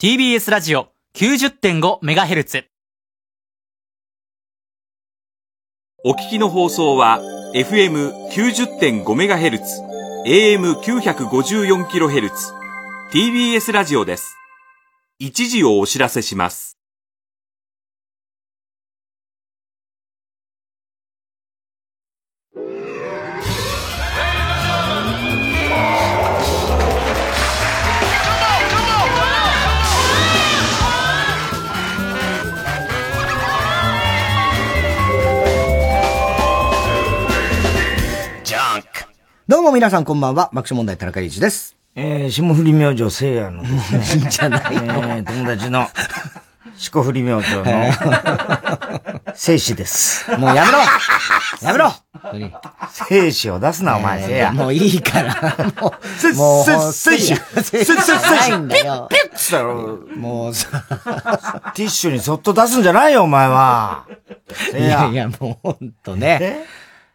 TBS ラジオ 90.5MHz。お聞きの放送は FM90.5MHz、AM954kHz、TBS ラジオです。一時をお知らせします。どうも皆さんこんばんは、爆笑問題田中裕二です。えー、霜降り明星聖夜のですね、じゃないえー、友達の、霜降り明星の、聖子です。もうやめろやめろ聖子を出すな、お前、聖夜。もういいから、もせう、もう、せ聖子。せ、せ、せ、ないんだよ。ピッつったろ。もうさ、ティッシュにそっと出すんじゃないよ、お前は。いやいや、もうほんとね。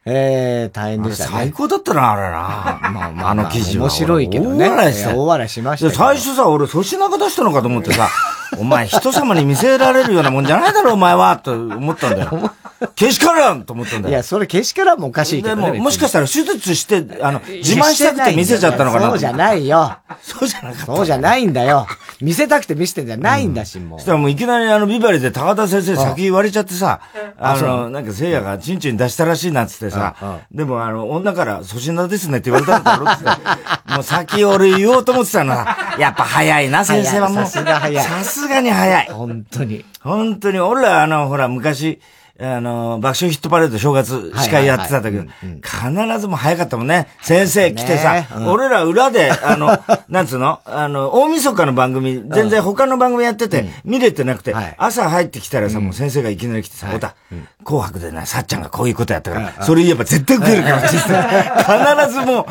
えー、大変でしたね。最高だったな、あれな。まあまあ、あの記事は。面白いけどね。大笑いした大笑いしました最初さ、俺、粗品が出したのかと思ってさ、お前、人様に見せられるようなもんじゃないだろ、お前は、と思ったんだよ。けしからんと思ったんだよ。いや、それ、けしからんもおかしいけどね。でも、もしかしたら手術して、あの、自慢したくて見せちゃったのかなそうじゃないよ。そうじゃなかった。そうじゃないんだよ。見せたくて見せてんじゃないんだし、もうそし。たらもういきなりあの、ビバリで高田先生先言われちゃってさ、あの、なんか聖夜がチンチン出したらしいなっつってさ、でもあの、女から粗品ですねって言われたんだろって。もう先俺言おうと思ってたのは、やっぱ早いな、先生はもう。さすが早いさすがに早い。本当に。本当に、俺らあの、ほら、昔、あの、爆笑ヒットパレード正月司会やってたんだけど、必ずもう早かったもんね。先生来てさ俺ら裏で、あの、なんつうの？あの、大晦日の番組、全然他の番組やってて、見れてなくて、はい。朝入ってきたらさ、もう先生がいきなり来てさ、おた、紅白でな、さっちゃんがこういうことやったから、それ言えば絶対受けるから 必ずもう、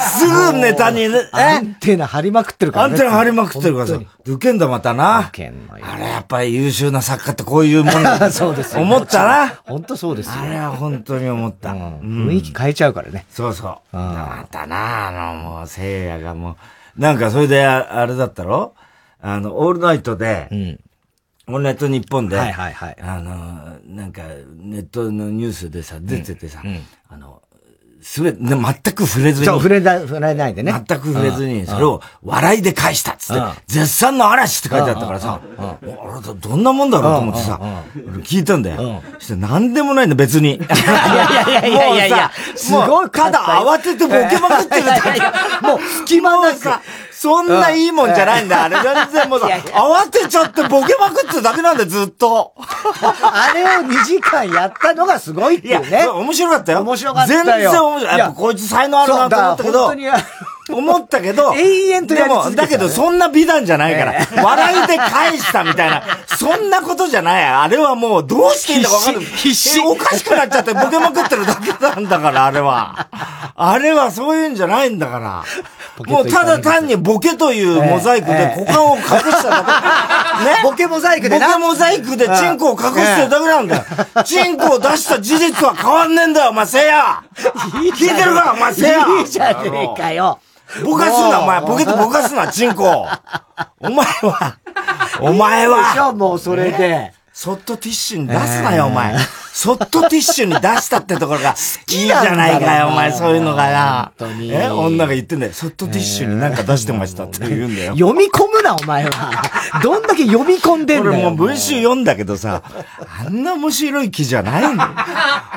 すぐネタにね、アンテナ張りまくってるからアンテナ張りまくってるからさ。本、受けんだまたな。受けんのよ。あれやっぱり優秀な作家ってこういうもんだ そうですよ。思ったな。本当そうですよ。あれは本当に思った。うん雰囲気変えちゃうからね。そうそう。またな、あの、もう、聖夜がもう、なんかそれであ、あれだったろ？あの、オールナイトで、んオールナイト日本で、はいはいはいあの、なんか、ネットのニュースでさ、出ててさ、あの、すべ、で全く触れずに、そう、触れない、触れないでね。全く触れずに、それを笑いで返したっつって、絶賛の嵐って書いてあったからさ、あれどどんなもんだろうと思ってさ、俺聞いたんだよ。そして何でもないんだ、別に。いやいやいやいやいやいやすごいただ慌ててボケまくってるだけ。もう、隙間なく。さ、そんないいもんじゃないんだ、あれ。全然もう さ、慌てちゃってボケまくってるだけなんだよ、ずっと。あれを2時間やったのがすごいっていうね。面白かったよ。面白かったよ全然面白い。いややっぱこいつ才能あるなと思ったけど、そうだから本思ったけど、永遠とやり続けねでも、だけどそんな美談じゃないから、笑いで返したみたいな、そんなことじゃない。あれはもうどうしていいんだかわかんない。必死えおかしくなっちゃってボケまくってるだけなんだから、あれは。あれはそういうんじゃないんだから。もうただ単にボケというモザイクで股間を隠しただけ。ね？ボケモザイクでなボケモザイクでチンコを隠してるだけなんだよ。チンコを出した事実は変わんねえんだよ、お前せいや聞いてるか、お前せいやいいじゃねえかよ。ぼかすな、お前。ボケてぼかすな、チンコ。お前は、お前でしは、ょ、もうそれで。そっとティッシュに出すなよ、お前。そっとティッシュに出したってところが、いいじゃないかよ、お前、そういうのがな。本当にえ、女が言ってんだよ。そっとティッシュになんか出してましたって言うんだよ。読み込むな、お前は。どんだけ読み込んでんだよ。俺もう文集読んだけどさ、あんな面白い記じゃないんだよ。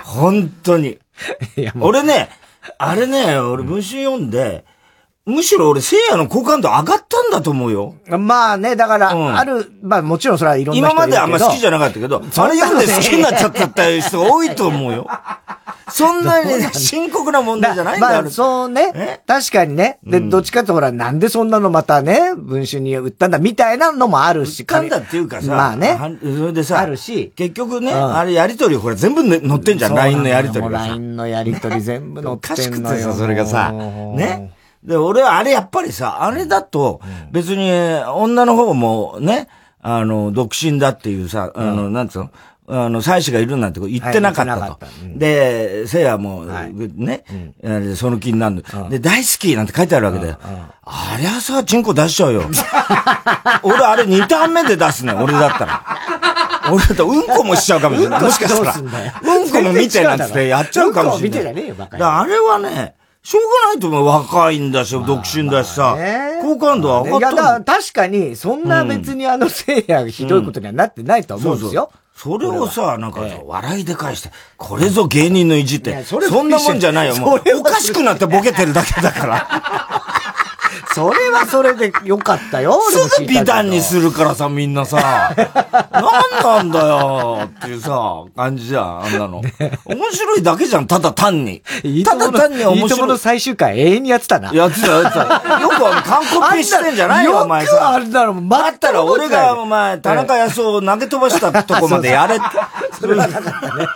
本当に。俺ね、あれね、俺文集読んで、むしろ俺、聖夜の好感度上がったんだと思うよ。まあね、だから、うんある、まあもちろんそれはいろんな人今まであんま好きじゃななかったけど、あれ読んで好きになっちゃったっていう人が多いと思うよ。そんなにね深刻な問題じゃないんだよ。まあ、そうねえ？確かにね。で、どっちかってほら、なんでそんなのまたね、文春に売ったんだ、みたいなのもあるし。かんだっていうかさ、まあね。はそれでさ、あるし結局ね、んあれやりとり、ほら全部ね載ってんじゃん、LINE のやりとりがさ。LINE のやりとり全部載おってかしくんのよ。てさ、それがさ、ね？で、俺はあれやっぱりさ、あれだと、別に女の方もね、あの、独身だっていうさ、あの、なんつうの、あの、妻子がいるなんて言ってなかったと。で、せいやも、ね、その気になるで、大好きなんて書いてあるわけだよ。ありゃさ、チンコ出しちゃうよ。俺、あれ2ターン目で出すね、俺だったら。俺だとうんこもしちゃうかもしれない。もしかしたら。うんこも見てなんつってやっちゃうかもしれない。うんこ見てねえよ、バカ。あれはね、しょうがないと思う。若いんだし、独身だしさ。好感度は上がった。いや、だ確かに、そんな別にあのせいやひどいことにはなってないと思うんですよ。それをさ、なんか、笑いで返して、これぞ芸人の意地って、そんなもんじゃないよ。もう、おかしくなってボケてるだけだから。それはそれでよかったよ。すぐ美談にするからさ、みんなさ。なんなんだよっていうさ、感じじゃん、あんなの。面白いだけじゃん、ただ単に。ただ単に面白い。いの最終回永遠にやってたな。やってた、やってた。よく完コピしてんじゃないよ、お前さ。あれだろ、待ったら俺が、お前、田中康夫を投げ飛ばしたとこまでやれって。それはなかったね。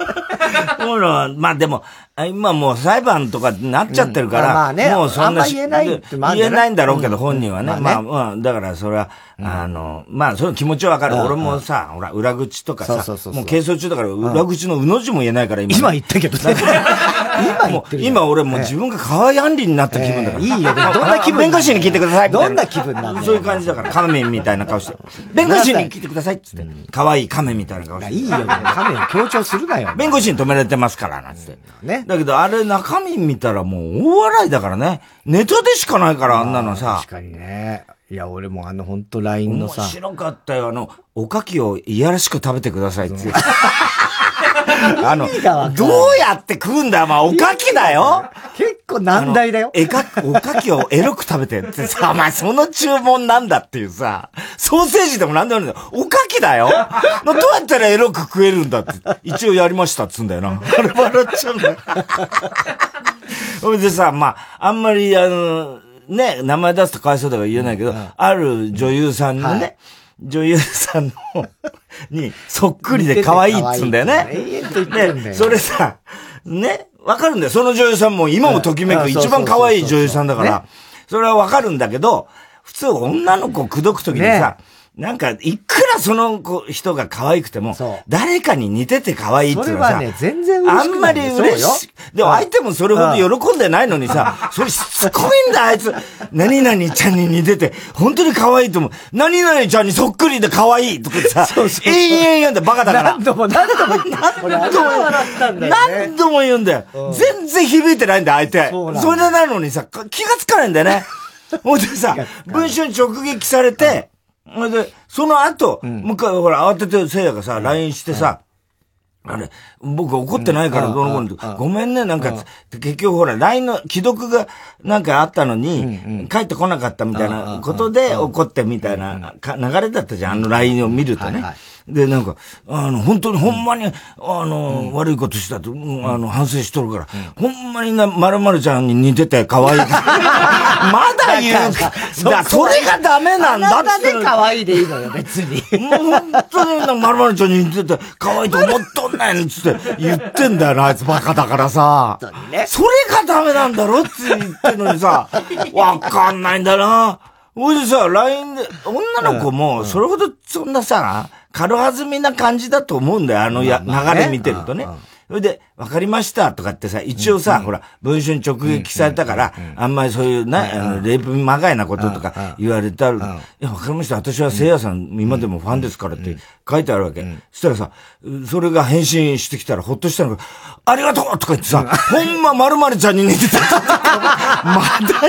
ほら、まあでも、今もう裁判とかになっちゃってるから、まあね、もうそんな言えない言えないんだろうけど、本人はね。まあ、うん、だからそれは、あの、まあ、その気持ちはわかる。俺もさ、ほら、裏口とかさ、もう係争中だから、裏口のうの字も言えないから、今。今言ったけどね。今も今俺もう自分が河合安里になった気分だから。いいよ、どんな気分弁護士に聞いてください。どんな気分なんだそういう感じだから、亀みたいな顔して。弁護士に聞いてくださいっつって。可愛い亀みたいな顔して。いいよ、亀を強調するなよ。弁護士に止められてますから、なんつって。ね。だけど、あれ中身見たらもう大笑いだからね。ネタでしかないから、あんなのさ。確かにね。いや、俺もあの、ほんと LINE のさ。面白かったよ。あの、おかきをいやらしく食べてくださいって。あの、どうやって食うんだよ、まあ、おかきだよ結構難題だよ。えか、おかきをエロく食べてってさ、まあ、その注文なんだっていうさ、ソーセージでもなんでもないんだよ。おかきだよどうやったらエロく食えるんだって、一応やりましたっつうんだよな。あれ笑っちゃうんだよ。それでさ、まあ、あんまり、あの、ね、名前出すとかわいそうだから言えないけど、ある女優さんのね、女優さんのに、そっくりで可愛いっつうんだよね。で、それさ、ね、わかるんだよ。その女優さんも今もときめく一番可愛い女優さんだから、それはわかるんだけど、普通女の子口説くときにさ、なんか、いくらその子、人が可愛くても、誰かに似てて可愛いっていうのはさ、ね、全然嬉しい。あんまり嬉しい。でも相手もそれほど喜んでないのにさ、それしつこいんだ、あいつ。何々ちゃんに似てて、本当に可愛いと思う。何々ちゃんにそっくりで可愛いとかさ、そうそう永遠言うんだよ、バカだから。何度も何度も言何度も何度も言うんだよ。全然響いてないんだよ、相手。それなのにさ、気がつかないんだよね。ほんでさ、文春直撃されて、で、その後、うん、もう一回、ほら、慌てて、せいやがさ、LINE してさ、あれ、僕怒ってないからどうのこうのごめんね、なんか、結局ほら、LINE の既読がなんかあったのに、帰ってこなかったみたいなことで怒ってみたいな流れだったじゃん、あの LINE を見るとね。で、なんか、あの、本当にほんまに、あの、悪いことしたと、あの、反省しとるから、ほんまにな、まるまるちゃんに似てて可愛い。まだ言うか。だそれがダメなんだって。あな可愛いでいいのよ、別に。もう本当に、まるまるちゃんに似てて、可愛いと思っとんねんつって言ってんだよな、あいつバカだからさ。それがダメなんだろって言ってんのにさ、わかんないんだな。ほいでさ、LINE で、女の子も、それほどそんなさ、軽はずみな感じだと思うんだよ、あのや、流れ見てるとね。それで、わかりましたとかってさ、一応さ、ほら、文春直撃されたから、あんまりそういうな、あの、レイプまがいなこととか言われたら、いや、わかりました。私は聖夜さん、今でもファンですからって書いてあるわけ。そしたらさ、それが返信してきたらほっとしたのが、ありがとうとか言ってさ、ほんま〇〇ちゃんに似てた。まだ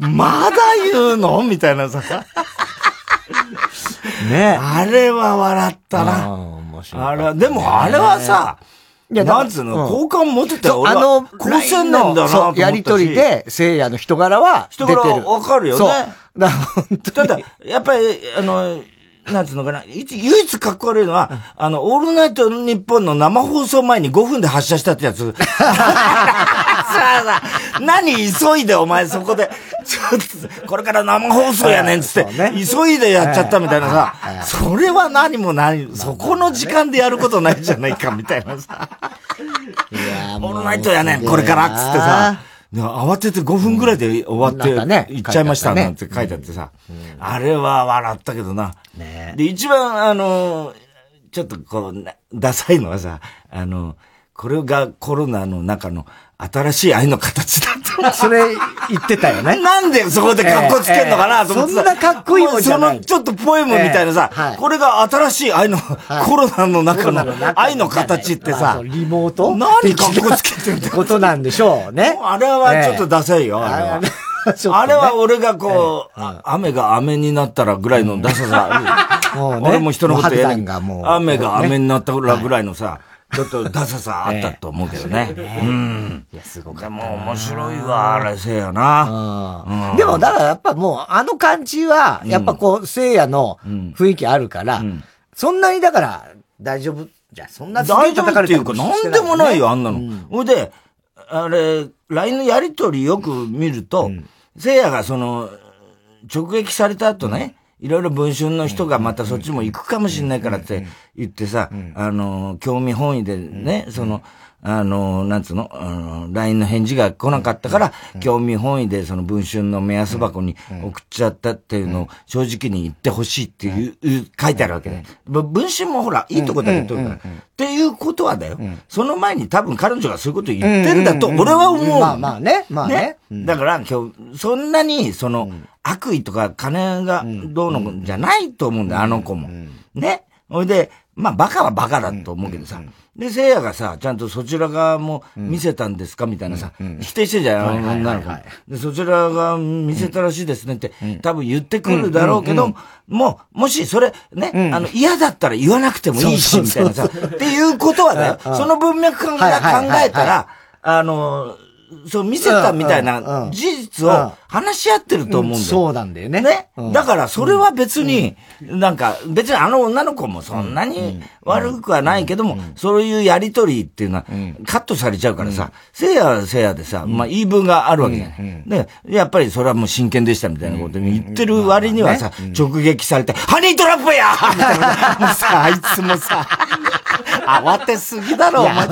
言う、まだ言うの？みたいなさ。ねあれは笑ったな。あれ、でもあれはさ、いや、なんつうの、好感持ってたよ。あの、高青年だなやりとりで、聖夜の人柄は出てる。人柄わかるよね。だただ、やっぱり、あの、なんつうのかな、唯一かっこ悪いのは、あの、オールナイト日本の生放送前に5分で発射したってやつ。さあさ、何急いでお前そこで、ちょっと、これから生放送やねんつって、急いでやっちゃったみたいなさ、それは何も何、そこの時間でやることないじゃないかみたいなさ。オールナイトやねん、これからっつってさ。慌てて5分ぐらいで終わって、行っちゃいましたなんて書いてあってさ、あれは笑ったけどな。で、一番、あの、ちょっとこう、ダサいのはさ、あの、これがコロナの中の新しい愛の形だと。それ言ってたよね。なんでそこで格好つけんのかなと思って、そんなかっこいいもんじゃない。そのちょっとポエムみたいなさ、はい、これが新しい愛の、はい、コロナの中の愛の形ってさ、リモート？何格好つけてんってことなんでしょうね。あれはちょっとダサいよ、あれは。あれは俺がこう、雨が雨になったらぐらいのダサさ。俺も人のこと言えない。雨が雨になったらぐらいのさ、ちょっとダサさあったと思うけどね。うん。いや、すごく。でも面白いわ、あれ、せいやな。でも、だからやっぱもう、あの感じは、やっぱこう、せいやの雰囲気あるから、そんなにだから、大丈夫じゃ、そんな大丈夫っていうか、なんでもないよ、あんなの。ほいで、あれ、LINE のやりとりよく見ると、せいやがその、直撃された後ね、いろいろ文春の人がまたそっちも行くかもしれないからって言ってさ、あの、興味本位でね、その、あの、なんつうの、あの、LINE の返事が来なかったから、興味本位でその文春の目安箱に送っちゃったっていうのを正直に言ってほしいっていう、書いてあるわけね。文春もほら、いいとこだけ取るから。っていうことはだよ。その前に多分彼女がそういうこと言ってるんだと、俺は思う。まあまあね。まあね。だから今日、そんなに、その、悪意とか金がどうのじゃないと思うんだよ、あの子も。ね。ほいで、まあ、バカはバカだと思うけどさ。で、聖夜がさ、ちゃんとそちら側も見せたんですかみたいなさ、否定してんじゃん、あの女の子。で、そちらが見せたらしいですねって、多分言ってくるだろうけど、もう、もしそれ、ね、あの、嫌だったら言わなくてもいいし、みたいなさ、っていうことはね、その文脈から考えたら、あの、そう、見せたみたいな事実を話し合ってると思うんだよ。そうなんだよね。ね。だからそれは別に、なんか、別にあの女の子もそんなに悪くはないけども、そういうやりとりっていうのはカットされちゃうからさ、せいやせいやでさ、まあ言い分があるわけじゃない。で、やっぱりそれはもう真剣でしたみたいなこと言ってる割にはさ、直撃されて、ハニートラップやみたいな。もうさ、あいつもさ、慌てすぎだろ、お前。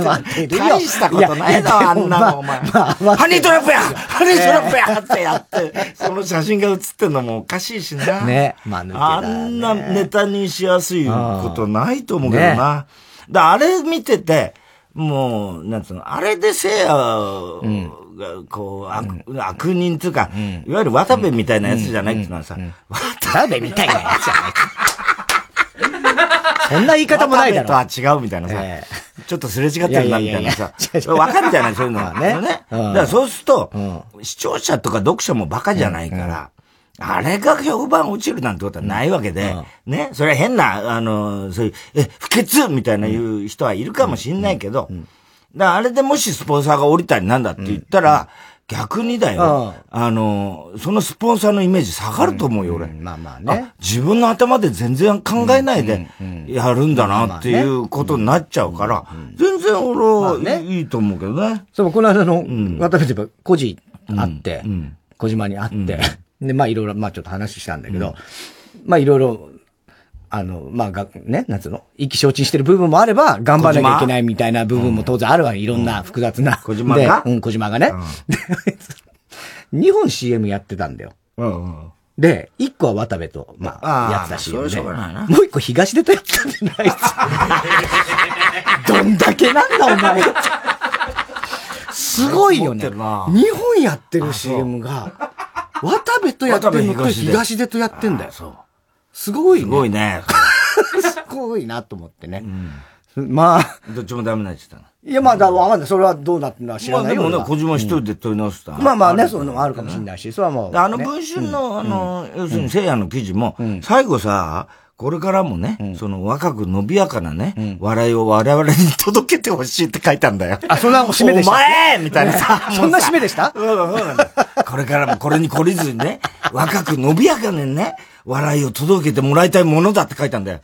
大したことないだろ、あんなの、お前。ハニートラップやハニートラップやってやって、その写真が写ってんのもおかしいしな。ね。まあ、あんなネタにしやすいことないと思うけどな。だあれ見てて、もう、なんつうの、あれでせいやが、こう、悪、悪人っていうか、いわゆる渡部みたいなやつじゃないっていうのはさ、渡部みたいなやつじゃないそんな言い方もないだろ。とは違うみたいなさ、ちょっとすれ違ってるなみたいなさ、わかるじゃないそういうのは。ね。ね。だからそうすると、視聴者とか読者もバカじゃないから、あれが評判落ちるなんてことはないわけで、ね、それは変な、あの、そういう、え、不潔みたいな言う人はいるかもしんないけど、だからあれでもしスポンサーが降りたりなんだって言ったら、逆にだよ。あの、そのスポンサーのイメージ下がると思うよ、俺。まあまあね。自分の頭で全然考えないでやるんだなっていうことになっちゃうから、全然俺はいいと思うけどね。そう、この間の、渡辺ば、孤児あって、小島に会って、で、まあいろいろ、まあちょっと話したんだけど、まあいろいろあの、まあ、が、ね、なんつうの？意気承知してる部分もあれば、頑張らなきゃいけないみたいな部分も当然あるわけ。いろんな複雑な。小島が？うん、小島がね。うん、2本 CM やってたんだよ。うんうん。で、1個は渡部と、まあ、やってた CM で。もう1個東出とやったんじゃない？どんだけなんだ、お前。すごいよね。2本やってる CM が、渡部とやってるのと東出とやってんだよ。すごいね。すごいね。すごいなと思ってね。うん、まあ。どっちもダメなやつだな。いや、まあ、だ、わかんない。それはどうなってんのか知らないよ。まあ、でもね、小島一人で取り直した。まあまあね、そういうのもあるかもしれないし、それはもう。あの文春の、あの、要するに聖夜の記事も、最後さ、これからもね、その若く伸びやかなね、笑いを我々に届けてほしいって書いたんだよ。あ、そんな締めでした？お前みたいなさ。そんな締めでした？そうそうなんだ。これからもこれに懲りずにね、若く伸びやかにね、笑いを届けてもらいたいものだって書いたんだよ。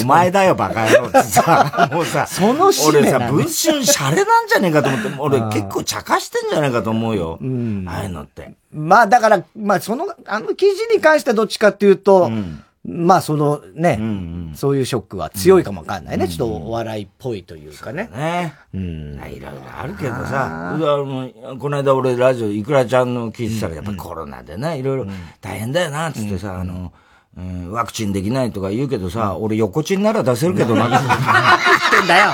お前だよ、バカ野郎ってさ、もうさ、その俺さ、文春シャレなんじゃねえかと思って、俺結構茶化してんじゃねえかと思うよ。うん、ああいうのって。まあだから、まあその、あの記事に関してはどっちかっていうと、うんまあ、そのね、うんうん、そういうショックは強いかもわかんないね、うん、ちょっとお笑いっぽいというかね。ね。うん。いろいろあるけどさ、あのこの間俺ラジオ、いくらちゃんの聞いてたら、やっぱコロナでね、いろいろ大変だよな、つってさ、あの、うん、ワクチンできないとか言うけどさ、俺横チンなら出せるけどな。何言ってんだよ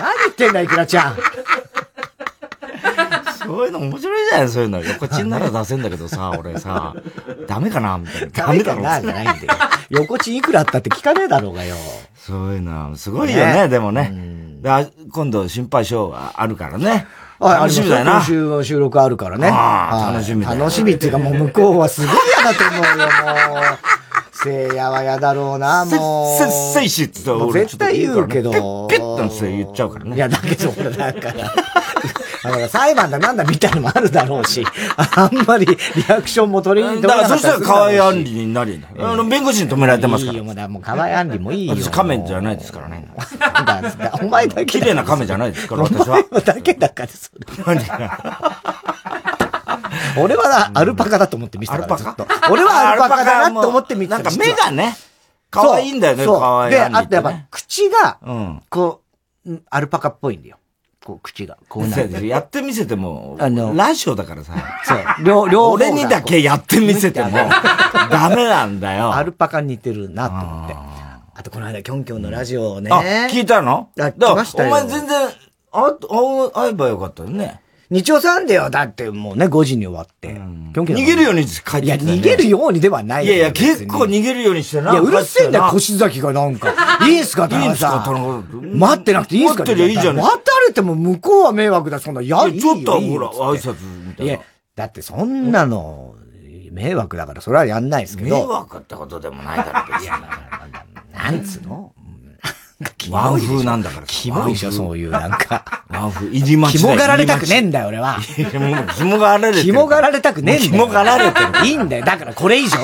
何言ってんだ、いくらちゃん。そういうの面白いじゃないそういうの。横チンなら出せんだけどさ、俺さ、ダメかなみたいな。ダメだろ。じゃないんだよ。横チンいくらあったって聞かねえだろうがよ。そういうの、すごいよね、でもね。今度心配性あるからね。楽しみだよな。今週の収録あるからね。楽しみだ楽しみっていうかもう向こうはすごい嫌だと思うよ、もう。せいやは嫌だろうな、もう。せ、せ、せいしって言ったら俺絶対言うけど。ペッ、ペッと言っちゃうからね。いや、だけど俺だから。だから裁判だなんだみたいのもあるだろうし、あんまりリアクションも取りにだからそしたら河合杏里になり、あの、弁護士に止められてますから。いいよ、もう河合杏里もいいよ。私亀じゃないですからね。お前だけ。綺麗な亀じゃないですから、私は。お前だけだから、それ。俺はアルパカだと思って見てたから、ずっと。俺はアルパカだなと思って見てたなんか目がね、可愛いんだよね、可愛い。で、あとやっぱ口が、こう、アルパカっぽいんだよ。こう、口が。こうなる。やってみせても、あの、ラジオだからさ。そう。両、両俺にだけやってみせても、ダメなんだよ。アルパカに似てるなと思って。あと、この間、キョンキョンのラジオをね。あ、聞いたの？あ、聞ましたよ。お前全然、あ、会えばよかったよね。日曜サンデーはだってもうね、5時に終わって。逃げるように帰っていや、逃げるようにではないいやいや、結構逃げるようにしてな。いや、うるせえんだよ、腰崎がなんか。いいんすか、田中さん。待ってなくていいんすか待ってりゃいいじゃん。待たれても向こうは迷惑だ、そんな。いや、ちょっとほら、挨拶みたいな。いや、だってそんなの、迷惑だから、それはやんないですけど。迷惑ってことでもないだろ、別に。なんつうの？和風なんだから。キモいでしょ、そういうなんか。和風、入り待ち肝がられたくねえんだよ、俺は。肝がられてる。肝がられたくねえんだよ。肝がられてる。いいんだよ。だからこれ以上。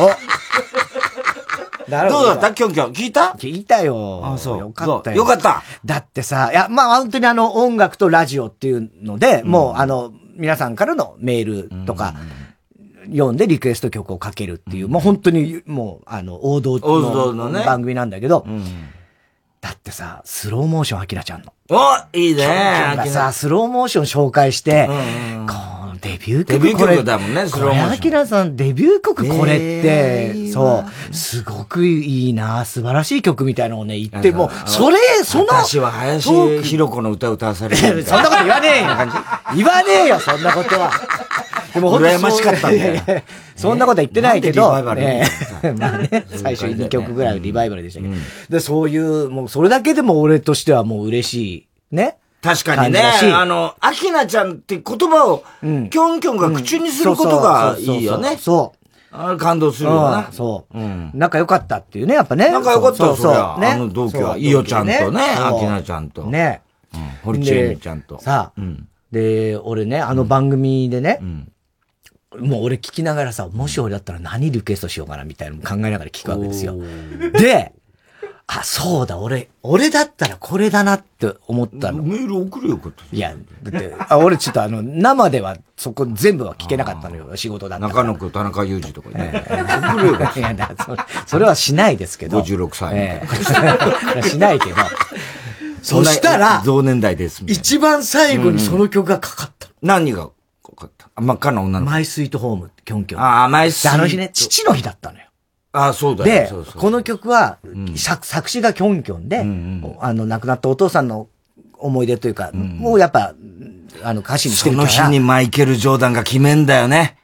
どうだった？キョンキョン。聞いた？聞いたよ。あ、そう。よかったよ。よかった。だってさ、いや、まあ本当にあの、音楽とラジオっていうので、もうあの、皆さんからのメールとか、読んでリクエスト曲をかけるっていう、もう本当にもう、あの、王道の番組なんだけど、だってさ、スローモーション、アキラちゃんの。おいいねがさ、スローモーション紹介して、うんうん、デビュー曲デビュー曲だもんね、スローモーション。アキラさん、デビュー曲これって、そう、すごくいいな、素晴らしい曲みたいなのをね、言って、もう、それ、その、私は林弘子の歌歌わされる。そんなこと言わねえよ。言わねえよ、そんなことは。でも羨ましかったんだよ。そんなこと言ってないけど、まあね、最初2曲ぐらいリバイバルでしたけど、で、そういう、もうそれだけでも俺としてはもう嬉しい。ね。確かにね。あの、アキナちゃんって言葉を、キョンキョンが口にすることがいいよね。そう。あ感動するよな。そう。仲良かったっていうね、やっぱね。仲良かったよ、そう。ね。あの同期は、イオちゃんとね、アキナちゃんと。ね。堀ちえみちゃんと。さあ。で、俺ね、あの番組でね、もう俺聞きながらさ、もし俺だったら何リクエストしようかなみたいなの考えながら聞くわけですよ。で、あ、そうだ、俺、俺だったらこれだなって思ったの。メール送るよ、こいや、だって、あ俺ちょっとあの、生ではそこ全部は聞けなかったのよ、仕事だった中野区、田中裕二とかね。送るよ。いや、だそそれはしないですけど。56歳。ええ、しないけど。そしたら、同年代です。一番最後にその曲がかかった。何がかった？真っ赤な女の子。マイスイートホーム、キョンキョン。ああ、マイスイート。あの日ね、父の日だったのよ。ああ、そうだで、そうそうこの曲は、作作詞がキョンキョンで、あの、亡くなったお父さんの思い出というか、もうやっぱ、あの歌詞にしてるから。その日にマイケル・ジョーダンが決めんだよね。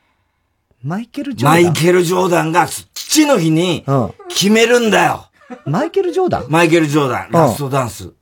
マイケル・ジョーダン？マイケル・ジョーダンが父の日に決めるんだよ。マイケル・ジョーダン？マイケル・ジョーダン、ラストダンス。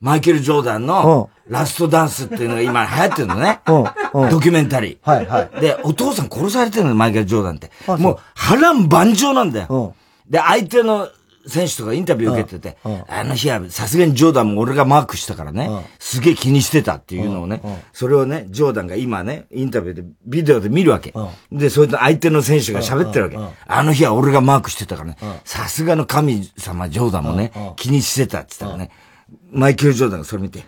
マイケル・ジョーダンのラストダンスっていうのが今流行ってるのね。ドキュメンタリー。はいはい。で、お父さん殺されてるのマイケル・ジョーダンって。もう波乱万丈なんだよ。で、相手の選手とかインタビュー受けてて、あの日はさすがにジョーダンも俺がマークしたからね、すげえ気にしてたっていうのをね、それをね、ジョーダンが今ね、インタビューで、ビデオで見るわけ。で、それと相手の選手が喋ってるわけ。あの日は俺がマークしてたからね、さすがの神様ジョーダンもね、気にしてたって言ったらね、マイケル・ジョーダンがそれ見て、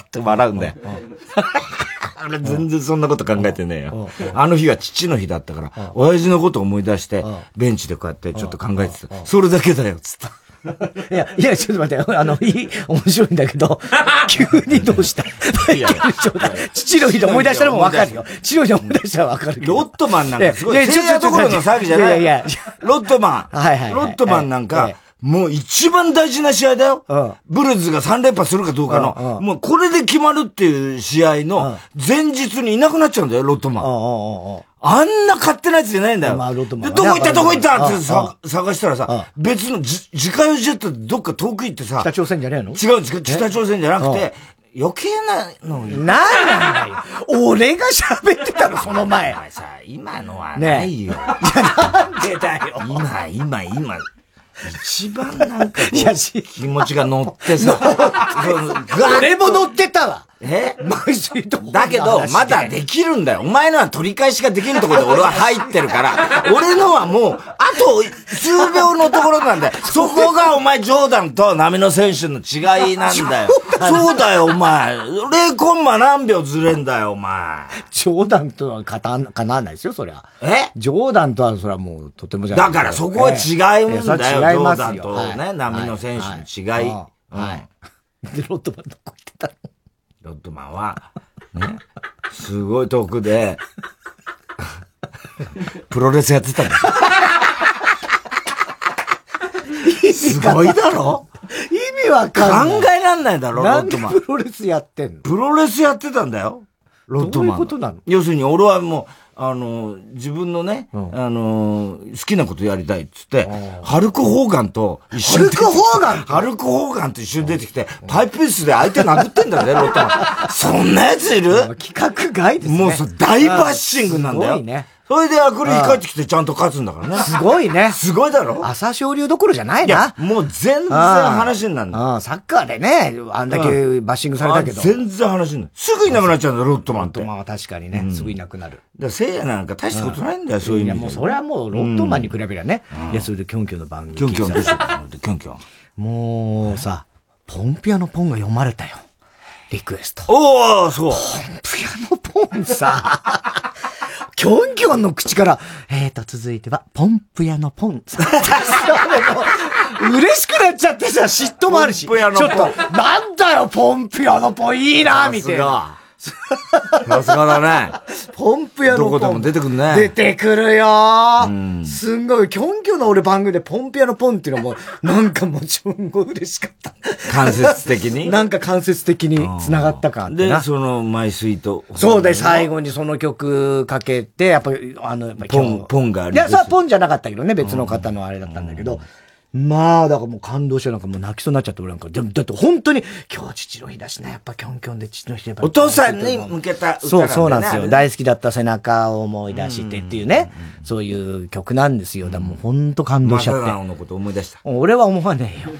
って笑うんだよ。俺全然そんなこと考えてねえよ。あの日は父の日だったから、親父のこと思い出して、ベンチでこうやってちょっと考えてた。それだけだよ、つった。いや、いや、ちょっと待って、あの、いい、面白いんだけど、急にどうした？マイケル・ジョーダン。父の日で思い出したらもうわかるよ。父の日で思い出したらわかるロットマンなんかすごい。いや、ちょっと、の騒ぎじゃない。いやいや、ロットマン。はいはい。ロットマンなんか、もう一番大事な試合だよ。うん、ブルーズが3連覇するかどうかの、うんうん、もうこれで決まるっていう試合の前日にいなくなっちゃうんだよ、ロットマン。あんな勝手なやつじゃないんだよ。まあ、ロットマン、どこ行ったどこ行ったってさ探したらさ、別の自家用ジェットどっか遠く行ってさ。北朝鮮じゃねえの？違う、北朝鮮じゃなくて、余計なのなんなんだよ。俺が喋ってたの、その前。さ、今のはないよ。ね、いや、なんでだよ。今、今、今。一番なんか気持ちが乗ってさ、俺 も乗ってたわ。え？だけど、まだできるんだよ。お前のは取り返しができるところで俺は入ってるから、俺のはもう、あと数秒のところなんだよ。そこがお前、ジョーダンと波野選手の違いなんだよ。そうだよ、お前。0コンマ何秒ずれんだよ、お前。ジョーダンとはかたかなわないですよ、そりゃ。え？ジョーダンとはそれはもうとてもじゃだからそこは違うんだよ、ジョーダンとね、波野選手の違い。はい。で、ロットマンどこ行ってたのロッドマンは、ね、すごい遠くで、プロレスやってたんだ。すごいだろ？意味わかんない。考えらんないだろ、ロッドマン。プロレスやってんの？プロレスやってたんだよ。ロッドマン。どういうことなの？要するに俺はもう、あの、自分のね、うん、あの、好きなことやりたいっつって、ハルク・ホーガンと一緒に。ハルク・ホーガンハルク・ホーガンと一緒に出てきて、パイプ椅子で相手殴ってんだよね、ロットマン。そんなやついる？企画外ですね。もうさ、大バッシングなんだよ。すごいね。それでアクリル帰ってきてちゃんと勝つんだからね。すごいね。すごいだろ？朝青龍どころじゃないな。いもう全然話になるの。サッカーでね、あんだけバッシングされたけど。全然話になる。すぐいなくなっちゃうんだ、ロットマンって。ロットマンは確かにね、すぐいなくなる。だせいやなんか大したことないんだよ、そういう意味で。もうそれはもうロットマンに比べりゃね。いや、それでキョンキョンの番組。キョンキョンどうしようキョンキョン。もうさ、ポンピアのポンが読まれたよ。リクエスト。おおそう。ポンピアのポンさ。キョンキョンの口から、えーと、続いては、ポンプ屋のポン。嬉しくなっちゃってさ、嫉妬もあるし。ポンプ屋のポン。ちょっと、なんだよ、ポンプ屋のポンいいな、みたいな。さすがだね。ポンプ屋のポン。どこでも出てくるね。出てくるよすんごい、キョンキョンの俺番組でポンプ屋のポンっていうのも、なんかもうすんごい嬉しかった。間接的に？なんか間接的に繋がった感で、その、マイスイート。そうで、最後にその曲かけて、やっぱり、あの、ポン、ポンがある。いや、さ、ポンじゃなかったけどね、別の方のあれだったんだけど、まあ、だからもう感動してなんかもう泣きそうになっちゃって俺なんか。でも、だって本当に、今日父の日だしな、やっぱキョンキョンで父の日やっぱ。お父さんに向けた歌、ね、そう、そうなんですよ。大好きだった背中を思い出してっていうね、そういう曲なんですよ。だもう本当感動しちゃって。マのこと思い出した。俺は思わねえよ。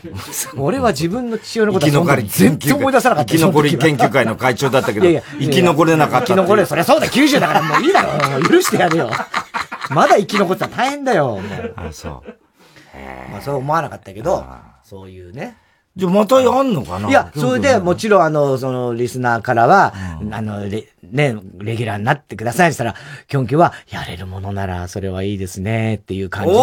俺は自分の父親のことは全然思い出さなかった。生き残り研究会の会長だったけど、いやいや生き残れなかった。生き残れ、そりゃそうだ、90だからもういいだろ。許してやるよ。まだ生き残ったら大変だよ。あ、そう。まあそう思わなかったけど、そういうね。じゃまたやんのかな？いや、それでもちろんあの、その、リスナーからは、うん、あの、レ、ね、レギュラーになってくださいって言ったら、キョンキョンは、やれるものなら、それはいいですね、っていう感じで、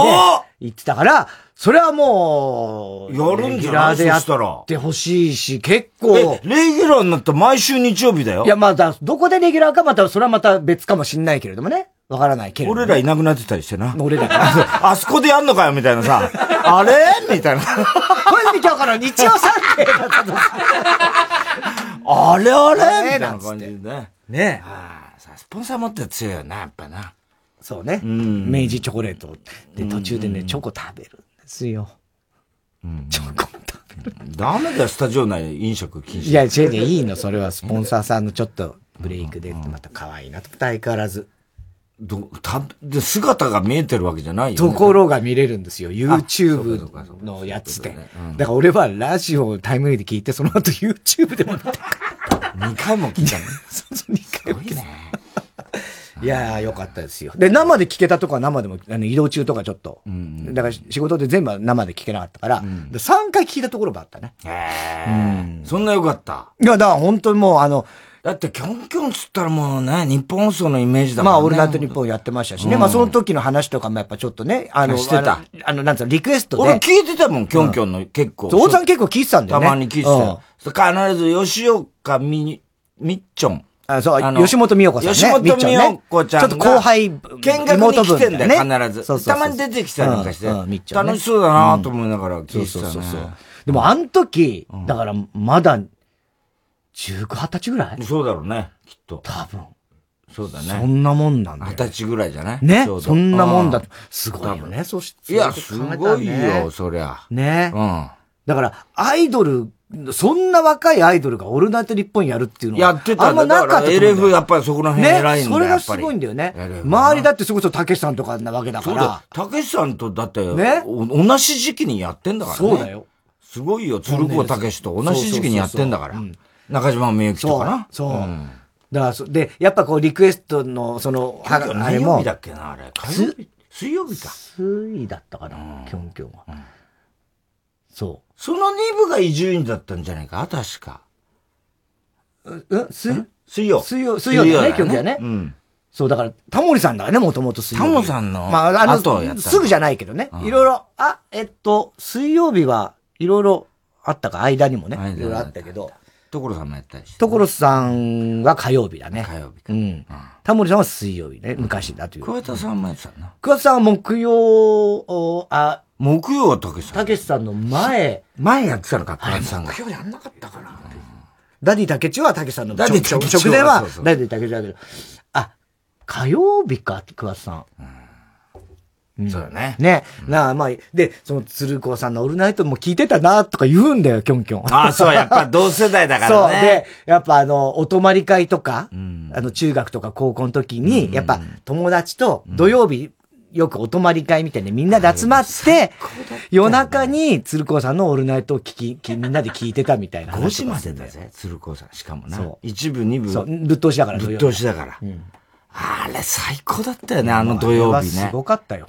言ってたから、それはもう、やるんじゃない？でやってほしいし、結構。レギュラーになったら毎週日曜日だよ。いや、まだ、どこでレギュラーかまた、それはまた別かもしんないけれどもね。わからないけれど、俺らいなくなってたりしてな。俺ら あそこでやんのかよ、みたいなさ。あれ？みたいな。これ今日から日曜サンデーだったと。あれあれ？みたいな感じでね。ねああ、スポンサー持って強いよな、やっぱな。そうね。うん。明治チョコレート。で、途中でね、チョコ食べるんですよ。うん。チョコ食べる。ダメだよ、スタジオ内飲食禁止。いや、違う違う、いいの、それはスポンサーさんのちょっとブレイクで、また可愛いなと、相変わらず。ど、た、で、姿が見えてるわけじゃないよ、ね。ところが見れるんですよ。YouTube のやつで。ねうん、だから俺はラジオをタイムリーで聞いて、その後 YouTube でも見て。2回も聞いたの？そうそう、2回も聞いた。いやー、よかったですよ。で、生で聞けたとこは生でも、あの移動中とかちょっと。うん、だから仕事で全部生で聞けなかったから、うん、3回聞いたところがあったね。へー。うん、そんなよかった。いや、だから本当にもう、あの、だって、キョンキョンつったらもうね、日本放送のイメージだからね。まあ、オールナイト日本やってましたしね。まあ、その時の話とかもやっぱちょっとね、あの、してた。あの、なんつうの、リクエストで。俺聞いてたもん、キョンキョンの結構。大さん結構聞いてたんだよね。たまに聞いてた。必ず吉岡み、みっちょん。あ、そう、吉本美代子さんね。吉本美代子ちゃん。ちょっと後輩、見学に来てんだよ、必ず。そうそうたまに出てきたりなんかして。楽しそうだなと思いながら聞いてたね。でも、あの時、だから、まだ、19、20歳ぐらい？そうだろうね、きっと。多分。そうだね。そんなもんなんだ。二十歳ぐらいじゃない？ね？そんなもんだ。すごいよね、そして。いや、すごいよ、そりゃ。ね？うん。だから、アイドル、そんな若いアイドルがオールナイト日本やるっていうのは。やってたんだから、LF やっぱりそこら辺偉いんだよ。ね、それがすごいんだよね。周りだってそこそたけしさんとかなわけだから。たけしさんとだって、ね、同じ時期にやってんだからね。そうだよ。すごいよ、鶴子たけしと同じ時期にやってんだから。中島みゆきとかな。そう。だから、で、やっぱこう、リクエストの、その、あれも。日だっけな、あれ。水曜日か。水だったかな、キョンキョンは。そう。その2部が伊集院だったんじゃないか？確か。え水水曜。水曜、水曜だね、キョンキョンね。うん。そう、だから、タモリさんだからね、もともと水曜日。タモさんの。まあ、あの、すぐじゃないけどね。いろいろ、あ、えっと、水曜日はいろいろあったか、間にもね。いろいろあったけど。所さんもやったりして。所さんは火曜日だね。火曜日か。うん。タモリさんは水曜日ね、昔だという。桑田さんもやってたな。桑田さんは木曜、あ、木曜はたけしさん。たけしさんの前。前やってたのか、桑田さんが。木曜やんなかったかな。ダディ竹内はたけしさんのダディ直前は、ダディ竹内だけど。あ、火曜日か、桑田さん。そうだね。ね。なあ、まあ、で、その鶴子さんのオールナイトも聞いてたな、とか言うんだよ、キョンキョン。ああ、そう、やっぱ同世代だからね。そう。で、やっぱあの、お泊まり会とか、うん、あの、中学とか高校の時に、うん、やっぱ友達と土曜日、よくお泊まり会みたいにみんなで集まって、夜中に鶴子さんのオールナイトを聞き、みんなで聞いてたみたいな5時までだぜ、鶴子さん。しかもな。そう。一部、二部。そう、ぶっ通しだから、ぶっ通しだから。うん、あれ、最高だったよね、あの土曜日ね。すごかったよ。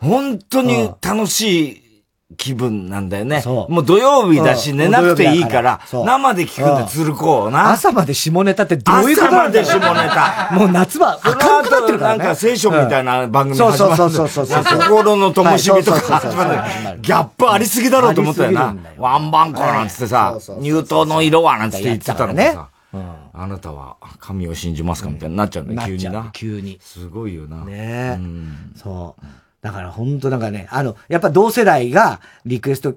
本当に楽しい気分なんだよね。もう土曜日だし寝なくていいから、生で聞くんで鶴子な。朝まで下ネタってどういうことなんだ朝まで下ネタ。もう夏は明るくなってるからね。なんか聖書みたいな番組始まる。そうそうそうそう。心の灯火とか始まる。ギャップありすぎだろうと思ったよな。ワンバンコなんつってさ、乳頭の色はなんつって言ってたのね。あなたは神を信じますかみたいになっちゃうんだよ、急にな。急に。すごいよな。ねえ。そう。だから本当なんかね、あの、やっぱ同世代がリクエスト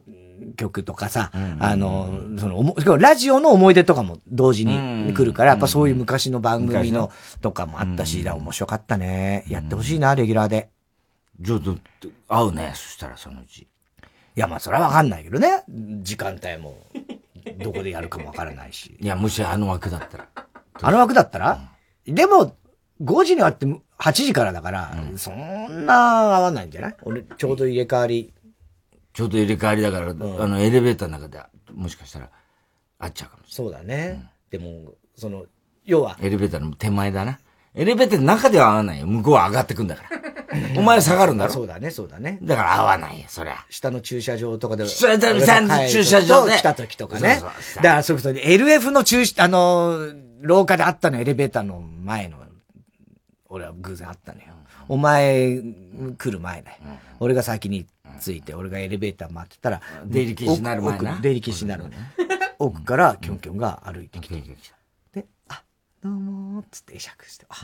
曲とかさ、あの、その、ラジオの思い出とかも同時に来るから、やっぱそういう昔の番組のとかもあったし、面白かったね。やってほしいな、レギュラーで。ちょっと、合うね、そしたらそのうち。いや、まあそれはわかんないけどね。時間帯も、どこでやるかもわからないし。いや、もしあの枠だったら。あの枠だったら、でも、5時にあって8時からだから、うん、そんな合わないんじゃない？俺、ちょうど入れ替わり。ちょうど入れ替わりだから、うん、あの、エレベーターの中で、もしかしたら、会っちゃうかもしれない。そうだね。うん、でも、その、要は。エレベーターの手前だな。エレベーターの中では合わないよ。向こうは上がってくんだから。お前下がるんだろ？そうだね、そうだね。だから合わないよ、そりゃ。下の駐車場とかで。下の駐車場で。来た時とかね。そうそうだから、そういうことで、LF の駐、あの、廊下であったの、エレベーターの前の俺は偶然会ったのよ。お前来る前ね。俺が先に着いて、俺がエレベーター待ってたら、出入り禁止になる前な。出入り禁止になるね。奥からキョンキョンが歩いてきて。で、あ、どうもーつって会釈して、あ、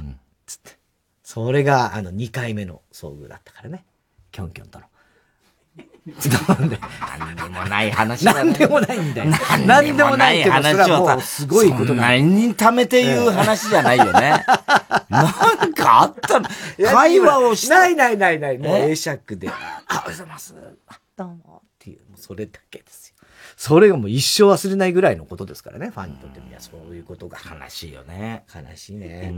つって。それが、あの、2回目の遭遇だったからね。キョンキョンとの。なんで？何でもない話だ、ね。何でもないんだよ。何でもない話をさ、すごいことだ。何に貯めて言う話じゃないよね。なんかあったの？会話をした。ないないないない。もう会釈で。あ、おはようございます。どうも。っていう、それだけですよ。それがもう一生忘れないぐらいのことですからね、ファンにとってみやそういうことが。悲しいよね。悲しいね。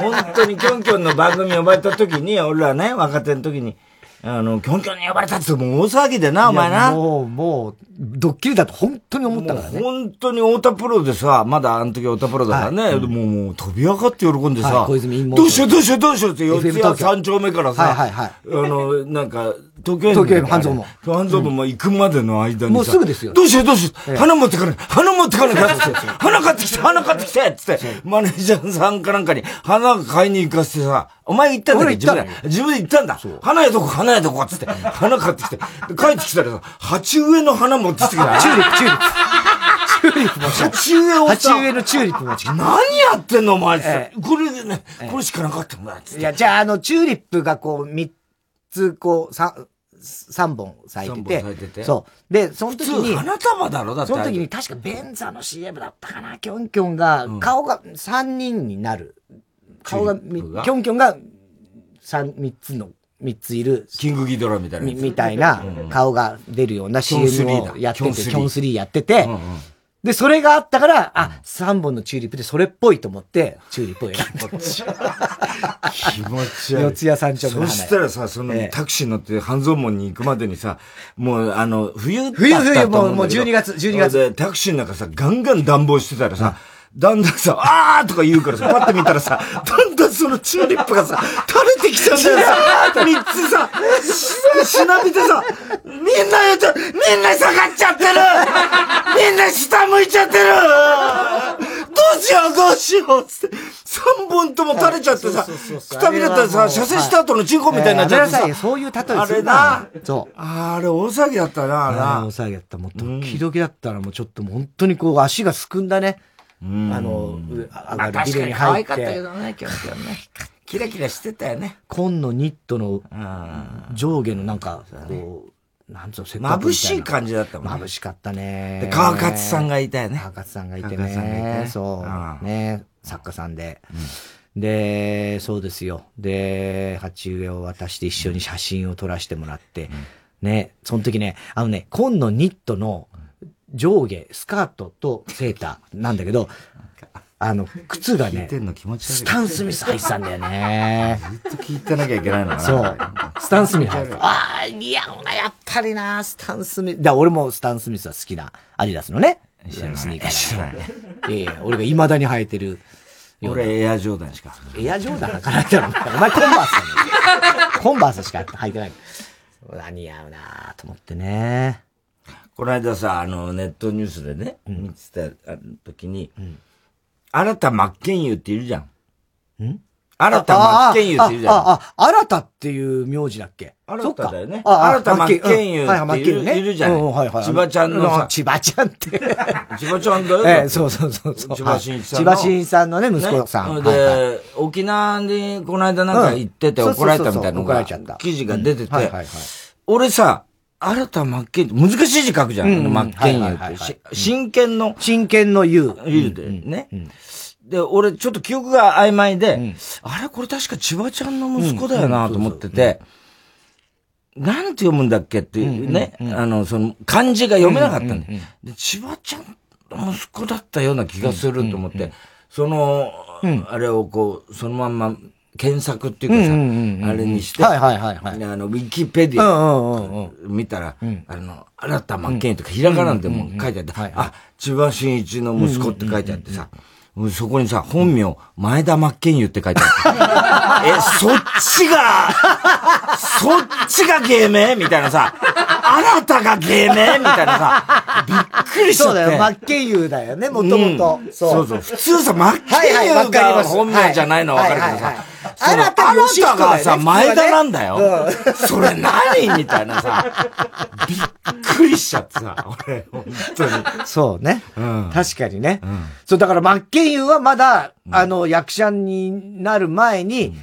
本当にキョンキョンの番組呼ばれた時に、俺らね、若手の時に、あの、キョンキョンに呼ばれたってもう大騒ぎでな、お前な。もう、もう、ドッキリだと本当に思ったからね。本当に太田プロでさ、まだあの時太田プロだからね、はい、もうもう飛び上がって喜んでさ、はい、どうしようどうしようどうしようって四谷三丁目からさ、はいはいはい、あの、なんか、東京東京半蔵門。半蔵門も行くまでの間にさ、もうすぐですよ。どうしようどうしよう、花持ってかない、花持ってかない花買ってきて、花買ってきてつって、マネージャーさんかなんかに花買いに行かせてさ、お前行ったんだ自分で。自分で行ったんだ。花屋どこ、花屋どこ？つって、花買ってきて、帰ってきたらさ、鉢植えの花持ってきて。チューリップ、チューリップ。チューリップも鉢植えを鉢植えのチューリップも何やってんのお前って。これでね、これしかなかったんだいや、じゃああの、チューリップがこう、三つ、こう、三、三本咲いててて。そう。で、その時に。花束だろだって。その時に確かベンザの CM だったかな、キョンキョンが、顔が三人になる。顔が、キョンキョンが三、三つの、三ついる。キングギドラみたいな。みたいな顔が出るような CM をやってて、キョン3やってて、で、それがあったから、あ、3本のチューリップでそれっぽいと思って、チューリップを選んだ。気持ち悪い。四谷三丁目そしたらさ、その、タクシー乗って半蔵門に行くまでにさ、もう、あの、冬冬冬、もう、もう12月、12月。で、タクシーの中さ、ガンガン暖房してたらさ、だんだんさ、あーとか言うからさ、パッて見たらさ、だんだんそのチューリップがさ、垂れてきちゃうんだよさ、三つさ、しなびてさ、みんなやっちゃ、みんな下がっちゃってるみんな下向いちゃってるどうしようどうしようつって、三本とも垂れちゃってさ、くたびれたらさ、射精した後のチンコみたいになっちゃってさ。そういう例えあれな。そう。あれ大騒ぎだったな、あれ。大騒ぎだった。もう時々だったらもうちょっと本当にこう足がすくんだね。あの、上がるビルに入って。可愛かったけどね、今日ね。キラキラしてたよね。紺のニットの上下のなんか、こう、なんつうの、せっか眩しい感じだったもんね。眩しかったね。で、川勝さんがいたよね。川勝さんがいてね。そう。ね。作家さんで。で、そうですよ。で、鉢植えを渡して一緒に写真を撮らせてもらって、ね、その時ね、あのね、紺のニットの上下、スカートとセーターなんだけど、あの、靴がね、スタンスミス入ってたんだよね。ずっと聞いてなきゃいけないのかな。そう。スタンスミス入ってた。ああ、似合うな、やっぱりな、スタンスミス。だ俺もスタンスミスは好きな、アディダスのね。スニーカーだ、ね。ええ俺が未だに履いてる。俺エアジョーダンしか。エアジョーダン履かないだろ。お前コンバースだね。コンバースしか履いてない。似合うなと思ってね。この間さ、あの、ネットニュースでね、見てた時に、新田真剣佑っているじゃん。ん？新田真剣佑っているじゃん。あ、あ、新田っていう名字だっけ？新田だよね。新田真剣佑っている,、じゃん。千葉ちゃんのさ。千葉ちゃんって。千葉ちゃんだよ。ええ、そうそうそう。千葉真一さん。千葉真一さんのね、息子さん。で、沖縄にこの間なんか行ってて怒られたみたいなのが、記事が出てて、俺さ、新田真剣、難しい字書くじゃん。うん、真剣佑って。真剣の。真剣の言う。言うで、ね。で、俺、ちょっと記憶が曖昧で、あれこれ確か千葉ちゃんの息子だよなと思ってて、なんて読むんだっけっていうね、あの、その、漢字が読めなかったんで、で、千葉ちゃんの息子だったような気がすると思って、その、あれをこう、そのまんま検索っていうかさ、うんうんうん、あれにして、はいはいはい、はい。あの、ウィキペディア見たら、うんうん。うん、あの、新田真剣とかひらがなでも書いてあって、あ、千葉真一の息子って書いてあってさ、そこにさ、本名、前田真剣佑って書いてある。え、そっちが、そっちが芸名？みたいなさ、あなたが芸名？みたいなさ、びっくりしちゃって。そうだよ、真剣佑だよね、もともと。そうそう。普通さ、真剣佑が本名じゃないのはわかるけどさ、あなたがさ、前田なんだよ。それ何？みたいなさ、びっくりしちゃってさ、俺、本当に。そうね。確かにね。そう、だから、真剣佑はまだ、あの、役者になる前に、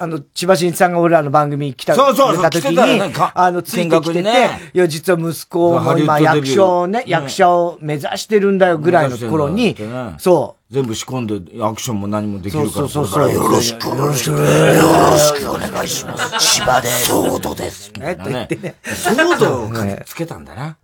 あの、千葉真一さんが俺らの番組来た、そうそうた時に、あの、ついてきてて、いや、実は息子も今役者をね、役者を目指してるんだよぐらいの頃に、そう。全部仕込んで、アクションも何もできるから。そうそうそう。よろしく、よろしく、よろしくお願いします。千葉です。ソードです。ね、って言ってね。ソードをつけたんだな。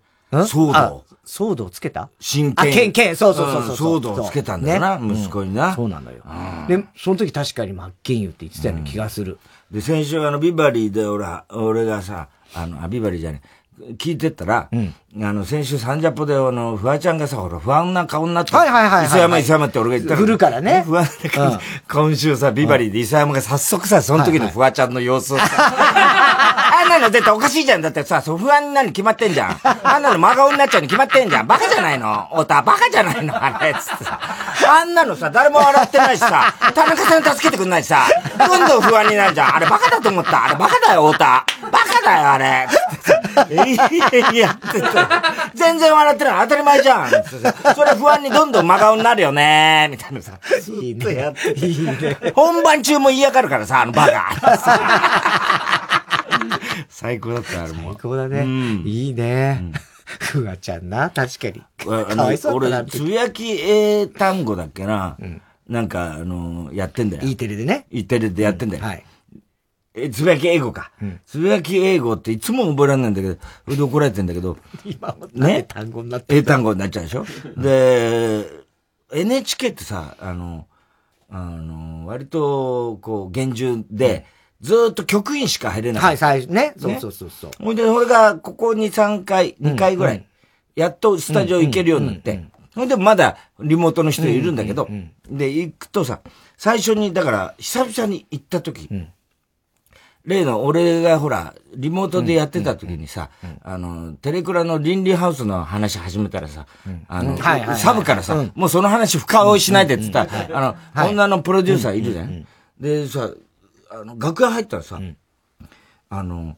ソード。ソードをつけた？真剣。あ、剣、剣、そうそうそうそう。ソードをつけたんだよな、息子にな。そうなのよ。で、その時確かに真剣佑って言ってたような気がする。で、先週あの、ビバリーで俺、俺がさ、あの、あ、ビバリーじゃね聞いてったら、うん、あの、先週サンジャポで、あの、フワちゃんがさ、ほら、不安な顔になって、はいはいはい、磯山磯山って俺が言ったら。振るからね。不安な顔、うん、今週さ、ビバリーで磯山が早速さ、その時のフワちゃんの様子をさ、あんなの絶対おかしいじゃん。だってさ、そう不安になるに決まってんじゃん。あんなの真顔になっちゃうに決まってんじゃん。バカじゃないの太田、バカじゃないのあれ、つってさ。あんなのさ、誰も笑ってないしさ、田中さん助けてくんないしさ、どんどん不安になるじゃん。あれバカだと思った。あれバカだよ、太田。バカだよ、あれ。いやいや、全然笑ってない。当たり前じゃん。それ不安にどんどん真顔になるよねみたいなさ。いいね。いいね。本番中も嫌がるからさ、あのバカ。最高だった、あれも。最高だね。うん、いいね。ふわちゃんな、確かに。かわいそうだな俺、つぶやき英単語だっけな？うん、なんか、あのやってんだよ。E テレでね。E テレでやってんだよ。はい。え、つぶやき英語か。つぶやき英語っていつも覚えられないんだけど、それで怒られてんだけど。今もね？単語になって英単語になっちゃうでしょ？で、NHK ってさ、あの、あの、割と、こう、厳重で、ずっと局員しか入れない。はい、最初ね。そうそうそうそう。ほいで、俺がここに3回、2回ぐらい、やっとスタジオ行けるようになって、ほいで、まだリモートの人いるんだけど、で、行くとさ、最初に、だから、久々に行った時、例の俺がほら、リモートでやってた時にさ、あの、テレクラの倫理ハウスの話始めたらさ、あの、サブからさ、もうその話深追いしないでって言ったら、あの、女のプロデューサーいるじゃん。で、さ、あの、楽屋入ったらさ、うん、あの、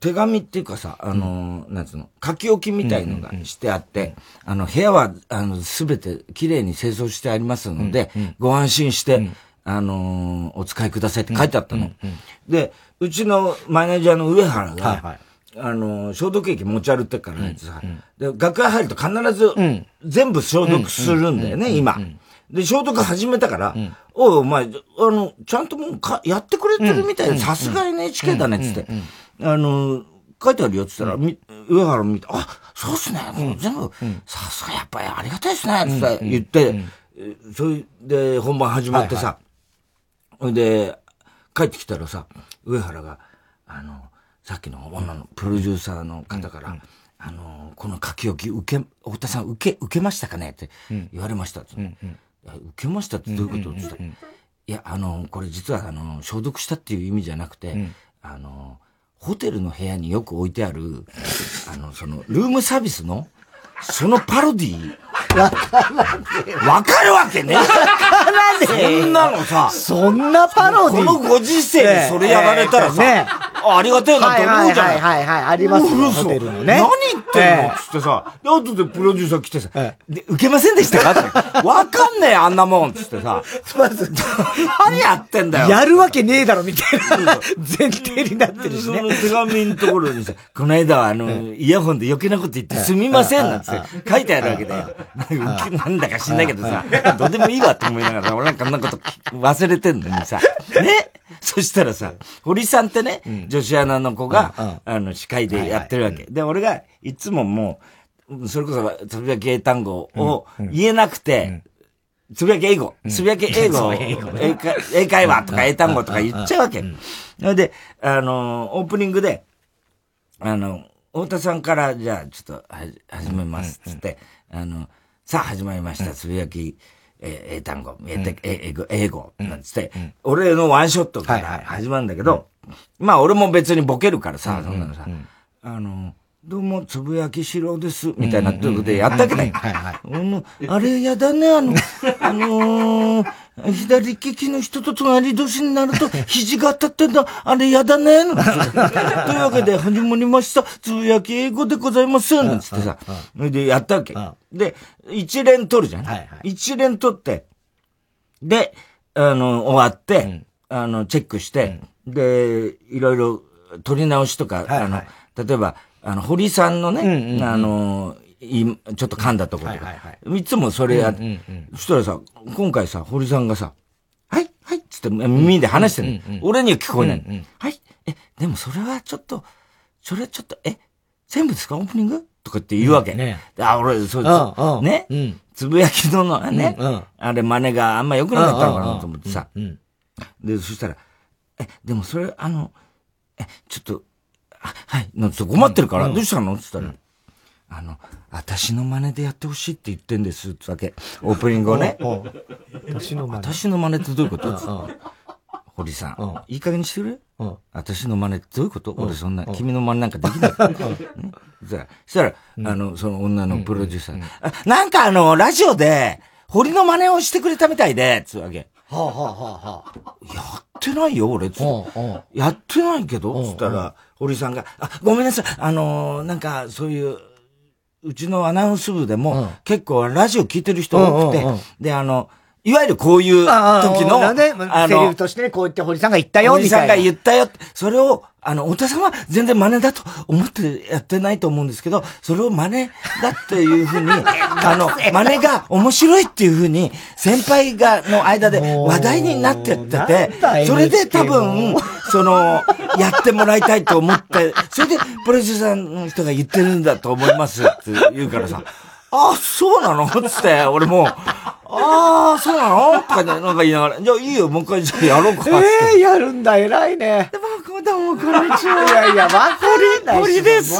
手紙っていうかさ、あの、うん、なんつうの、書き置きみたいのがしてあって、あの、部屋は、あの、すべて綺麗に清掃してありますので、うん、ご安心して、あのお使いくださいって書いてあったの。で、うちのマネージャーの上原が、はいはい。あの、消毒液持ち歩ってからさ、で、楽屋入ると必ず、全部消毒するんだよね、今。で、消毒始めたから、うん、おい、お前、あの、ちゃんともうか、やってくれてるみたいで、さすが NHK だね、つって。あの、書いてあるよ、つったら、み、上原見て、あ、そうっすね、全部、さすがやっぱりありがたいっすね、つって言って、それで本番始まってさ、ほ、いで、帰ってきたらさ、上原が、あの、さっきの女のプロデューサーの方から、あの、この書き置き、受け、太田さん受け、受けましたかねって言われました。うんうん受けましたってどういうこと？って言ったら、いや、あの、これ実は、あの、消毒したっていう意味じゃなくて、うん、あの、ホテルの部屋によく置いてある、あの、その、ルームサービスの、そのパロディ わかるわけねわからねそんなのさ。そんなパロディこのご時世でそれやられたらさ、ね、ありがてえなって思うじゃん。はいはいはい、ありますよ、ホテルのね。何言ってんのつってさ、で、後でプロデューサー来てさ、で、受けませんでしたかって。わかんねえ、あんなもんつってさ。まず、何やってんだよ。やるわけねえだろ、みたいな前提になってるしね。その手紙のところにさ、この間はあの、イヤホンで余計なこと言ってすみませんなんつって書いてあるわけだよ。なんだか知んないけどさ、どうでもいいわって思いながら、俺なんかこんなこと忘れてんのにさ、ね。そしたらさ、堀さんってね、女子アナの子が、あの、司会でやってるわけ。で、俺が、いつももう、それこそ、つぶやき英単語を言えなくて、つぶやき英語、つぶやき英語、英会話とか英単語とか言っちゃうわけ。で、あの、オープニングで、あの、太田さんから、じゃあ、ちょっと、は、始めます、つって、あの、さあ始まりました、つぶやき、え英単語、英英語、英語、なんつって、俺のワンショットから始まるんだけど、まあ俺も別にボケるからさ、そんなのさ、あの、どうも、つぶやきしろです、みたいなということでやったけど、はいはい。あれやだね、あの、あのー、左利きの人と隣同士になると、肘が当たってんだ、あれやだね、というわけで、始まりました、つぶやき英語でございます、なん。つってさ、それでやったわけ。で、一連取るじゃん。はいはい、一連取って、で、あの、終わって、あの、チェックして、で、いろいろ取り直しとか、あの、例えば、あの、堀さんのね、あの、ちょっと噛んだところとか、はいはいはい、いつもそれや、うんうんうん、そしたらさ、今回さ、堀さんがさ、はい、はい、つって耳で話してる、うんうんうん、俺には聞こえない、うんうん、はい、え、でもそれはちょっと、それはちょっと、え、全部ですか？オープニング？とかって言うわけ。ね、あ、俺、そうです。ね、うん、つぶやきののね、うんうん、あれ真似があんま良くなかったのかなと思ってさ。で、そしたら、え、でもそれ、あの、え、ちょっと、あはい、なんつ困ってるから、どうしたの？って言ったら、あの、私の真似でやってほしいって言ってんです、つわけ。オープニングをね。私の真似。私の真似ってどういうこと？堀さん、いい加減にしてくれ。私の真似ってどういうこと？俺そんな、君の真似なんかできない。そしたら、あの、その女のプロデューサー、なんかあの、ラジオで、堀の真似をしてくれたみたいで、つわけ。はあはあはあ、やってないよ、俺、つやってないけど、つったら、堀さんが、あ、ごめんなさい、あのなんか、そういう、うちのアナウンス部でも、結構ラジオ聞いてる人多くて、で、あの、いわゆるこういう時の、あの、セリフとしてね、こう言って堀さんが言ったよ、みたいな。堀さんが言ったよ。それを、あの、太田さんは全然真似だと思ってやってないと思うんですけど、それを真似だっていうふうに、あの、真似が面白いっていうふうに、先輩が、の間で話題になってってて、それで多分、その、やってもらいたいと思って、それで、プロデューサーの人が言ってるんだと思いますって言うからさ、あ、そうなの？つって、俺も、ああ、そうなの？とかね、なんか言いながら、じゃあいいよ、もう一回じゃあやろうか。ええー、やるんだ、偉いね。で、も、こんにちは。いやいや、わかりない。鳥です。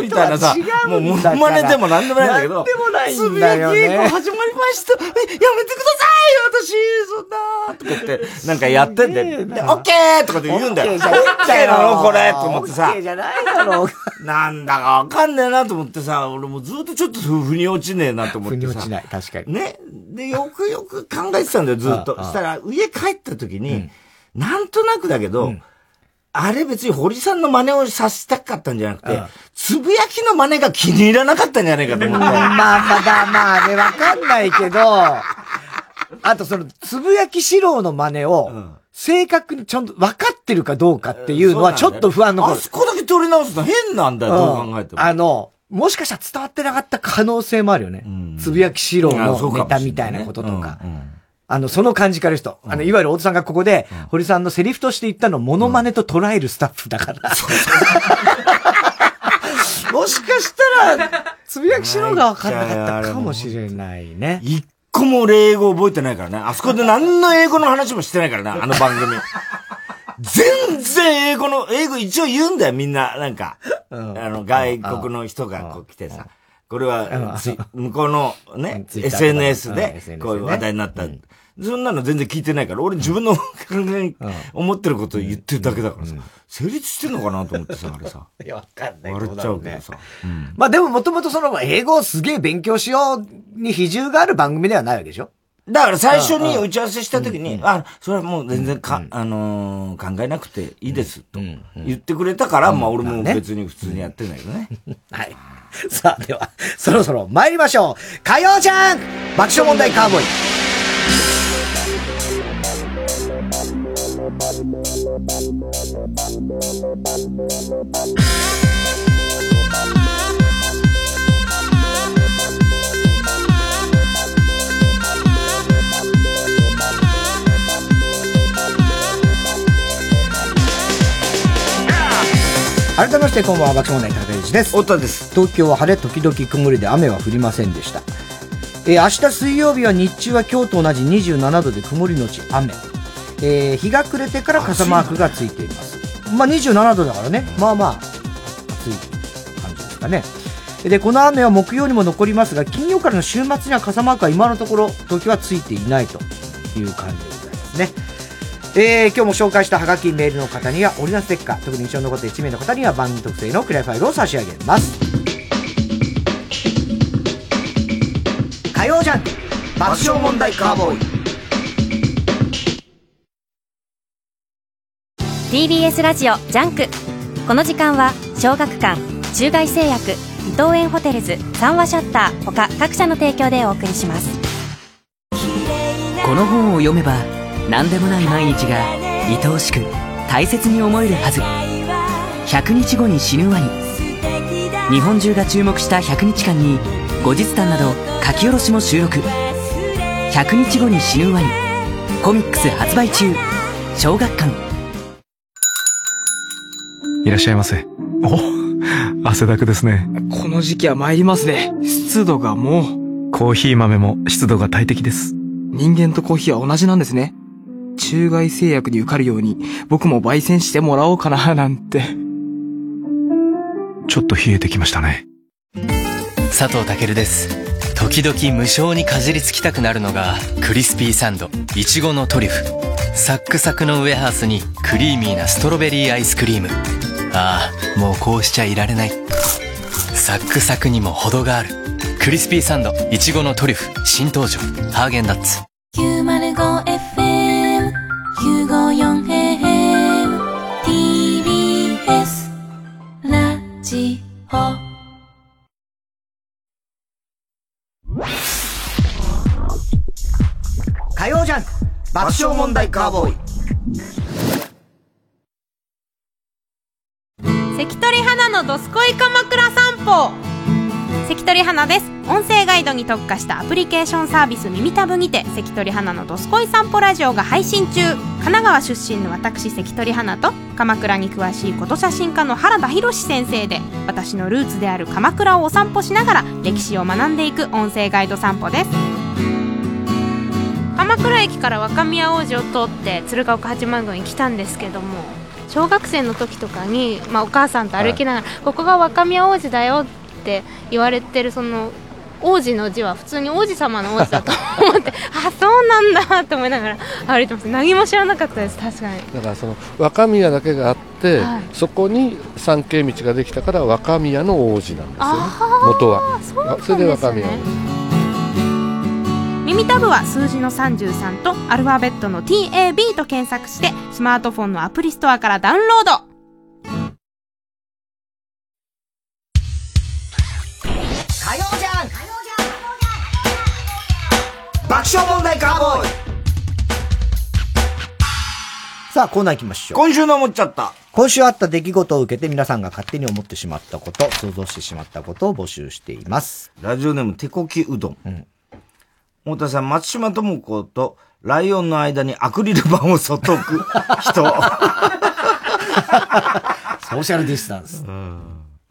みたいなさ、もう、ものまねでもなんでもないんだけど。でもないんだよ、ね。つぶやき始まりました。え、やめてください私、そんなとか言って、なんかやってんで、で、オッケーとかって言うんだよ。オッケーなのこれと思ってさ。オッケーじゃないだろなんだかわかんねえなと思ってさ、俺もずっとちょっと腑に落ちねえなと思ってさ。腑に落ちない、確かに。ね？で、よくよく考えてたんだよ、ずっと。そしたら、家帰った時に、なんとなくだけど、あれ別に堀さんの真似をさせたかったんじゃなくて、つぶやきの真似が気に入らなかったんじゃないかと思って。まあまだまあね、わかんないけど、あとその、つぶやき四郎の真似を、正確にちゃんと分かってるかどうかっていうのはちょっと不安の、ね、あそこだけ取り直すの変なんだよ、どう考えても。あの、もしかしたら伝わってなかった可能性もあるよね。つぶやき四郎のネタみたいなこととか。あの、その感じから人。あの、いわゆる大津さんがここで、堀さんのセリフとして言ったのをモノマネと捉えるスタッフだから。もしかしたら、つぶやきしろが分からなかったかもしれないね。一個も俺英語覚えてないからね。あそこで何の英語の話もしてないからな、あの番組。全然英語の、英語一応言うんだよ、みんな。なんか。あの、外国の人がこう来てさ。これは、向こうのね、SNS で、こういう話題になった。そんなの全然聞いてないから、俺自分の考え、思ってることを言ってるだけだからさ、成立してんのかなと思ってさ、あれさ。いや、わかんない。笑っちゃうけどさ。まあでももともとその、英語をすげえ勉強しように比重がある番組ではないわけでしょ？だから最初に打ち合わせした時に、あ、それはもう全然か、あの考えなくていいです、と。言ってくれたから、まあ俺も別に普通にやってんだけどね。はい。さあ、では、そろそろ参りましょう。火曜じゃん爆笑問題カーボーイ。改めましてこんばんは爆笑問題高橋です。太田です。東京は晴れ時々曇りで雨は降りませんでした。えー、明日水曜日は日中は今日と同じ27度で曇りのち雨、えー、日が暮れてから傘マークがついています。まあ27度だからね。まあまあ暑い感じですかね。でこの雨は木曜にも残りますが金曜からの週末には傘マークは今のところ東京はついていないという感じでございますねえー、今日も紹介したハガキメールの方にはオリジナルステッカー特に印象に残って1名の方には番組特製のクリアファイルを差し上げます。火曜ジャン爆笑問題カーボーイ。TBS ラジオジャンク。この時間は小学館中外製薬伊藤園ホテルズ三和シャッター他各社の提供でお送りします。この本を読めば何でもない毎日が愛おしく大切に思えるはず。100日後に死ぬワニ日本中が注目した100日間に後日談など書き下ろしも収録。100日後に死ぬワニコミックス発売中。小学館。いらっしゃいませ。お汗だくですね。この時期は参りますね。湿度がもう。コーヒー豆も湿度が大敵です。人間とコーヒーは同じなんですね中外製薬に受かるように、僕も焙煎してもらおうかな、なんて。ちょっと冷えてきましたね。佐藤健です。時々無性にかじりつきたくなるのが、クリスピーサンド、いちごのトリュフ。サックサクのウエハースに、クリーミーなストロベリーアイスクリーム。ああ、もうこうしちゃいられない。サックサクにも程がある。クリスピーサンド、いちごのトリュフ、新登場。ハーゲンダッツ。905FM、爆笑問題カーボーイ。関取花のどすこい鎌倉散歩。関取花です。音声ガイドに特化したアプリケーションサービス耳たぶにて関取花のどすこい散歩ラジオが配信中。神奈川出身の私関取花と鎌倉に詳しいこと写真家の原田博先生で私のルーツである鎌倉をお散歩しながら歴史を学んでいく音声ガイド散歩です。鎌倉駅から若宮王子を通って鶴岡八幡宮に来たんですけども小学生の時とかに、まあ、お母さんと歩きながら、はい、ここが若宮王子だよって言われてるその王子の字は普通に王子様の王子だと思って あそうなんだと思いながら歩いてます。何も知らなかったです確かに。だからその若宮だけがあって、はい、そこに参詣道ができたから若宮の王子なんですよね。元は。そそれで若宮耳たぶは数字の33とアルファベットの TAB と検索してスマートフォンのアプリストアからダウンロード爆笑問題カーボーイさあ、コーナー行きましょう。今週の思っちゃった。今週あった出来事を受けて皆さんが勝手に思ってしまったこと、想像してしまったことを募集しています。ラジオネーム、手こきうどん。うん。太田さん、松島智子とライオンの間にアクリル板をそっとく 人。ソーシャルディスタンス。うん。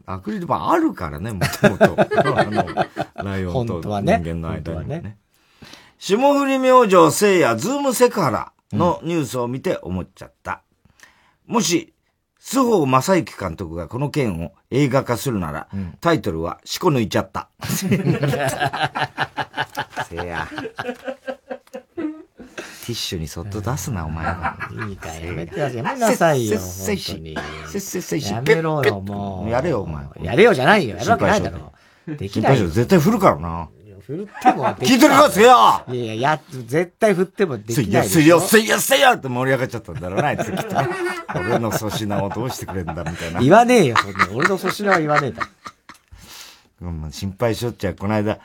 アクリル板あるからね、もともと。ライオンと人間の間にね。ね霜降り明星聖夜ズームセクハラのニュースを見て思っちゃった。うん、もし、須保正幸監督がこの件を映画化するなら、うん、タイトルは、しこ抜いちゃった。せや。ティッシュにそっと出すな、お前は。いいかやめてやめなさいよ。せっせいせっせいせいし。やめろよ、もう。やれよ、お前。やれよじゃないよ。やるわけないだろ。できない。絶対振るからな。振っても聞いてるかせよいやいや、や、絶対振ってもできないでしょ。せよ、せよ、せよって盛り上がっちゃったんだろうな、あいつきっと。俺の粗品をどうしてくれんだ、みたいな。言わねえよ、そんな。俺の粗品は言わねえだ。うん、心配しょっちゃう。この間、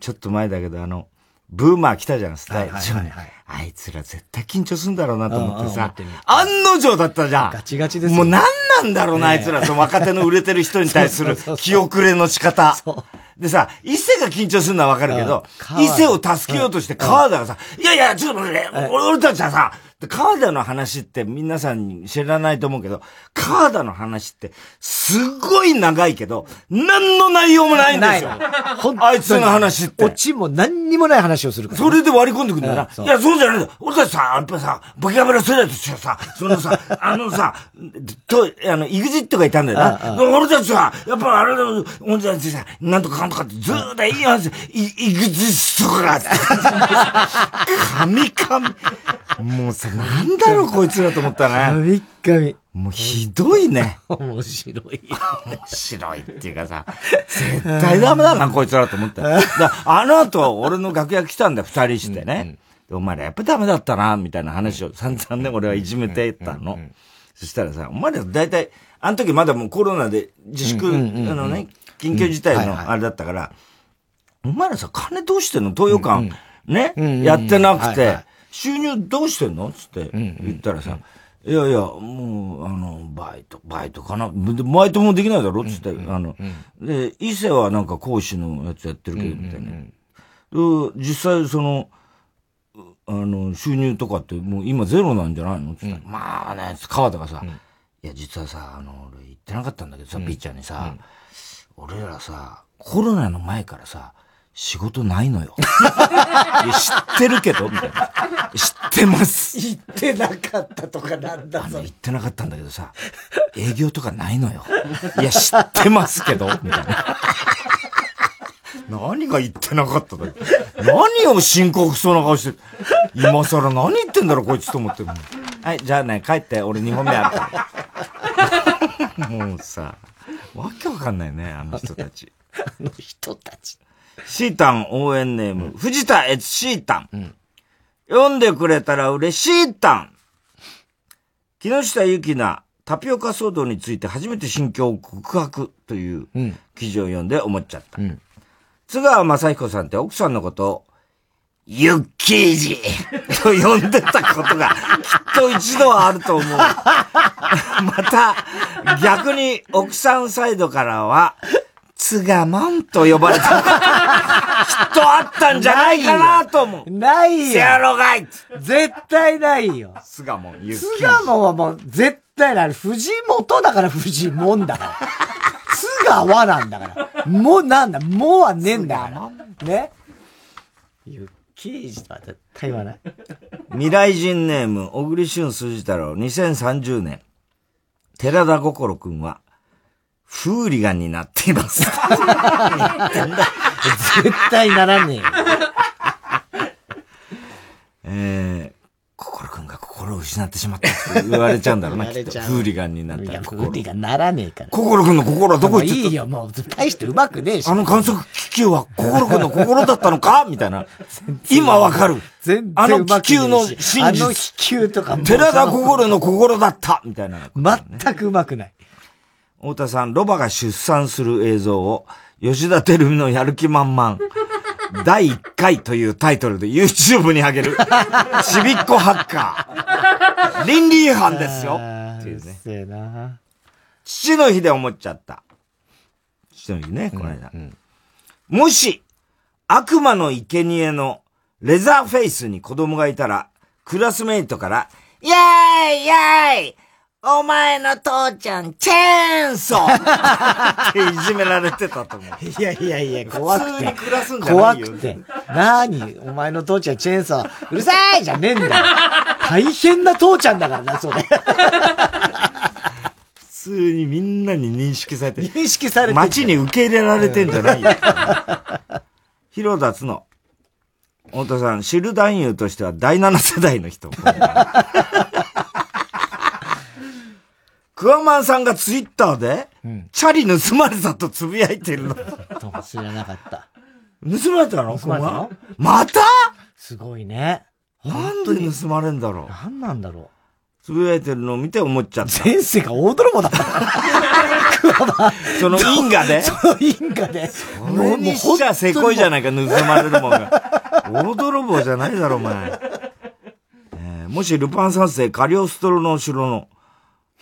ちょっと前だけど、あの、ブーマー来たじゃん、スタイル。はいはいはい、あいつら絶対緊張するんだろうなと思ってさ、案の定だったじゃん。ガチガチですもう何なんだろうな、あいつら、その若手の売れてる人に対する 気遅れの仕方。でさ、伊勢が緊張するのはわかるけど、伊勢を助けようとして川田がさ、いやいや、ちょっと待って、俺たちはさ、川田の話って皆さんに知らないと思うけど、川田の話ってすごい長いけど、何の内容もないんですよ。あいつの話って。オチも何にもない話をするから、それで割り込んでくるんだよな。いや、そうじゃないんだ。俺たちさ、やっぱさ、ボキャブラ世代としてさ、そのさ、あのさ、と、あの、イグジットがいたんだよな。俺たちは、やっぱあれだ、俺たちさ、なんとかかんとかってずーっといい話、イグジットが、神神。もうさ、なんだろう、こいつらと思ったね。神っ神。もうひどいね。面白い。面白いっていうかさ、絶対ダメだな、こいつらと思った。だあの後、俺の楽屋来たんだよ、二人してね。お前らやっぱダメだったな、みたいな話を散々ね、俺はいじめてたの。そしたらさ、お前ら大体、あの時まだもうコロナで自粛、あのね、緊急事態のあれだったから、お前らさ、金どうしてんの？東洋館、ね、やってなくて、収入どうしてんの？つって言ったらさ、いやいや、もう、あの、バイト、バイトかな？バイトもできないだろ？つって、あの、で、伊勢はなんか講師のやつやってるけど、みたいな。実際その、あの、収入とかってもう今ゼロなんじゃないの？つって、まあね、川田がさ、いや、実はさ、あの、俺言ってなかったんだけどさ、ピッチャーにさ、俺らさ、コロナの前からさ、仕事ないのよ。いや知ってるけど、みたいな。知ってます。言ってなかったとかなんだぞ。言ってなかったんだけどさ、営業とかないのよ。いや、知ってますけど、みたいな。何が言ってなかっただよ。何を深刻そうな顔して、今更何言ってんだろ、こいつと思って。はい、じゃあね、帰って、俺2本目あるから。もうさ、わけわかんないね、あの人たち。あの人たち。シータン応援ネーム、藤田悦シータン。読んでくれたら嬉しいタン。木下ゆきなタピオカ騒動について初めて心境を告白という記事を読んで思っちゃった。津川雅彦さんって奥さんのことを、ユッキージ と呼んでたことがきっと一度はあると思う。また、逆に奥さんサイドからは、ツガモンと呼ばれた。きっとあったんじゃないかなと思う。ないよ。せやろがい絶対ないよ。巣鴨ゆ巣鴨はもう絶対ない。藤本だから藤門だから。津川なんだから。もうなんだ、もうはねえんだから。ね。ユッキージとは絶対言わない。未来人ネーム、小栗旬筋太郎、2030年。寺田心くんは、フーリガンになっています。絶対ならねえよ。えー、心くんが心を失ってしまったって言われちゃうんだろうな、きっと。フーリガンになったいや、ら。フーリガンならねえから。心くんの心はどこ行っちゃった？いいよ、もう、大してうまくねえし。あの観測気球は心くんの心だったのか？みたいな。今わかる。全あの然うまくねえし気球の真実。あの気球とかもう寺田心の心だったみたいな。全くうまくない。太田さん、ロバが出産する映像を、吉田照美のやる気満々、第1回というタイトルで YouTube に上げる、ちびっこハッカー。倫理違反ですよ。っていうね。せえな父の日で思っちゃった。父の日ね、この間。もし、悪魔の生贄のレザーフェイスに子供がいたら、クラスメイトから、イェーイイェーイお前の父ちゃん、チェーンソーっていじめられてたと思う。いやいやいや、怖くて普通に。暮らすんじゃないよ。怖くて。なにお前の父ちゃんチェーンソー、うるさいじゃねえんだよ。大変な父ちゃんだからな、それ。普通にみんなに認識されてる。認識されてる街に受け入れられてんじゃないよ。広田つの。太田さん、知る男優としては第7世代の人。クワマンさんがツイッターで、チャリ盗まれたとつぶやいてるの。知らなかった。盗まれたの？盗まれたの？また？すごいね。なんで盗まれんだろう？なんなんだろつぶやいてるのを見て思っちゃった。前世が大泥棒だった。その因果で？その因果で。それにしちゃせこいじゃないか、盗まれるもんが。大泥棒じゃないだろ、お前。えーもしルパン三世カリオストロの城の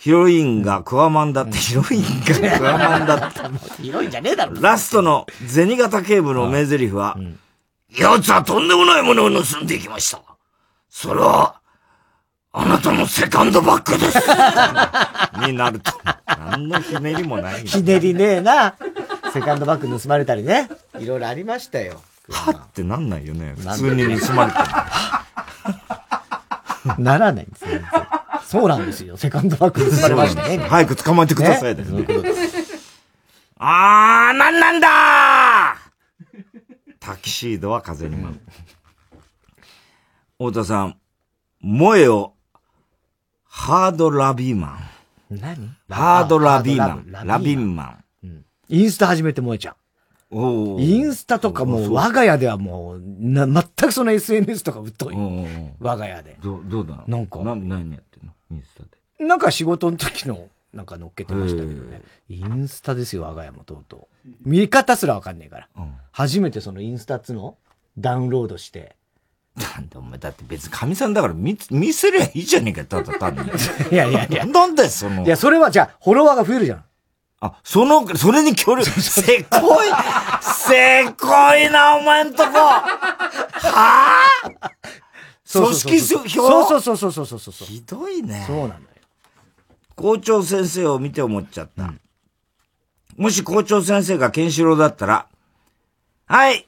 ヒロインがクワマンだって、ヒロインが クワマンだって。広いんじゃねえだろ。ラストの銭形警部の名台詞は、奴はとんでもないものを盗んでいきました。それは、あなたのセカンドバッグです。になると。何のひねりもない。ひねりねえな。セカンドバッグ盗まれたりね。いろいろありましたよ。はってなんないよね。普通に盗まれてる。ならないんですよ。そうなんですよ。セカンドバッグ盗まれましたね。早く捕まえてくださいね。あー、なんなんだタキシードは風に舞う。太田さん、萌えを、ハードラビーマン。何？ハードラビーマン。ララビビーマン。インスタ始めて萌えちゃん。おインスタとかもう我が家ではもう、な、全くその SNS とか疎い。我が家で。どう、どうだなんかな、何？インスタで。なんか仕事の時の、なんか乗っけてましたけどね。インスタですよ、我が家もとうとう。見方すらわかんねえから。初めてそのインスタっつのダウンロードして。なんでお前、だって別に神さんだから見、見せりゃいいじゃねえか、ただ単に。いやいやいや。なんでその。いや、それはじゃあ、フォロワーが増えるじゃん。あ、その、それに協力、せこい、せこいな、お前んとこ。はぁ組織票そうそうそうそうそうそうそう。ひどいね。そうなのよ。校長先生を見て思っちゃった。もし校長先生がケンシロウだったら、はい、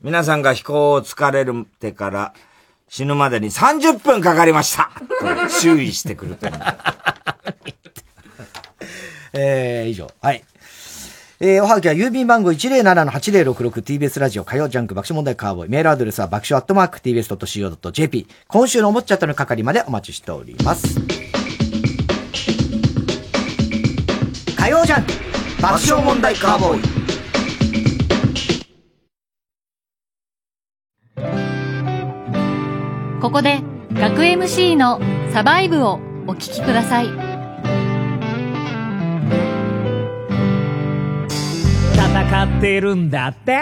皆さんが飛行を疲れるてから死ぬまでに30分かかりました 注意してくると。えー、以上。はい。えー、おはがきは郵便番号 107-8066TBS ラジオ火曜ジャンク爆笑問題カーボーイ。メールアドレスは爆笑アットマーク TBS.CO.JP。今週の思っちゃったの係までお待ちしております。火曜ジャンク爆笑問題カーボーイ。ここで学 MC のサバイブをお聞きください。戦ってるんだって？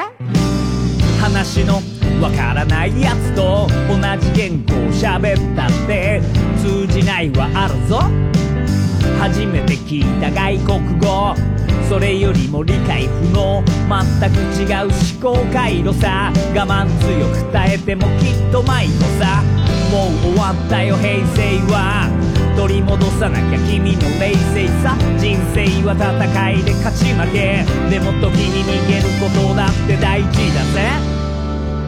話のわからないやつと同じ言語を喋ったって？通じないはあるぞ。初めて聞いた外国語。それよりも理解不能。全く違う思考回路さ。我慢強く耐えてもきっと迷子さ。もう終わったよ平成は。取り戻さなきゃ君の冷静さ人生は戦いで勝ち負けでも時に逃げることだって大事だぜ。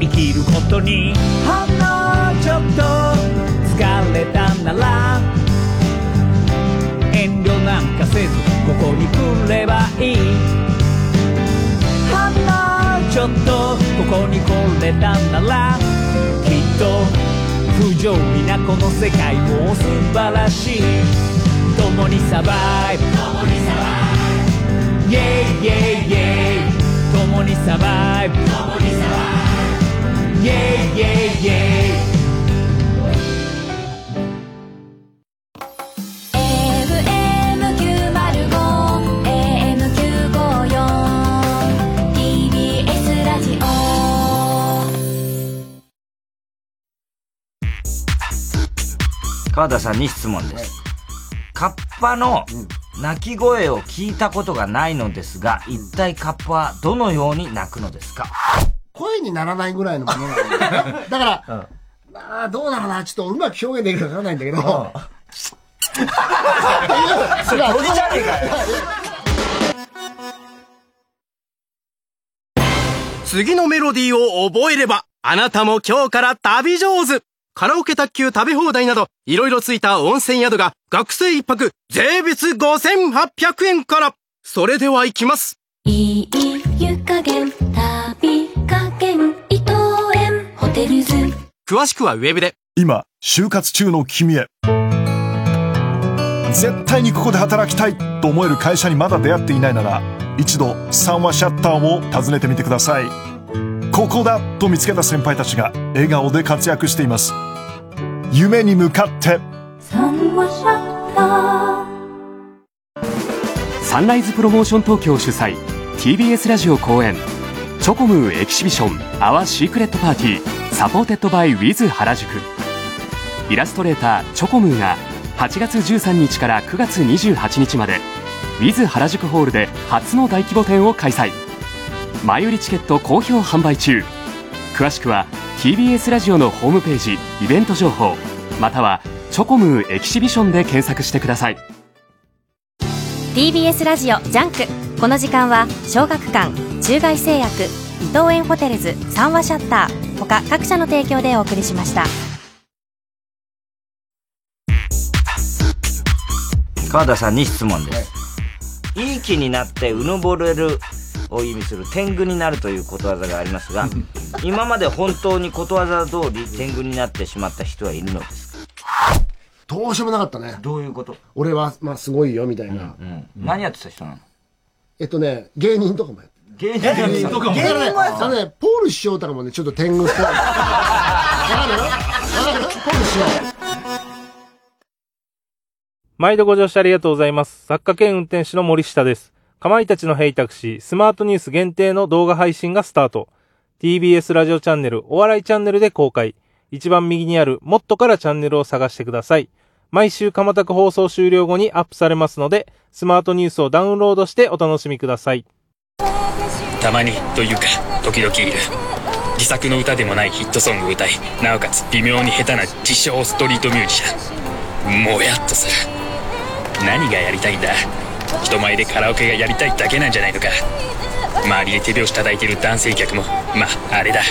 生きることにほんのちょっと疲れたなら遠慮なんかせずここに来ればいい。ほんのちょっとここに来れたならきっと不条理なこの世界も素晴らしい。共にサバイブ。共にサバイブ。イェイイェイイェイ共にサバイブ。共にサバイブ。イェイイェイイェイ川田さんに質問です。カッパの鳴き声を聞いたことがないのですが、一体カッパはどのように鳴くのですか？声にならないぐらいのものなんだよね。だから、あ あ、どうだろうな、ちょっとうまく表現できるかわからないんだけど。それ鳥じゃねえかよ。次のメロディーを覚えれば、あなたも今日から旅上手カラオケ卓球食べ放題など、いろいろついた温泉宿が、学生一泊、税別5800円から。それでは行きます。いい湯加減旅加減伊藤園ホテルズ詳しくはウェブで。今、就活中の君へ。絶対にここで働きたいと思える会社にまだ出会っていないなら、一度三話シャッターを訪ねてみてください。ここだと見つけた先輩たちが笑顔で活躍しています。夢に向かって。サンライズプロモーション東京主催 TBS ラジオ公演チョコムー Exhibition Our Secret Party supported by WITH 原宿イラストレーターチョコムーが8月13日から9月28日までウィズ原宿ホールで初の大規模展を開催前売りチケット好評販売中。詳しくは TBS ラジオのホームページイベント情報またはチョコムー Exhibition で検索してください。TBS ラジオジャンク。この時間は小学館中外製薬伊藤園ホテルズ三和シャッター他各社の提供でお送りしました。川田さんに質問です。いい気になってうぬぼれるを意味する天狗になるということわざがありますが、今まで本当にことわざ通り天狗になってしまった人はいるのですか？どうしようもなかったね。どういうこと？俺は、まあ、すごいよ、みたいな。何やってた人なの？えっとね、芸人とかもやって芸芸人とかも？芸人もやってたあのね、ポール師匠とかもね、ちょっと天狗っぽい。わかる？わかる？ポール師匠。毎度ご乗車ありがとうございます。作家兼運転手の森下です。かまいたちのヘイタクシー、スマートニュース限定の動画配信がスタート。TBS ラジオチャンネル、お笑いチャンネルで公開。一番右にある、もっとからチャンネルを探してください。毎週かまたく放送終了後にアップされますので、スマートニュースをダウンロードしてお楽しみください。たまにというか時々いる自作の歌でもないヒットソングを歌いなおかつ微妙に下手な自称ストリートミュージシャンもやっとする何がやりたいんだ？人前でカラオケがやりたいだけなんじゃないのか。周りで手拍子叩いてる男性客も。まああれだ。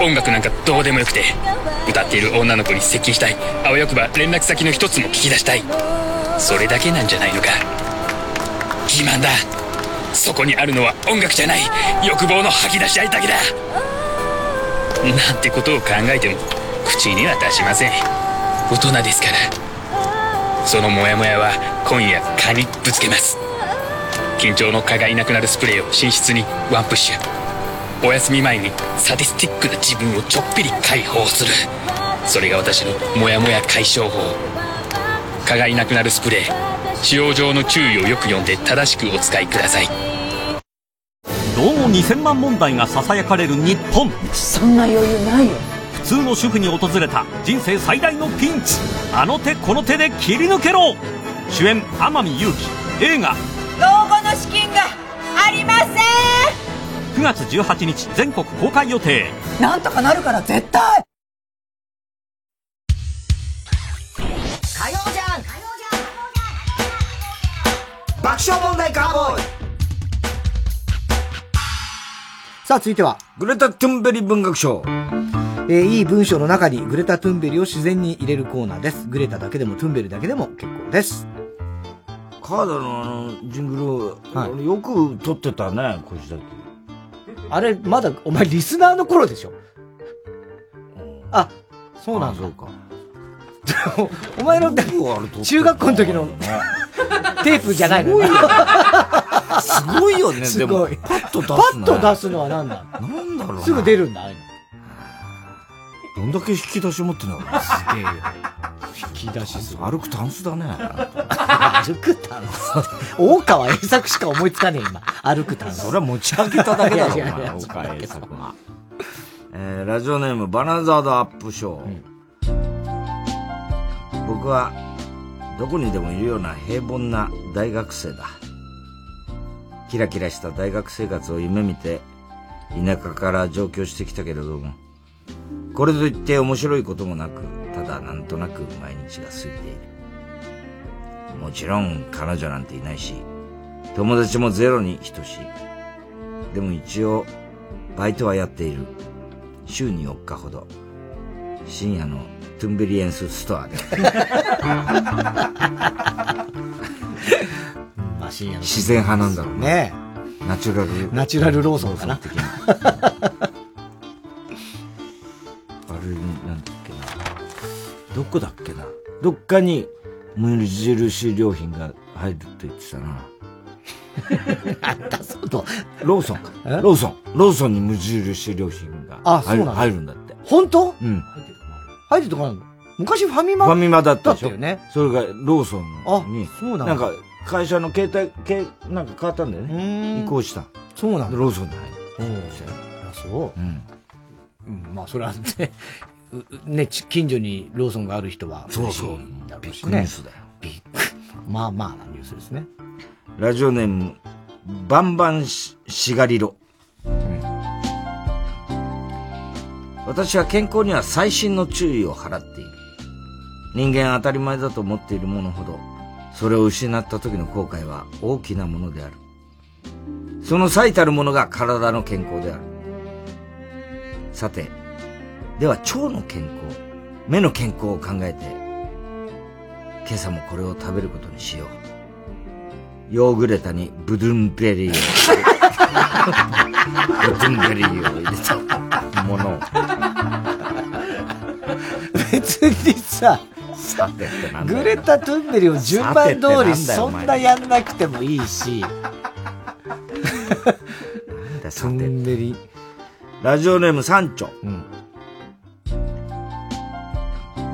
音楽なんかどうでもよくて。歌っている女の子に接近したい。あわよくば連絡先の一つも聞き出したい。それだけなんじゃないのか。欺瞞だ。そこにあるのは音楽じゃない。欲望の吐き出し合いだけだ。なんてことを考えても口には出しません。大人ですから。そのモヤモヤは今夜蚊にぶつけます。緊張の蚊がいなくなるスプレーを寝室にワンプッシュ。お休み前にサディスティックな自分をちょっぴり解放する。それが私のモヤモヤ解消法。蚊がいなくなるスプレー。使用上の注意をよく読んで正しくお使いください。どうも2000万問題が囁かれる日本。そんな余裕ないよ普通の主婦に訪れた人生最大のピンチ。あの手この手で切り抜けろ。主演天海祐希。映画老後の資金がありません。9月18日全国公開予定。なんとかなるから絶対。火曜じゃん。爆笑問題カーボーイ。さあ、続いては。グレタ・トゥンベリ文学賞。えーいい文章の中にグレタ・トゥンベリを自然に入れるコーナーです。グレタだけでもトゥンベリだけでも結構です。カードのあの、ジングルを、俺よく撮ってたね、こじだけ。あれ、まだ、お前リスナーの頃でしょ？あ、そうなんだ。そうか。お前の、中学校の時のテープじゃないの？すごいよね、すでも。ごい。パッと出すパねッと出すのは何だなんだろうなすぐ出るんだ、ああいうの。どんだけ引き出し持ってんのすげえよ。引き出しす歩くタンスだね。歩くタンス大川栄作しか思いつかねえ、今。歩くタンス。それは持ち上げただけだろ、いやいやいやお前岡栄作が。えーラジオネーム、バナザードアップショー。僕は、どこにでもいるような平凡な大学生だ。キラキラした大学生活を夢見て、田舎から上京してきたけれども、これといって面白いこともなく、ただなんとなく毎日が過ぎている。もちろん彼女なんていないし、友達もゼロに等しい。でも一応、バイトはやっている。週に4日ほど。深夜のコンビニエンスストアで。まあ、深夜の自然派なんだろうねナチュラル。ナチュラルローソンかなどこだっけな？どっかに無印良品が入るって言ってたな。なんだその。ローソンか。ローソン。ローソンに無印良品があ、そう入るなんだ。入るんだって。本当？うん。入ってるとこあるの？昔ファミマファミマだったでしょね。それがローソンに。そうなんだなんか、会社の携帯、けなんか変わったんだよね。移行した。そうなんだ。ローソンに入る。あ、そう。うん。うん、まあ、それはね、ううね、ち近所にローソンがある人はそうそう嬉しいんだろうしね。ビッグニュースだよ。ビッグ。まあまあなニュースですね。ラジオネーム、バンバンししがりろ。私は健康には細心の注意を払っている。人間当たり前だと思っているものほど、それを失った時の後悔は大きなものである。その最たるものが体の健康である。さて、では腸の健康、目の健康を考えて、今朝もこれを食べることにしよう。ヨーグレタにブドゥンベリーを、ブドゥンベリーを入れたものを。別にさ、グレタ・トゥンベリを順番通りそんなやんなくてもいいし。トゥンベリ。ラジオネーム三丁。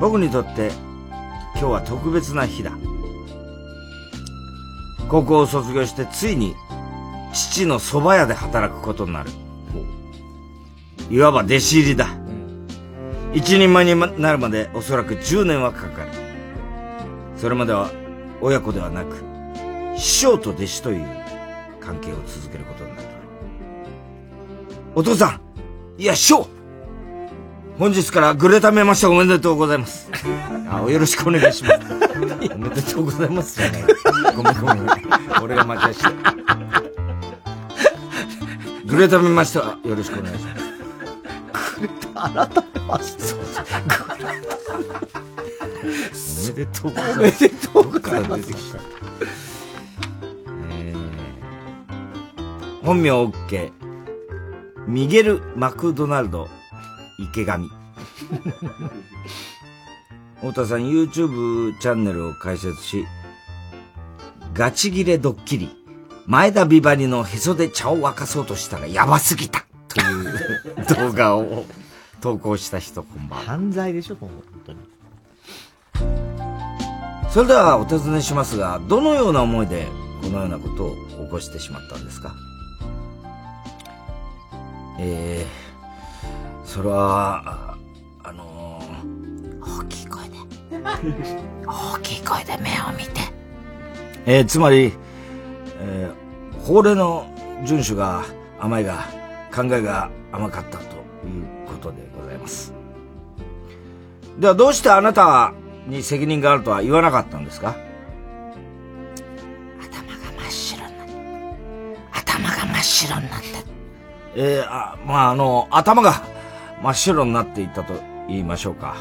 僕にとって今日は特別な日だ。高校を卒業してついに父の蕎麦屋で働くことになる。いわば弟子入りだ。一人前になるまでおそらく10年はかかる。それまでは親子ではなく師匠と弟子という関係を続けることになる。お父さんいや師匠本日からグレタめましておめでとうございます。あ、よろしくお願いします。おめでとうございますじゃない。ごめんごめん。俺が間違えして。グレタめましてはよろしくお願いします。グレタ改めまして。おめでとうございます。おめでとうございます。えー、本名 OK。ミゲル・マクドナルド池上。太田さん YouTube チャンネルを開設し、ガチギレドッキリ、前田ビバリのへそで茶を沸かそうとしたらやばすぎたという動画を投稿した人こんばんは。犯罪でしょ、本当に。それではお尋ねしますが、どのような思いでこのようなことを起こしてしまったんですか？えー、それは、あのー、大きい声で、大きい声で目を見て。えー、つまり、えー、法令の遵守が甘いが、考えが甘かったということでございます。ではどうしてあなたはに責任があるとは言わなかったんですか？頭が真っ白になって。頭が真っ白になって。えー、あ、まあ、あの、頭が真っ白になっていったと言いましょうか。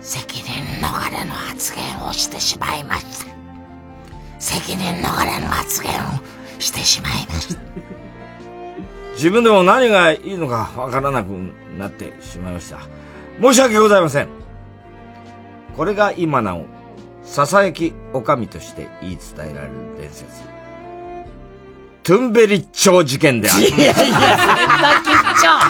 責任逃れの発言をしてしまいました。責任逃れの発言をしてしまいました。自分でも何がいいのかわからなくなってしまいました。申し訳ございません。これが今なお、ささやきおかみとして言い伝えられる伝説。トゥンベリッチョ事件である。いやいや、千葉吉兆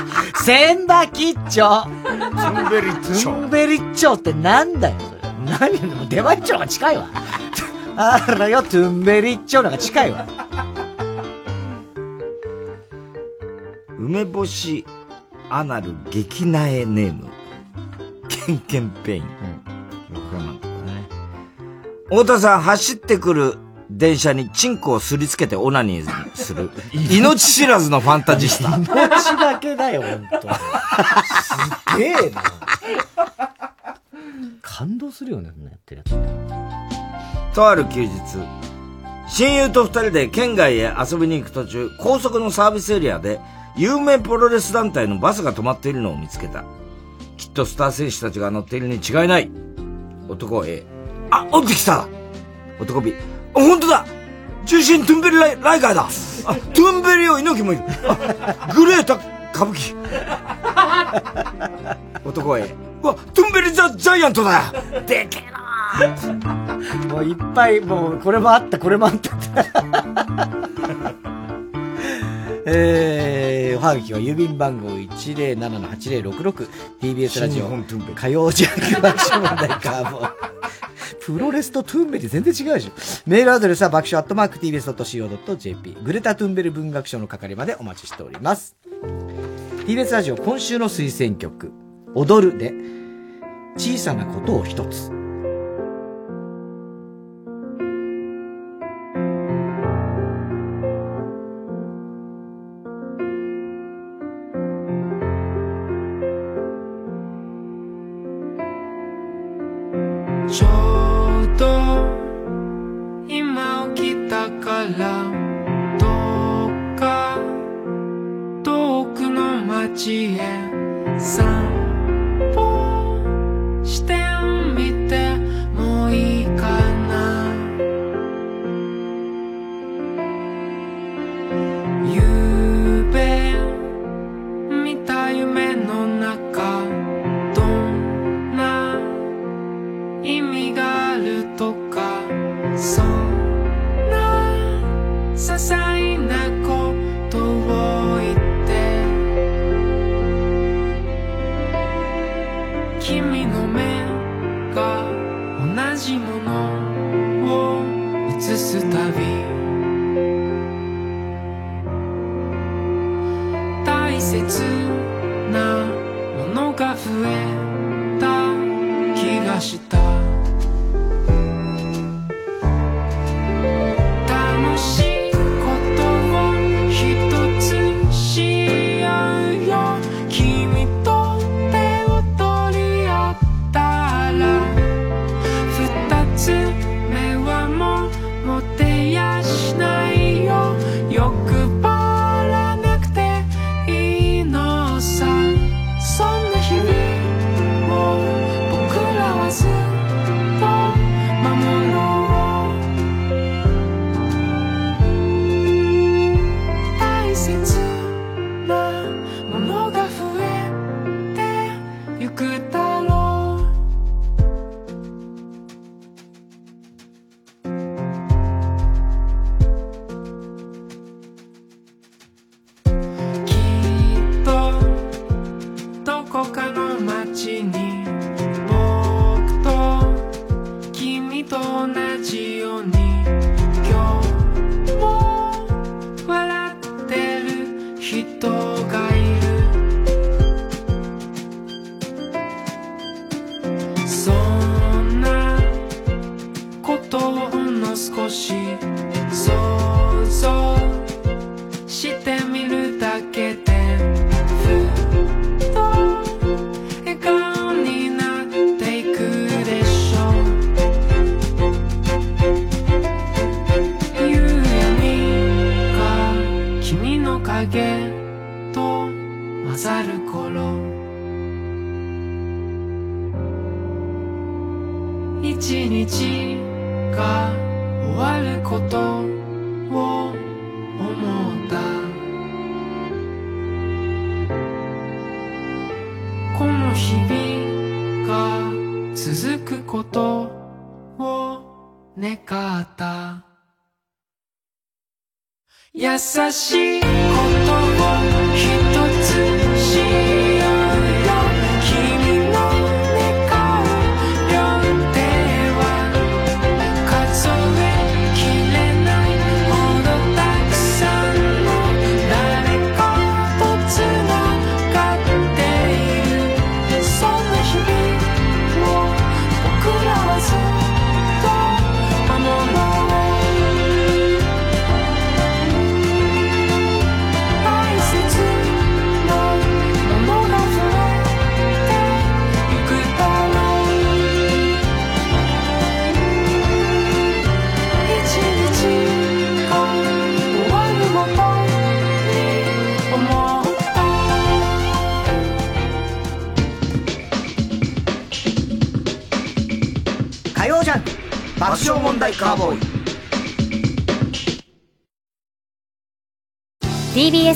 千葉吉兆トゥンベリッチョ。トゥンベリッチョってなんだよ、それ。何でも出前町が近いわ。あらよ、トゥンベリッチョのが近いわ。梅干しアナル激苗ネーム。ケンケンペイン。うん太田さん、走ってくる電車にチンコをすりつけてオナニーする。命知らずのファンタジスタ。命だけだよ、ほんと。すげえな。感動するよね、やってるやつ。とある休日、親友と二人で県外へ遊びに行く途中、高速のサービスエリアで、有名プロレス団体のバスが止まっているのを見つけた。きっとスター選手たちが乗っているに違いない。男 A。あ、降りてきた男 B。あ、本当だ中心トゥンベリライライガーだあ、トゥンベリオ猪木もいる。あ、グレータ歌舞伎。男 A。うわ、トゥンベリザ・ジャイアントだでけえなもういっぱい、もう、これもあった、これもあった。えー、おはがきは郵便番号 107-8066TBS ラジオ火曜ジャンク爆笑問題カーボプロレスとトゥンベリ全然違うでしょ。メールアドレスは爆笑アットマーク TBS.CO.JP。グレタ・トゥンベリ文学賞の係までお待ちしております。TBS ラジオ今週の推薦曲、踊るで、小さなことを一つ。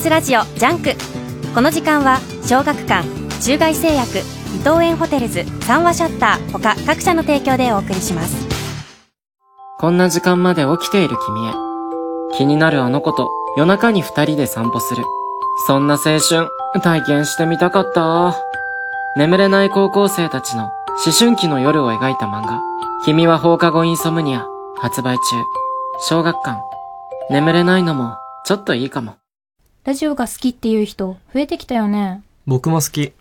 スラジオジャンクこの時間は小学館中外製薬伊藤園ホテルズ三和シャッター他各社の提供でお送りしますこんな時間まで起きている君へ。気になるあの子と夜中に二人で散歩する。そんな青春、体験してみたかった。眠れない高校生たちの思春期の夜を描いた漫画。君は放課後インソムニア。発売中。小学館。眠れないのも、ちょっといいかも。ラジオが好きっていう人増えてきたよね。僕も好き。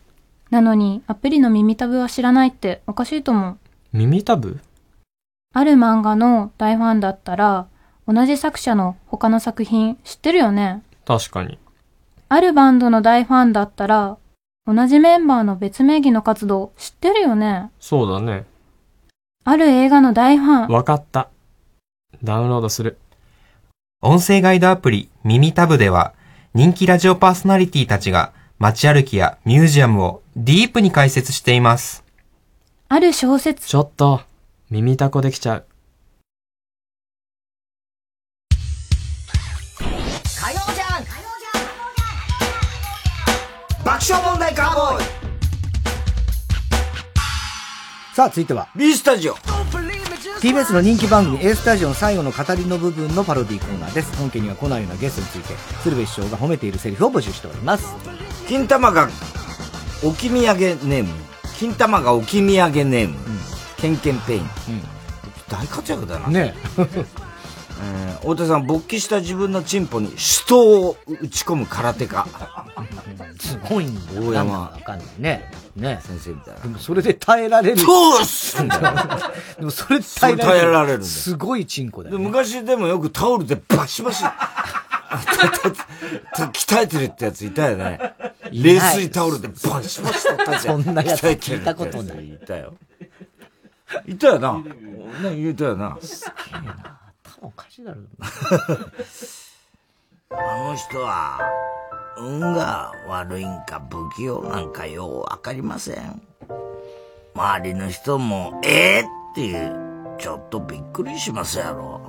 なのにアプリの耳タブは知らないっておかしいと思う。耳タブある漫画の大ファンだったら、同じ作者の他の作品知ってるよね。確かに。あるバンドの大ファンだったら、同じメンバーの別名義の活動知ってるよね。そうだね。ある映画の大ファン。わかった。ダウンロードする。音声ガイドアプリ耳タブでは人気ラジオパーソナリティたちが街歩きやミュージアムをディープに解説しています。ある小説。ちょっと、耳タコできちゃう。火曜ジャンク爆笑問題カーボーイさあ、続いては。B スタジオ TBS の人気番組 A スタジオの最後の語りの部分のパロディコーナーです。本家には来ないようなゲストについて、鶴瓶師匠が褒めているセリフを募集しております。金玉が置き土産ネーム。金玉が置き土産ネーム、ケンケンペイン、大活躍だな。ねえー太田さん勃起した自分のチンポに死闘を打ち込む空手家。すごいんだよ。大山わかんないね。ね。先生みたいな。でもそれで耐えられる。そうっす でもそれで耐えられる。耐えられるすごいチンコだよ、で昔でもよくタオルでバシバシ。鍛えてるってやついたよね。冷水タオルでバシバシ取ったじゃん。そんなやつ聞いたことない。いたよいたよな。ね言うたよなおかしいだろ。あの人は、運が悪いんか不器用なんかようわかりません。周りの人も、ええっていう、ちょっとびっくりしますやろ。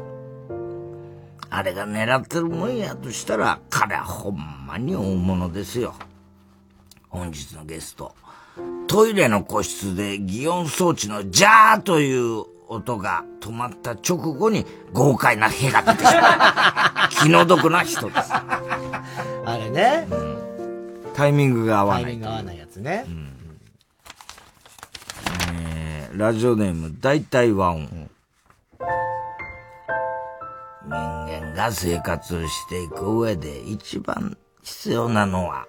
あれが狙ってるもんやとしたら、彼はほんまに大物ですよ。本日のゲスト、トイレの個室で擬音装置のジャーという音が止まった直後に豪快な屁が出てしまう。気の毒な人です。あれね。タイミングが合わないタイミング合わないやつね。えーラジオネーム大体和音、人間が生活していく上で一番必要なのは、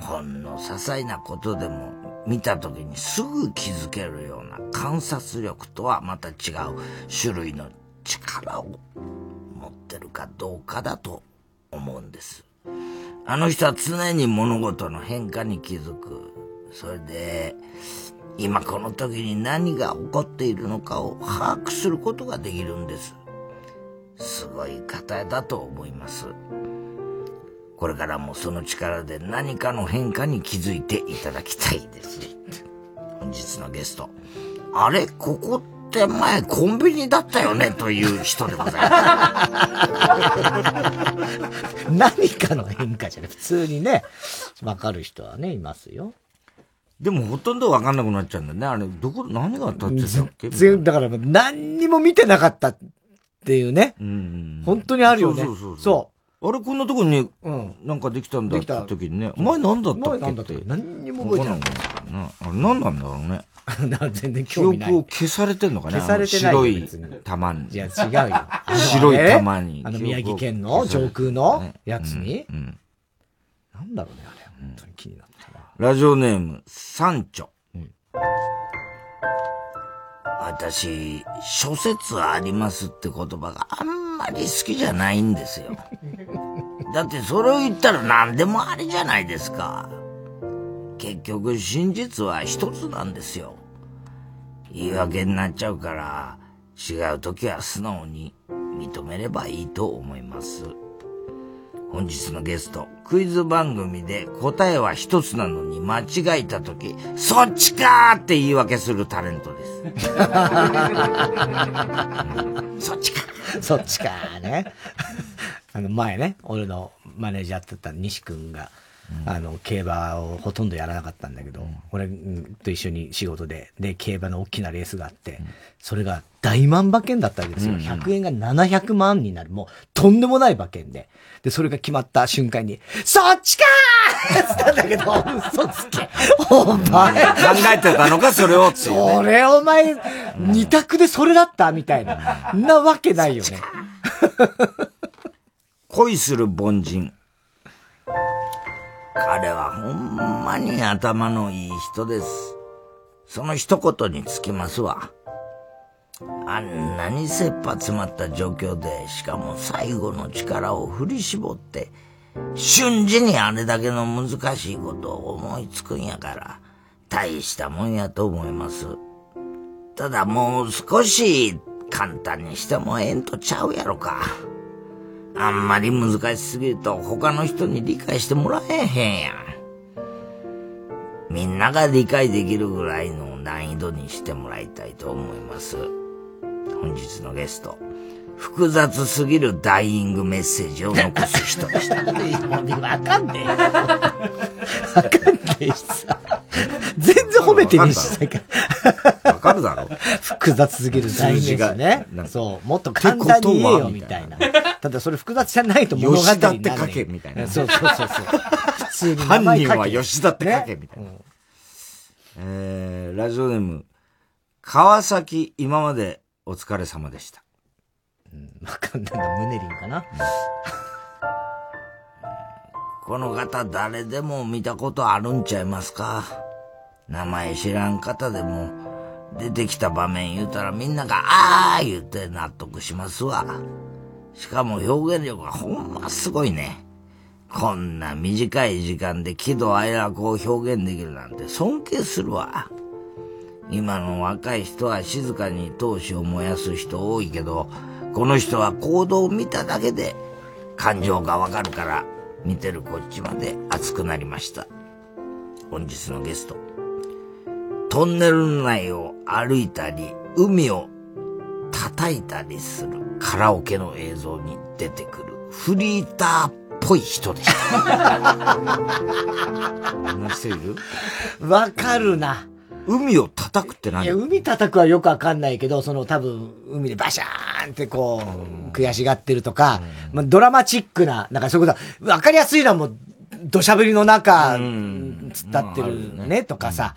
ほんの些細なことでも見た時にすぐ気づけるような観察力とはまた違う種類の力を持ってるかどうかだと思うんです。あの人は常に物事の変化に気づく。それで、今この時に何が起こっているのかを把握することができるんです。すごい方だと思います。これからもその力で何かの変化に気づいていただきたいです。本日のゲスト、あれ？ここって前コンビニだったよね？という人でございます。何かの変化じゃない。普通にね、わかる人はね、いますよ。でもほとんどわかんなくなっちゃうんだよね。あれ、どこ、何があったってたっけ？全然、だから何にも見てなかったっていうね。本当にあるよね。そうそうそうそあれ、こんなとこに、なんかできたんだって時にね、前何だったっけった？っけ何にも覚えてないあれ何なんだろうね。全然記興味ない。憶を消されてんのかね？消されてないよ白い玉に。いや、違うよ。白い玉に。あの宮城県の上空のやつに？なんだろうね、あれ。本当に気になったな。ラジオネーム、サンチョ。私、諸説ありますって言葉があんまり好きじゃないんですよ。だってそれを言ったら何でもありじゃないですか。結局真実は一つなんですよ。言い訳になっちゃうから、違う時は素直に認めればいいと思います。本日のゲスト、クイズ番組で答えは一つなのに間違えた時、そっちかーって言い訳するタレントです。そっちか そっちかね。あの前ね、俺のマネージャーだった西くんが、あの、競馬をほとんどやらなかったんだけど、俺うんと一緒に仕事で、で、競馬の大きなレースがあって、それが大万馬券だったわけですよ。うんうん100円が700万になる、もうとんでもない馬券で。で、それが決まった瞬間に、そっちかーって言ったんだけど、嘘つけ。お前。考えてたのか、それをっていうねそれお前、二択でそれだったみたいな。なわけないよね。恋する凡人。彼はほんまに頭のいい人です。その一言につきますわ。あんなに切羽詰まった状況で、しかも最後の力を振り絞って、瞬時にあれだけの難しいことを思いつくんやから、大したもんやと思います。ただもう少し簡単にしてもええんとちゃうやろか。あんまり難しすぎると他の人に理解してもらえへんやん。みんなが理解できるぐらいの難易度にしてもらいたいと思います。本日のゲスト、複雑すぎるダイイングメッセージを残す人でした。わかんねえよ。わかんねえしさ。全然褒めてねえしさ。わかるだろ複雑すぎる大事がね。そう。もっと簡単に言えよ、みたいな。ただそれ複雑じゃないと物語にな。吉田って書けみたいなそうそうそうそう。普通に名犯人は吉田って書けみたいな。えー、ラジオネーム、川崎今までお疲れ様でした。わかんないな、ムネリンかな。この方誰でも見たことあるんちゃいますか？名前知らん方でも出てきた場面言うたらみんながあー言って納得しますわ。しかも表現力がほんますごいね。こんな短い時間で喜怒哀楽を表現できるなんて尊敬するわ。今の若い人は静かに闘志を燃やす人多いけど、この人は行動を見ただけで感情がわかるから見てるこっちまで熱くなりました。本日のゲスト。トンネル内を歩いたり、海を叩いたりするカラオケの映像に出てくるフリーターっぽい人でした。こんな人いる？わかるな。海を叩くって何？いや、海叩くはよくわかんないけど、その多分、海でバシャーンってこう、悔しがってるとか、まあ、ドラマチックな、なんかそういうことは、わかりやすいのはもう、土砂降りの中、つったってるね、とかさ、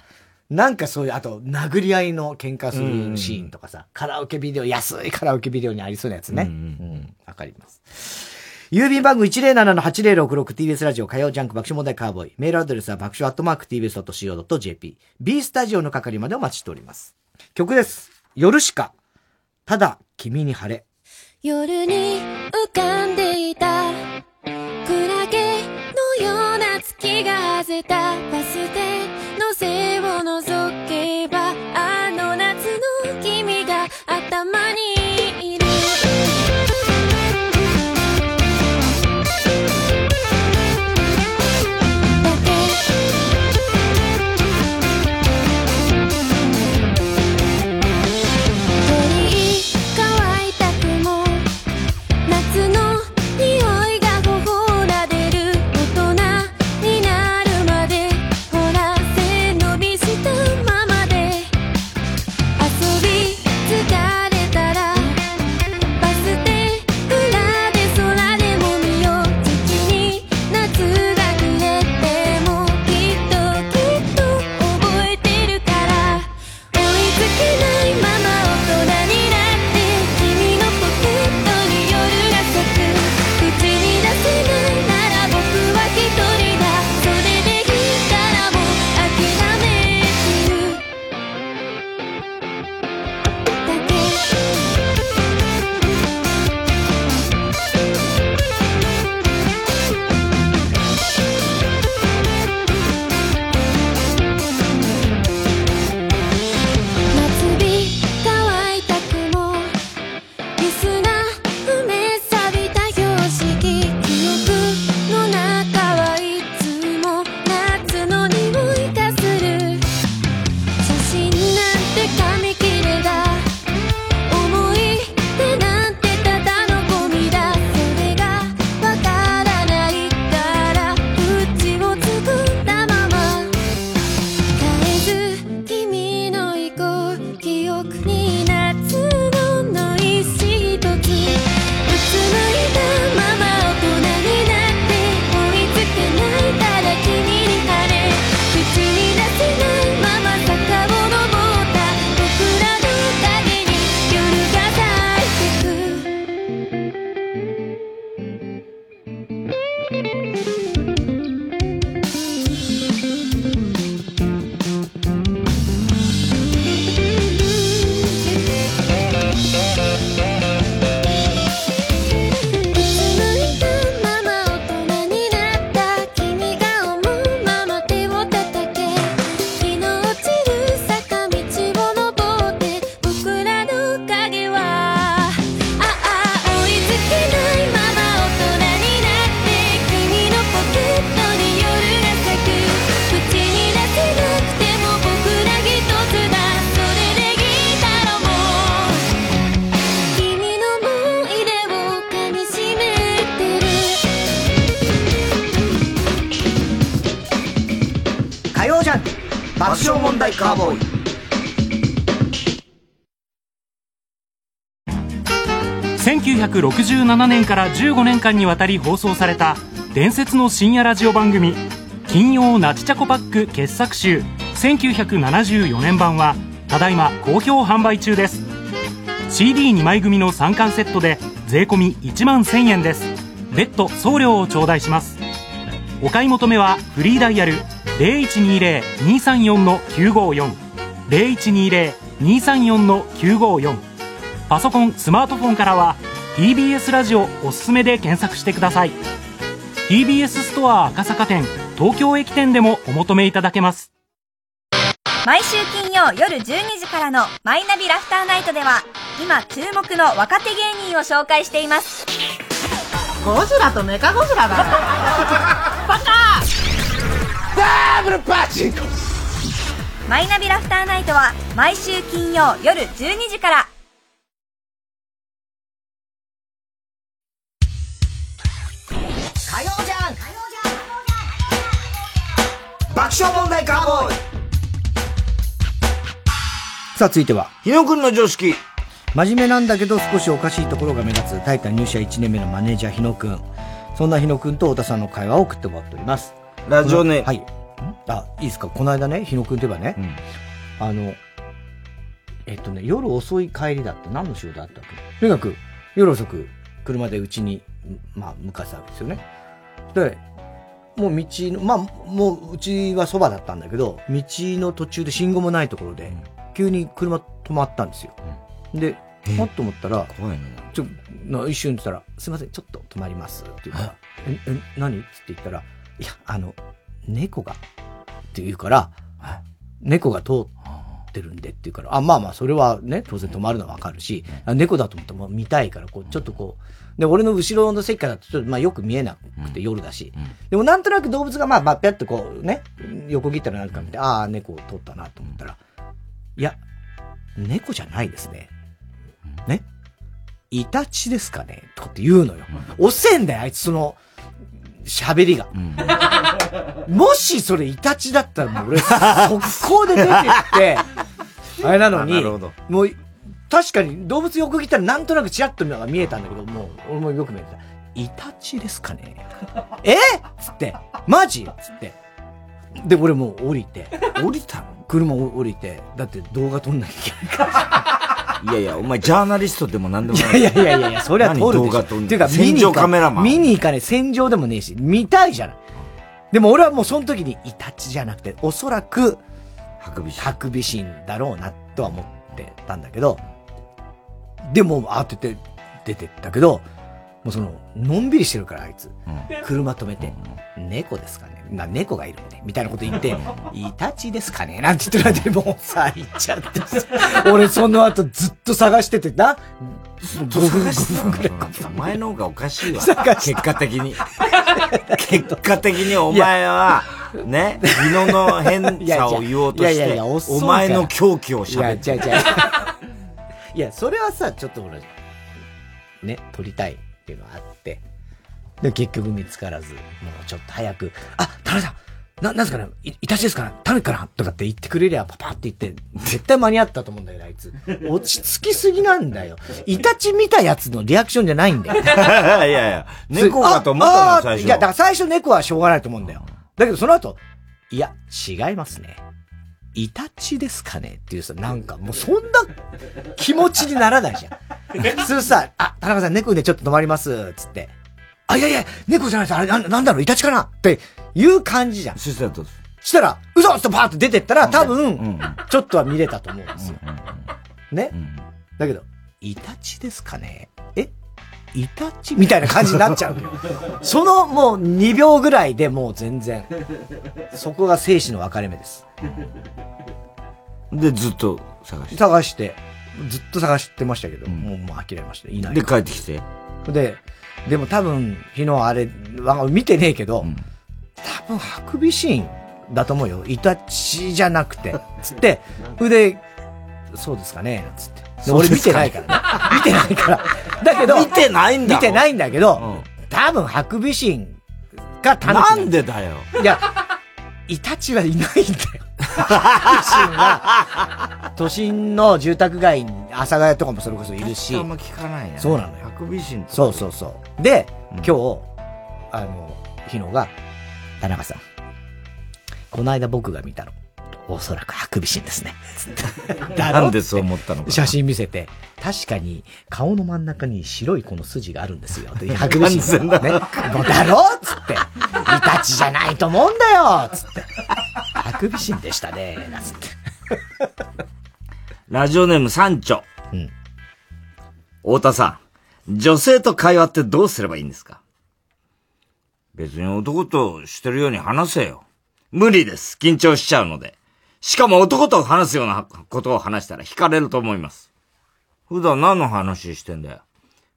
なんかそういう、あと、殴り合いの喧嘩するシーンとかさ、カラオケビデオ、安いカラオケビデオにありそうなやつね。うん。わかります。郵便番号 107-8066TBS ラジオ火曜ジャンク爆笑問題カーボーイ。メールアドレスは爆笑アットマーク TBS.CO.JP。B スタジオの係までお待ちしております。曲です。夜しか。ただ、君に晴れ。夜に浮かんでいたクラゲのような月が外れたバス停1967年から15年間にわたり放送された伝説の深夜ラジオ番組「金曜ナチチャコパック傑作集。1974年版」はただいま好評販売中です。CD2 枚組の3巻セットで税込み1万1000円です。別途送料を頂戴します。お買い求めはフリーダイヤル0120-234-954 0120-234-954パソコンスマートフォンからは TBS ラジオおすすめで検索してください。TBS ストア赤坂店東京駅店でもお求めいただけます。毎週金曜夜12時からの「マイナビラフターナイト」では今注目の若手芸人を紹介しています。ゴジラとメカゴジラだ。バカ！ダブルパチンコマイナビラフターナイトは毎週金曜夜12時から火曜じゃん爆笑問題カーボーイさあ、続いては。日野くんの常識。真面目なんだけど少しおかしいところが目立つタイタン入社1年目のマネージャー日野くん。そんな日野くんと太田さんの会話を送ってもらっております。ラジオネームはい。あ、いいですか？この間ね、日野くんといえばね、あの、えっとね、夜遅い帰りだった。何の仕事だったっけ？とにかく、夜遅く車でうちにまあ、向かってたわけですよね。で、もう道の、まあ、もううちはそばだったんだけど、道の途中で信号もないところで、急に車止まったんですよ。で、もっと思ったら、怖いね。ちょ、な一瞬言ったら、すいません、ちょっと止まりますって言うから、え、え、何？って言ったら、いや、あの、猫が、って言うから、猫が通ってるんでって言うから、あ、まあまあ、それはね、当然止まるのはわかるし、あ猫だと思ってもう見たいから、こう、ちょっとこう、で、俺の後ろの席からちょっと、まあよく見えなくて夜だし、でもなんとなく動物がまあ、ばっぴゃっとこう、ね、横切ったらなんか見て、ああ、猫を通ったなと思ったら、いや、猫じゃないですね。ね？イタチですかね？とかって言うのよ。遅えんだよ、あいつその、喋りが。もしそれイタチだったらもう俺、速攻で出てって、あれなのに、あなるほど。もう、確かに動物横切ったらなんとなくチラッと見えたんだけど、もう、俺もよく見えてた。イタチですかね え？つって、マジ？つって。で、俺もう降りて。降りたの？車降りて。だって動画撮んなきゃいけないから。いやいや、お前ジャーナリストでも何でもない。いやいやいやいや、それは撮るでしょ。何動画撮んの？っていうか、戦場カメラマン。見に行かねえ、戦場でもねえし、見たいじゃない。でも俺はもうその時にイタチじゃなくて、おそらく、ハクビシン。ハクビシンだろうな、とは思ってたんだけど、でも、当てて出てったけど、もうその、のんびりしてるから、あいつ。車止めて、猫ですかね。な、猫がいるんで、みたいなこと言って、イタチですかね。なんて言ってる間にもうさ、行っちゃってさ。俺その後ずっと探しててな、5分、5分くらい。お前の方がおかしいわ。探結果的に。結果的にお前は、ね、日野の変さを言おうとしてお前の狂気を喋っていや、違う違う。いや、それはさ、ちょっとほら、ね、撮りたいっていうのがあって、で、結局見つからず、もうちょっと早く、あ、田中さんな、なんすかねい、いたちですかタヌキかなとかって言ってくれりゃ、パパって言って、絶対間に合ったと思うんだよ、あいつ。落ち着きすぎなんだよ。イタチ見たやつのリアクションじゃないんだよ。いやいや、猫かと思ったの最初いや、だから最初猫はしょうがないと思うんだよ。だけどその後、いや、違いますね。イタチですかねっていうさ、なんかもうそんな気持ちにならないじゃん。普通さ、あ、田中さん猫でちょっと止まります、つって。あ、いやいや、猫じゃないです。あれ、なんなんだろう、イタチかなっていう感じじゃん。したしたら、嘘ってパーって出てったら、多分、ちょっとは見れたと思うんですよ。ね、だけど、イタチですかねえイタチみたいな感じになっちゃう。そのもう2秒ぐらいでもう全然、そこが生死の分かれ目です。で、ずっと探して。探して、ずっと探してましたけど、もうもう諦めました。いない。で、帰ってきて。で、でも多分、昨日あれ、わ見てねえけど、多分ハクビシンだと思うよ。イタチじゃなくて。つって、で、そうですかねつって。で俺見てないからね。見てないから。だけど、見てないんだ見てないんだけど、多分ハクビシンがタヌキなんでだよ？いや、イタチはいないんだよ。ハクビシンは、都心の住宅街に、阿佐ヶ谷とかもそれこそいるし。あんま聞かないね。そうなのよ。ハクビシンそうそうそう。で、今日、あの、日野が、田中さん、この間僕が見たの、おそらくハクビシンですね。なんでそう思ったのかな写真見せて、確かに顔の真ん中に白いこの筋があるんですよ。でハクビシンのね。もうだろっつって。イタチじゃないと思うんだよつって。ハクビシンでしたね。なんつって。ラジオネームサンチョ。うん。太田さん、女性と会話ってどうすればいいんですか？別に男としてるように話せよ。無理です。緊張しちゃうので。しかも男と話すようなことを話したら惹かれると思います。普段何の話してんだよ。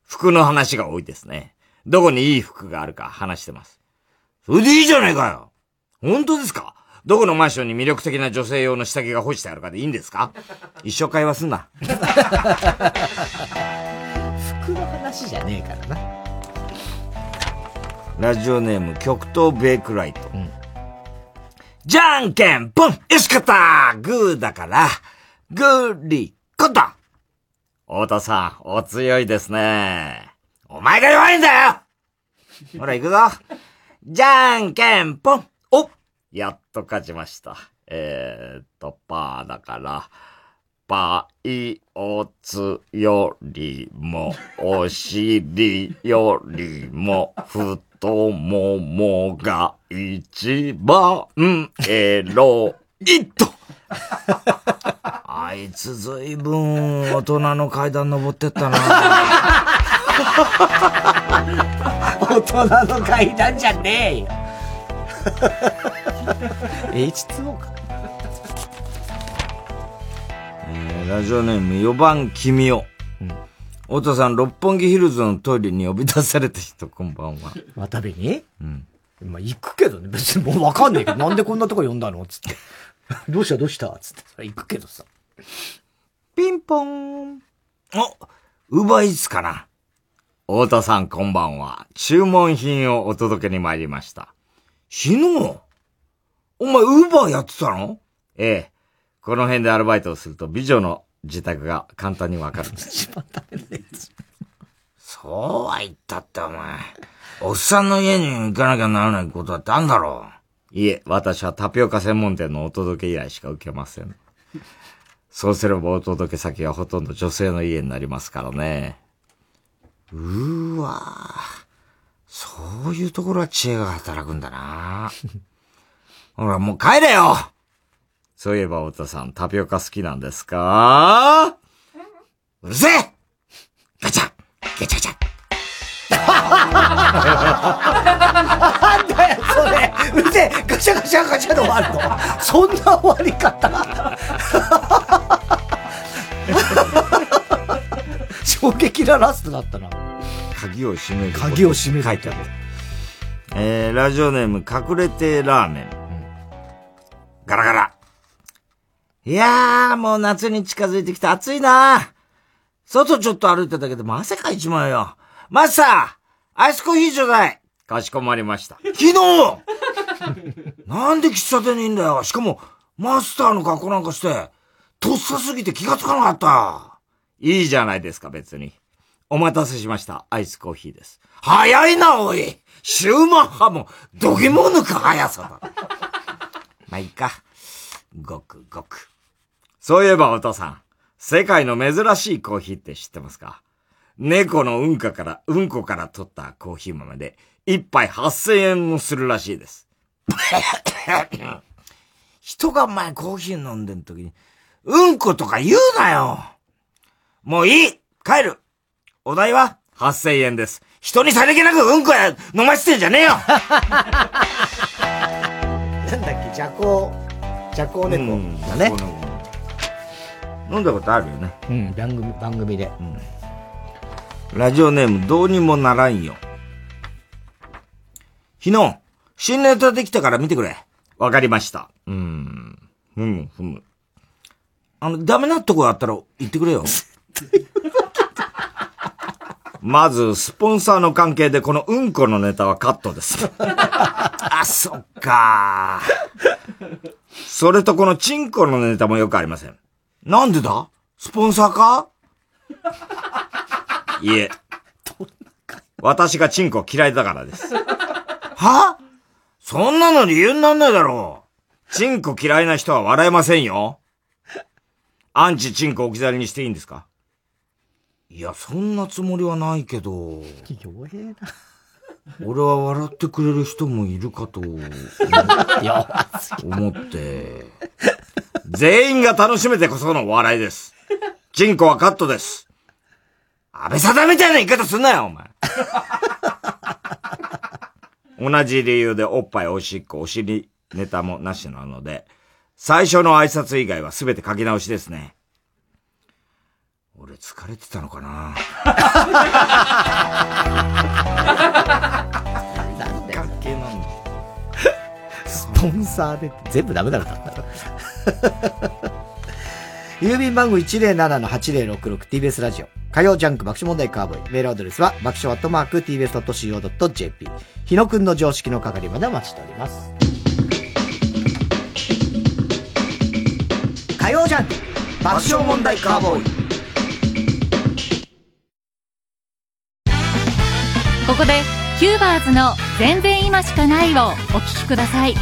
服の話が多いですね。どこにいい服があるか話してます。それでいいじゃねえかよ本当ですか？どこのマンションに魅力的な女性用の下着が干してあるかでいいんですか？一生会話すんな。服の話じゃねえからな。ラジオネーム極東ベイクライト。じゃんけんぽん。よし勝ったグーだから、グーリコット太田さん、お強いですね。お前が弱いんだよ。ほら行くぞ。じゃんけんぽん。おやっと勝ちました。えーっと、パーだから、ぱいおつよりも、お尻よりも、太ももが一番エロいと。あいつずいぶん大人の階段登ってったな。大人の階段じゃねえよ。H2O か。えーラジオネーム4番君を。太田さん、六本木ヒルズのトイレに呼び出された人、こんばんは。渡部に？うん。まあ、行くけどね。別にもうわかんねえけど、なんでこんなとこ呼んだの？つって。どうしたどうした？つって。それ行くけどさ。ピンポン。お、ウーバーイーツかな太田さんこんばんは。注文品をお届けに参りました。昨日お前ウーバーやってたの？ええ。この辺でアルバイトをすると美女の自宅が簡単にわかるんです。そうは言ったってお前。おっさんの家に行かなきゃならないことだってあんだろう。いえ、私はタピオカ専門店のお届け依頼しか受けません。そうすればお届け先はほとんど女性の家になりますからね。うーわーそういうところは知恵が働くんだなほら、もう帰れよそういえば、太田さん、タピオカ好きなんですか？うるせえガチャガチャガチャなんだよ、それうるせえガチャガチャガチャで終わるの？そんな終わり方衝撃なラストだったな。鍵を閉める。鍵を閉める書いてある。えー、ラジオネーム、隠れてラーメン。ガラガラ。いやー、もう夏に近づいてきて暑いな外ちょっと歩いてたけど、もう汗かいちまうよ。マスターアイスコーヒーちょうだいかしこまりました。昨日 なんで喫茶店にいんだよしかも、マスターの格好なんかして、とっさすぎて気がつかなかった。いいじゃないですか、別に。お待たせしました。アイスコーヒーです。早いな、おいシューマッハも、どぎも抜く速さだ。まあ、いいか。ごくごく。そういえば、お父さん。世界の珍しいコーヒーって知ってますか？猫のうんかから、うんこから取ったコーヒー豆で、一杯8000円もするらしいです。人が前コーヒー飲んでん時に、うんことか言うなよもういい帰るお代は8000円です。人にさりげなくうんこや飲ませてんじゃねえよ なんだっけ、邪行、邪行猫だね。飲んだことあるよね。うん、番組、番組で。ラジオネームどうにもならんよ。昨日、新ネタできたから見てくれ。わかりました。うーん。ふむふむ。あの、ダメなとこあったら言ってくれよ。まず、スポンサーの関係でこのうんこのネタはカットです。あ、そっかそれとこのチンコのネタもよくありません。なんでだ？スポンサーか？いえ。私がチンコ嫌いだからです。は？そんなの理由になんないだろう。チンコ嫌いな人は笑えませんよ。アンチチンコ置き去りにしていいんですか？いや、そんなつもりはないけど。弱えな。俺は笑ってくれる人もいるかと思思って。全員が楽しめてこその笑いです。チンコはカットです。安倍貞みたいな言い方すんなよ、お前。同じ理由でおっぱいおしっこお尻ネタもなしなので、最初の挨拶以外は全て書き直しですね。俺疲れてたのかなポンサーで全部ダメだろだったら。郵便番号 107-8066TBS ラジオ。火曜ジャンク爆笑問題カーボーイ。メールアドレスは爆笑アットマーク TBS.CO.JP。日野くんの常識の係までお待ちしております。火曜ジャンク爆笑問題カーボーイ。ここでキューバーズの全然今しかないをお聞きください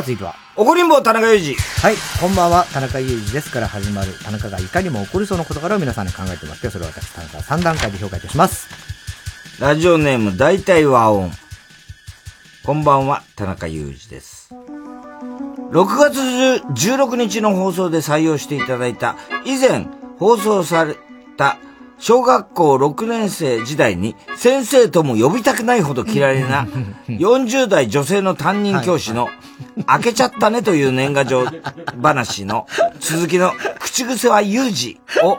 さあ、続いては。怒りんぼ田中裕二。はい、こんばんは、田中裕二ですから始まる、田中がいかにも起こりそうな事柄を皆さんに考えてもらって、それを私、田中が3段階で評価いたします。ラジオネーム大体和音。こんばんは、田中裕二です。6月16日の放送で採用していただいた、以前放送された小学校6年生時代に先生とも呼びたくないほど嫌いな 40代女性の担任教師の開けちゃったねという年賀状話の続きの口癖は有事を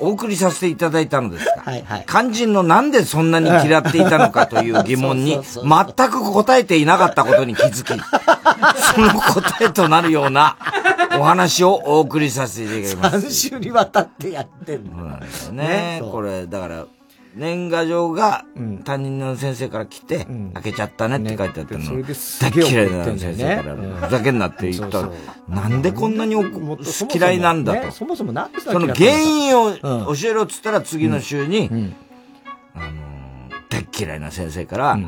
お送りさせていただいたのですが、肝心のなんでそんなに嫌っていたのかという疑問に全く答えていなかったことに気づき、その答えとなるようなお話をお送りさせていただきます。3週にわたってやってんの。ね。そう。これ、だから、年賀状が担任の先生から来て、開けちゃったねって書いてあったの。それです大嫌いな先生から、うん。ふざけんなって言ったらそう、なんでこんなに嫌いなんだと。ねそもそもなんでその原因を教えろっつったら次の週に、あのー、大嫌いな先生から、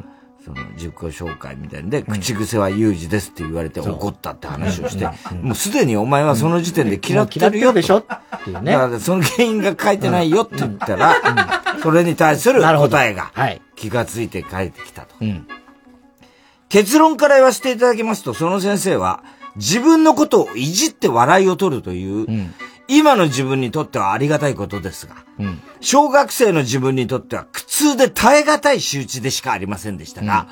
その自己紹介みたいんで、口癖は有事ですって言われて怒ったって話をして、もうすでにお前はその時点で嫌ってるよと。でしょっていうね。だからその原因が書いてないよって言ったら、それに対する答えが気がついて帰ってきたと。結論から言わせていただきますと、その先生は自分のことをいじって笑いを取るという、今の自分にとってはありがたいことですが、小学生の自分にとっては苦痛で耐え難い仕打ちでしかありませんでしたが、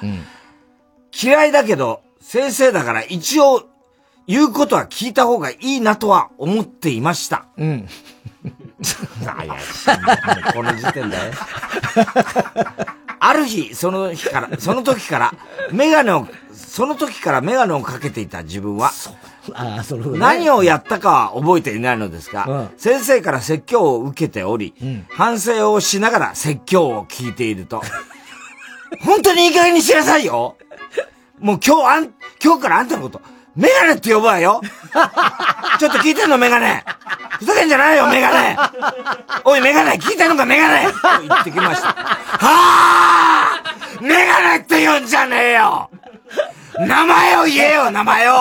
嫌いだけど先生だから一応言うことは聞いた方がいいなとは思っていました。うん。怪しいなこの時点で。ある日、その日から、その時から、メガネを、その時からメガネをかけていた自分は、ね、何をやったかは覚えていないのですが、先生から説教を受けており、反省をしながら説教を聞いていると、本当にいい加減にしなさいよ。もう今日あん、今日からあんたのこと、メガネって呼ぶわよ。ちょっと聞いてんのメガネ。ふざけんじゃないよメガネ。おいメガネ聞いてんのかメガネ。と言ってきました。はぁメガネって呼んじゃねえよ名前を言えよ名前を。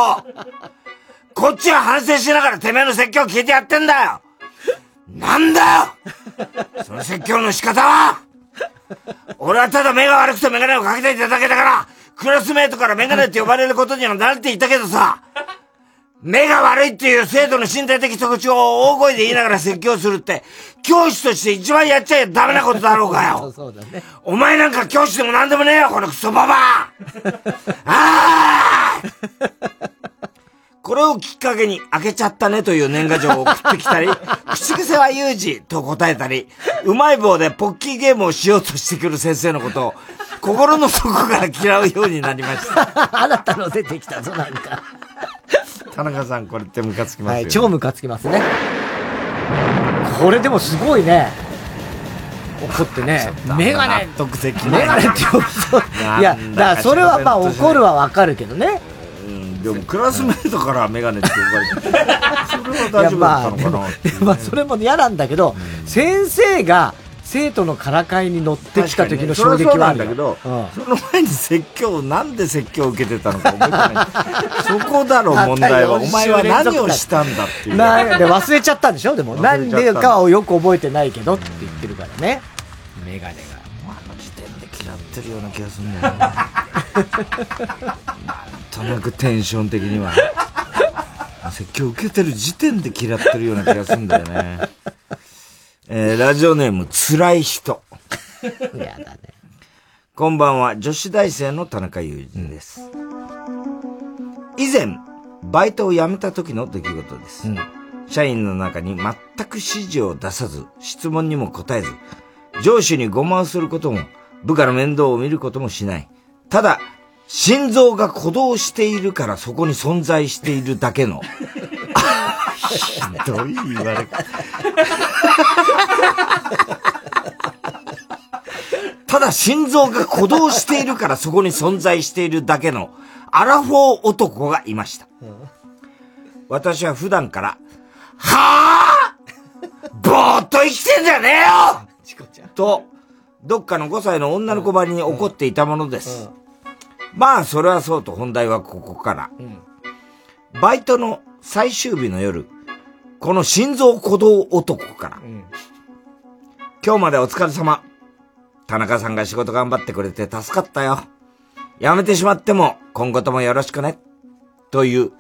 こっちは反省しながらてめえの説教聞いてやってんだよ。なんだよ。その説教の仕方は。俺はただ目が悪くてメガネをかけていただけだから、クラスメートからメガネって呼ばれることには慣れていたけどさ、目が悪いっていう生徒の身体的特徴を大声で言いながら説教するって、教師として一番やっちゃダメなことだろうがよ。そうだね。お前なんか教師でもなんでもねえよ、このクソババア ああこれをきっかけに開けちゃったねという年賀状を送ってきたり、口癖は有事と答えたり、うまい棒でポッキーゲームをしようとしてくる先生のことを、心の底から嫌うようになりました。あなたの出てきたぞ、なんか。田中さん、これってムカつきますよ、はい、超ムカつきますね。これでもすごいね。怒ってね。メガネ。納得できメガネって呼ぶと。いや、だからそれはまあ怒るはわかるけどね。でもクラスメートからメガネって呼ばれて、それは大丈夫だったのかなまあそれも嫌なんだけど、先生が生徒のからかいに乗ってきた時の衝撃はあるよそそうなんだけど、その前に説教、なんで説教を受けてたのか覚えてない。そこだろ、問題は。お前は何をしたんだっていう。なで忘れちゃったんでしょ？でも、忘なんれちゃったでかはよく覚えてないけどって言ってるからね。メガネが。あの時点で嫌ってるような気がするんだよな。なんとなくテンション的には。説教受けてる時点で嫌ってるような気がするんだよね。えー、ラジオネーム、辛い人。やだね。こんばんは、女子大生の田中裕二です。以前、バイトを辞めた時の出来事です。社員の中に全く指示を出さず、質問にも答えず、上司にごまをすることも、部下の面倒を見ることもしない。ただ、心臓が鼓動しているからそこに存在しているだけの。ひどい言われ方。ただ心臓が鼓動しているからそこに存在しているだけのアラフォー男がいました。私は普段から、はぁぼーっと生きてんじゃねえよと、どっかの5歳の女の子ばりに怒っていたものです。まあ、それはそうと本題はここから。バイトの最終日の夜、この心臓鼓動男から、今日までお疲れ様。田中さんが仕事頑張ってくれて助かったよ。辞めてしまっても今後ともよろしくね。という、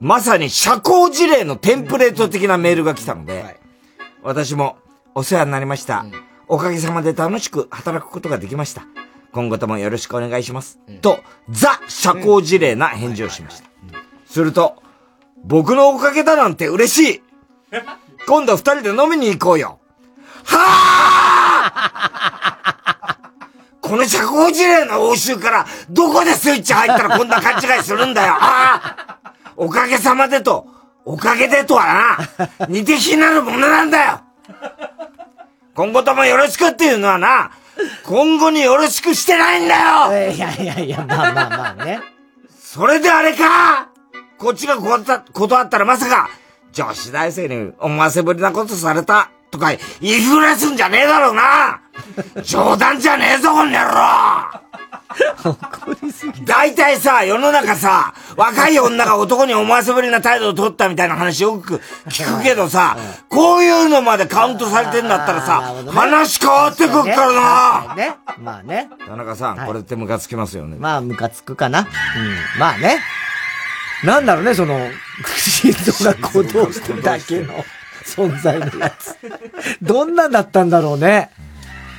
まさに社交辞令のテンプレート的なメールが来たので、私もお世話になりました。おかげさまで楽しく働くことができました。今後ともよろしくお願いします。と、ザ社交辞令な返事をしました。すると、僕のおかげだなんて嬉しい今度二人で飲みに行こうよ。この社交辞令の応酬から、どこでスイッチ入ったらこんな勘違いするんだよ。ああおかげさまでと、おかげでとはな、似て非なるものなんだよ。今後ともよろしくっていうのはな、今後によろしくしてないんだよ。いやいやいや、まあまあまあね。それであれか。こっちが断った断ったらまさか、女子大生に思わせぶりなことされたとか言いふらすんじゃねえだろうな冗談じゃねえぞ、この野郎大体さ、世の中さ、若い女が男に思わせぶりな態度を取ったみたいな話よく聞くけどさ、こういうのまでカウントされてんだったらさ、話変わってくっからなね。まあね。田中さん、これってムカつきますよね。まあ、ムカつくかな。うん。まあね。なんだろうね、その、心臓が鼓動してるだけの存在のやつ。どんなんだったんだろうね。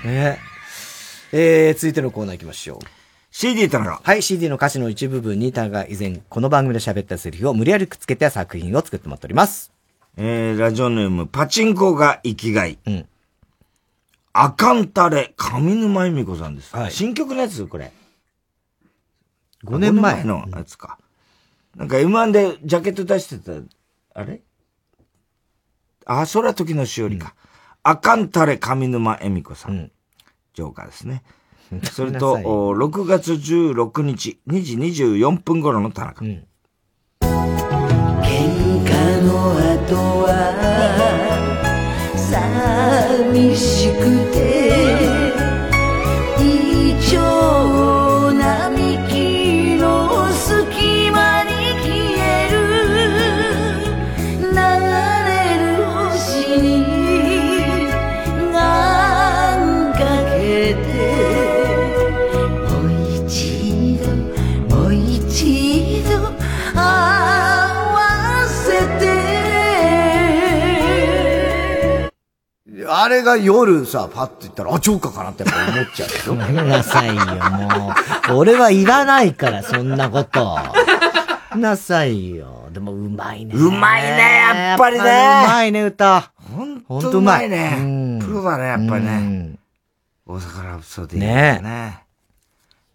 ね。えー、続いてのコーナー行きましょう。CD 田中。はい、CD の歌詞の一部分に田中が以前この番組で喋ったセリフを無理やりくっつけた作品を作ってもらっております。えー、ラジオネーム、パチンコが生きがい。うん。あかんたれ、上沼恵美子さんです。新曲のやつこれ。5年前5のやつか。なんか M1 でジャケット出してた、あれ？あ、それは時のしおりか。あかんたれ、上沼恵美子さん。ジョーカーですね。それと、お6月16日、2時24分頃の田中。喧嘩の後は寂しくてイチあれが夜さ、パッと言ったら、あ、ジョーカーかなってやっぱ思っちゃうけど。ごめんなさいよ、もう。俺はいらないから、そんなこと。なさいよ。でも、うまいね。うまいねやっぱりねやうまいね、歌。ほんとうまいとうまい。ね。プロだね、やっぱりね。大阪ラブソディね。ね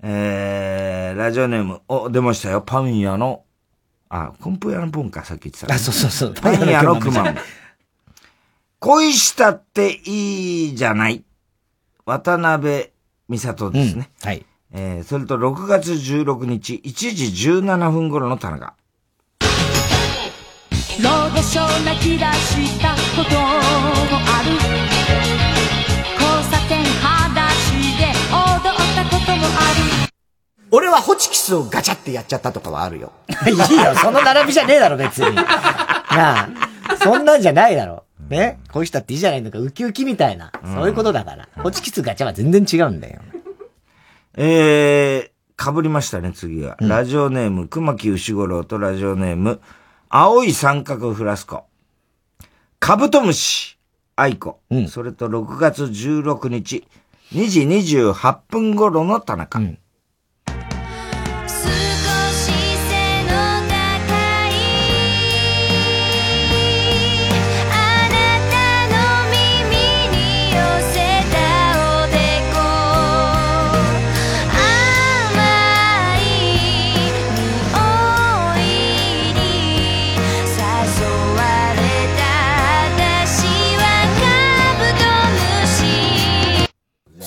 えー、ラジオネーム、お、出ましたよ。パン屋の、あ、コンプ屋のポンか、さっき言ってたね。あそうそうそうパン屋のクマパン。恋したっていいじゃない。渡辺美里ですね。うん、はい。えー、それと6月16日、1時17分頃の田中。ショー泣き出したこともある交差点裸足で踊ったこともある俺はホチキスをガチャってやっちゃったとかはあるよ。いいよ、その並びじゃねえだろ、別に。なあ。そんなんじゃないだろ。ね？恋したっていいじゃないのか、ウキウキみたいな。そういうことだから。ホチキスガチャは全然違うんだよ。えー、被りましたね、次は。ラジオネーム、熊木牛五郎とラジオネーム、青い三角フラスコ。カブトムシ、愛子。それと6月16日、2時28分頃の田中。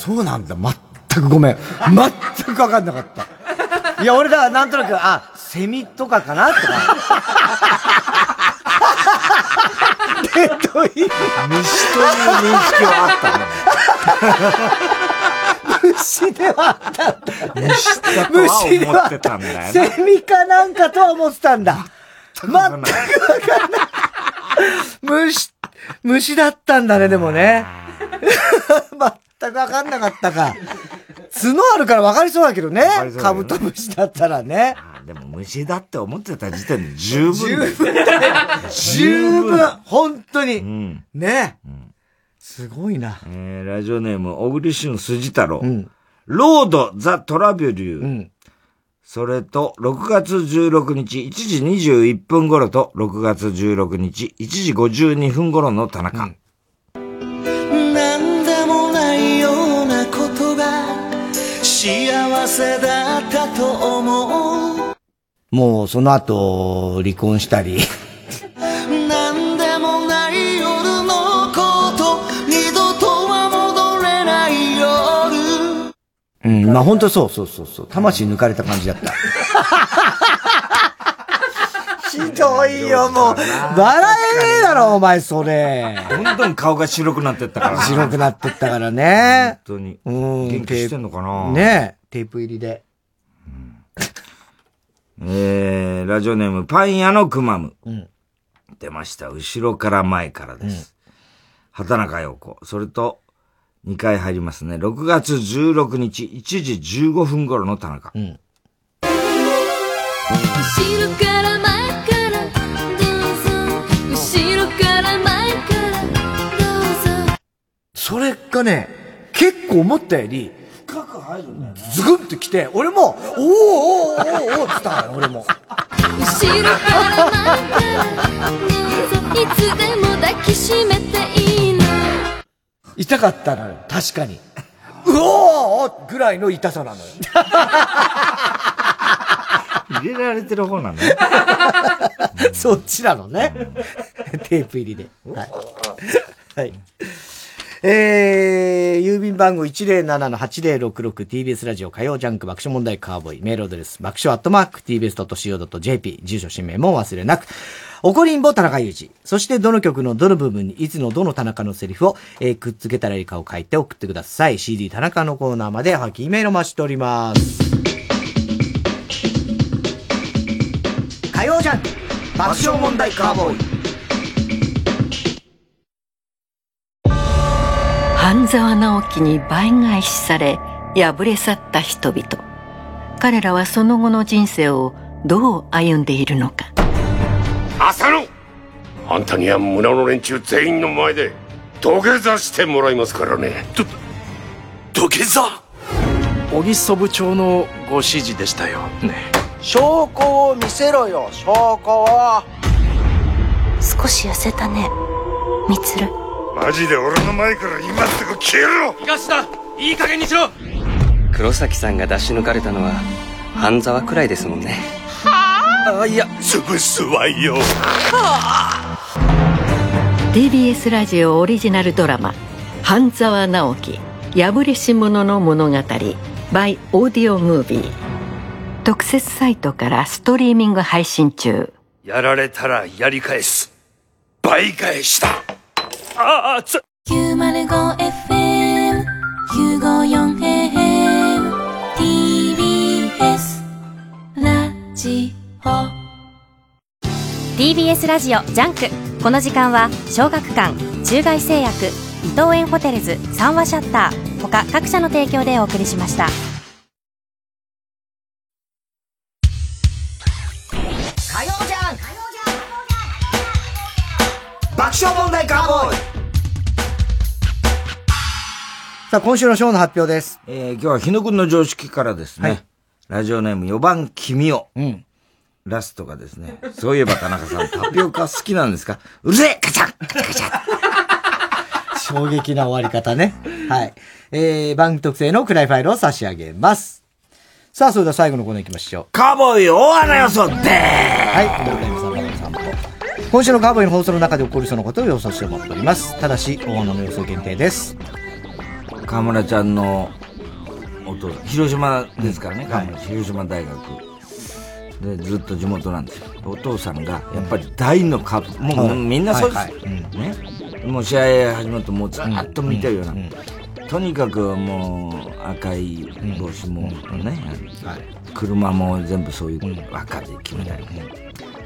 そうなんだ、全くごめん。全くわかんなかった。いや、俺だ、なんとなく、あ、セミとかかなとか。で、どういう。虫という認識はあったね。虫ではあったんだ。虫だとは思ってたんだよねセミかなんかとは思ってたんだ。全くわかんない。虫、虫だったんだね、でもね。全くわかんなかったか。角あるからわかりそうだけどねかり。そうだカブトムシだったらね。でも虫だって思ってた時点で十分。十分十分本当に。ねすごいな。えー、ラジオネーム、小栗旬筋太郎。ロード・ザ・トラビュリュー。それと、6月16日1時21分頃と、6月16日1時52分頃の田中。なん幸せだったと思うもうその後、離婚したり。なんでもない夜のこと二度とは戻れない夜うん、まあ本当そうそうそうそう。魂抜かれた感じだった。ひどいよ、もう。笑えねえだろ、お前、それ。どんどん顔が白くなってったからな。白くなってったからね。本当に。うん。元気してんのかな？ねえ。テープ入りで。えー、ラジオネーム、パン屋のくまむ。うん出ました。後ろから前からです。畑中陽子。それと、2回入りますね。6月16日1時15分頃の田中。後ろから前からそれがね、結構思ったより、深く入るね。ズグンってきて、俺も、おーおーおーおーおーって言ったのよ、俺も。後ろから前からどうぞいつでも抱きしめていいの痛かったのよ、確かに。うおーぐらいの痛さなのよ。入れられてる方なのそっちなのね。テープ入りで。はい。はい。えー、郵便番号 107-8066TBS ラジオ火曜ジャンク爆笑問題カーボーイメールアドレス爆笑アットマーク TBS.CO.JP 住所氏名も忘れなく。怒りんぼ田中裕二。そしてどの曲のどの部分にいつのどの田中のセリフを、えーくっつけたらいいかを書いて送ってください。CD 田中のコーナーまではがきメールを待ちしております。火曜ジャンク爆笑問題カーボーイ。半沢直樹に倍返しされ敗れ去った人々。彼らはその後の人生をどう歩んでいるのか。浅野あんたには村の連中全員の前で土下座してもらいますからね。土下座？小木曽部長のご指示でしたよね。証拠を見せろよ証拠を少し痩せたねみつるマジで俺の前から今すぐ消えろ。東田いい加減にしろ。黒崎さんが出し抜かれたのは半沢くらいですもんね。あ？いや潰すわよ。TBS ラジオオリジナルドラマ「半沢直樹破れし者の物語 by オーディオムービー」特設サイトからストリーミング配信中。やられたらやり返す。倍返しだああつ 905FM954AM TBS TBS ラジオジャンク。この時間は小学館中外製薬伊藤園ホテルズ三和シャッター他各社の提供でお送りしましたさあ、今週のショーの発表です。えー、今日は日野くんの常識からですね。ラジオネーム4番君を。うん。ラストがですね。そういえば田中さん、タピオカ好きなんですか？うるせえカチャンカチャカチャ 衝撃な終わり方ね。はい。えー、番組特製の暗いファイルを差し上げます。さあ、それでは最後のコーナー行きましょう。カーボーイ大穴予想ではい、村上さん、村上さんと。今週のカーボーイの放送の中で起こりそうなことを予想してもらっております。ただし、大穴の予想限定です。河村ちゃんのお父さん、広島ですからね、河村広島大学。で、ずっと地元なんですよ。お父さんが、やっぱり大のカープ、もう、はい。みんなそうです。ね。もう試合始まるともうずっと見てるような。とにかくもう赤い帽子もね、車も全部そういう赤で決めたりね。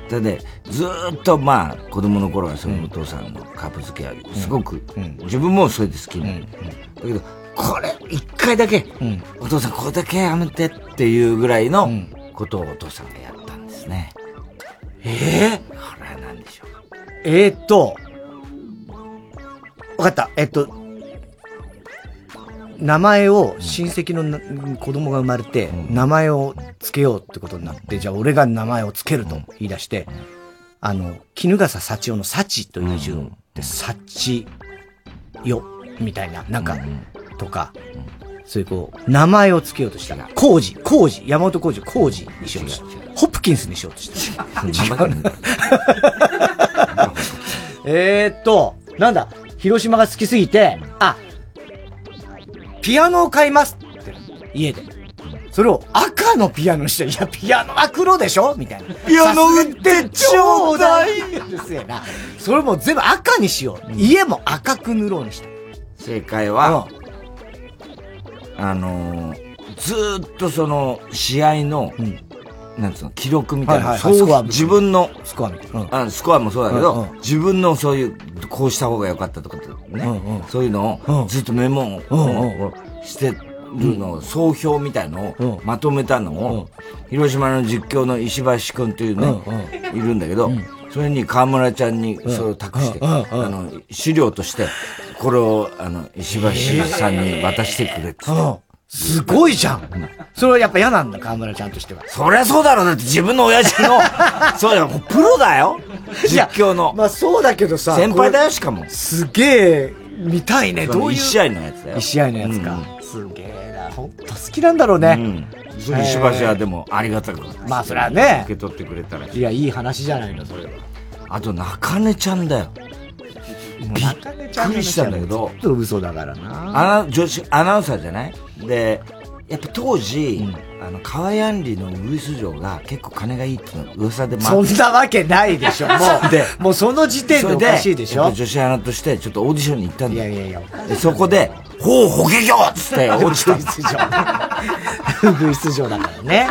でで、ずーっとまあ子供の頃はそのお父さんのカープ付けはすごく、自分もそれで好きなの。だけど、これ一回だけ、お父さんこれだけやめてっていうぐらいのことをお父さんがやったんですね。えこれは何でしょうか？えー、っと、わかった。えっと、名前を親戚のな子供が生まれて、名前を付けようってことになって、じゃあ俺が名前を付けると言い出して、あの、絹笠幸男の幸という字を、で、幸よ、みたいな、なんか、とか、そういうこう、名前を付けようとしたら、工事、工事、山本工事、工事にしようとした。ホプキンスにしようとした。違うえーっと、なんだ、広島が好きすぎて、あ、ピアノを買いますって、家で。それを赤のピアノにして、いや、ピアノは黒でしょ？みたいな。ピアノ売ってちょうだいですよな。それも全部赤にしよう。家も赤く塗ろうにした。正解は、あのーずーっとその試合の、なんつうの、記録みたいな、はいはいはい。自分の、スコアみたいな。あスコアもそうだけど、うんうん。自分のそういう、こうした方が良かったとかってね、うんうん。そういうのを、ずっとメモを、うんをしてるのを、総評みたいのを、まとめたのを、広島の実況の石橋くんっていうね、いるんだけど、それに河村ちゃんにそれを託して、うんうんあの、資料として、これを、あの、石橋さんに渡してくれってすごいじゃん。それはやっぱ嫌なんだ、河村ちゃんとしては。そりゃそうだろうだって自分の親父の、そうだよ、プロだよ実況の。まあそうだけどさ。先輩だよ、しかも。すげえ、見たいね。どういう。一試合のやつだよ。一試合のやつか。すげえな。ほんと好きなんだろうね。それ石橋はでもありがたく。まあそれはね受け取ってくれたら。いや、いい話じゃないの、それは。あと、中根ちゃんだよ。びっくりしたんだけど。ちょっと嘘だからな。アナ女子アナウンサーじゃない？で、やっぱ当時、あの、川谷ンリのウグイス城が結構金がいいっていうの噂でそんなわけないでしょ、もう。で、もうその時点でおかしいでしょ女子アナとしてちょっとオーディションに行ったんだいやいやいや。でそこで、ほう、法華経っつって 落ちた。ウグイス城 だからね。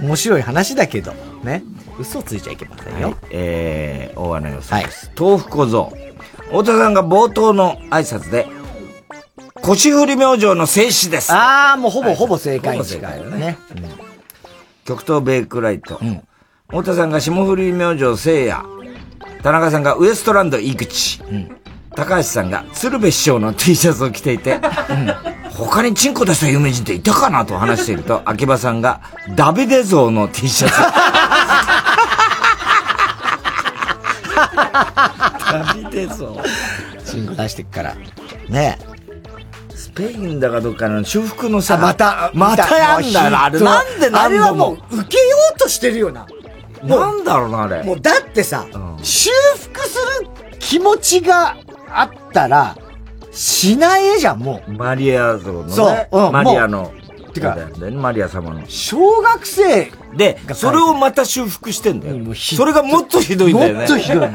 面白い話だけど、ね。嘘ついちゃいけませんよ。はい、えー、大穴予想です。豆腐小僧。太田さんが冒頭の挨拶で、腰振り明星の静止です。ああ、もうほぼほぼ正解ほぼ正解だね。極東ベイクライト。太田さんが霜降り明星聖夜。田中さんがウエストランド井口。高橋さんが鶴瓶師匠の T シャツを着ていて、他にチンコ出した有名人っていたかなと話していると、秋葉さんがダビデ像の T シャツ。ダビデ像。チンコ出してっから。ねスペインだかどっかの修復のさ、また、またやんだよな。あれなんであ何れはも。う受けようとしてるよな。なんだろうな、あれ。もうだってさ、修復する気持ちがあったら、しない絵じゃん、もう。マリア像のね。そううんマリアの。てかねマリア様の。小学生で、それをまた修復してんだよ。それがもっとひどいんだよね。もっとひどいの。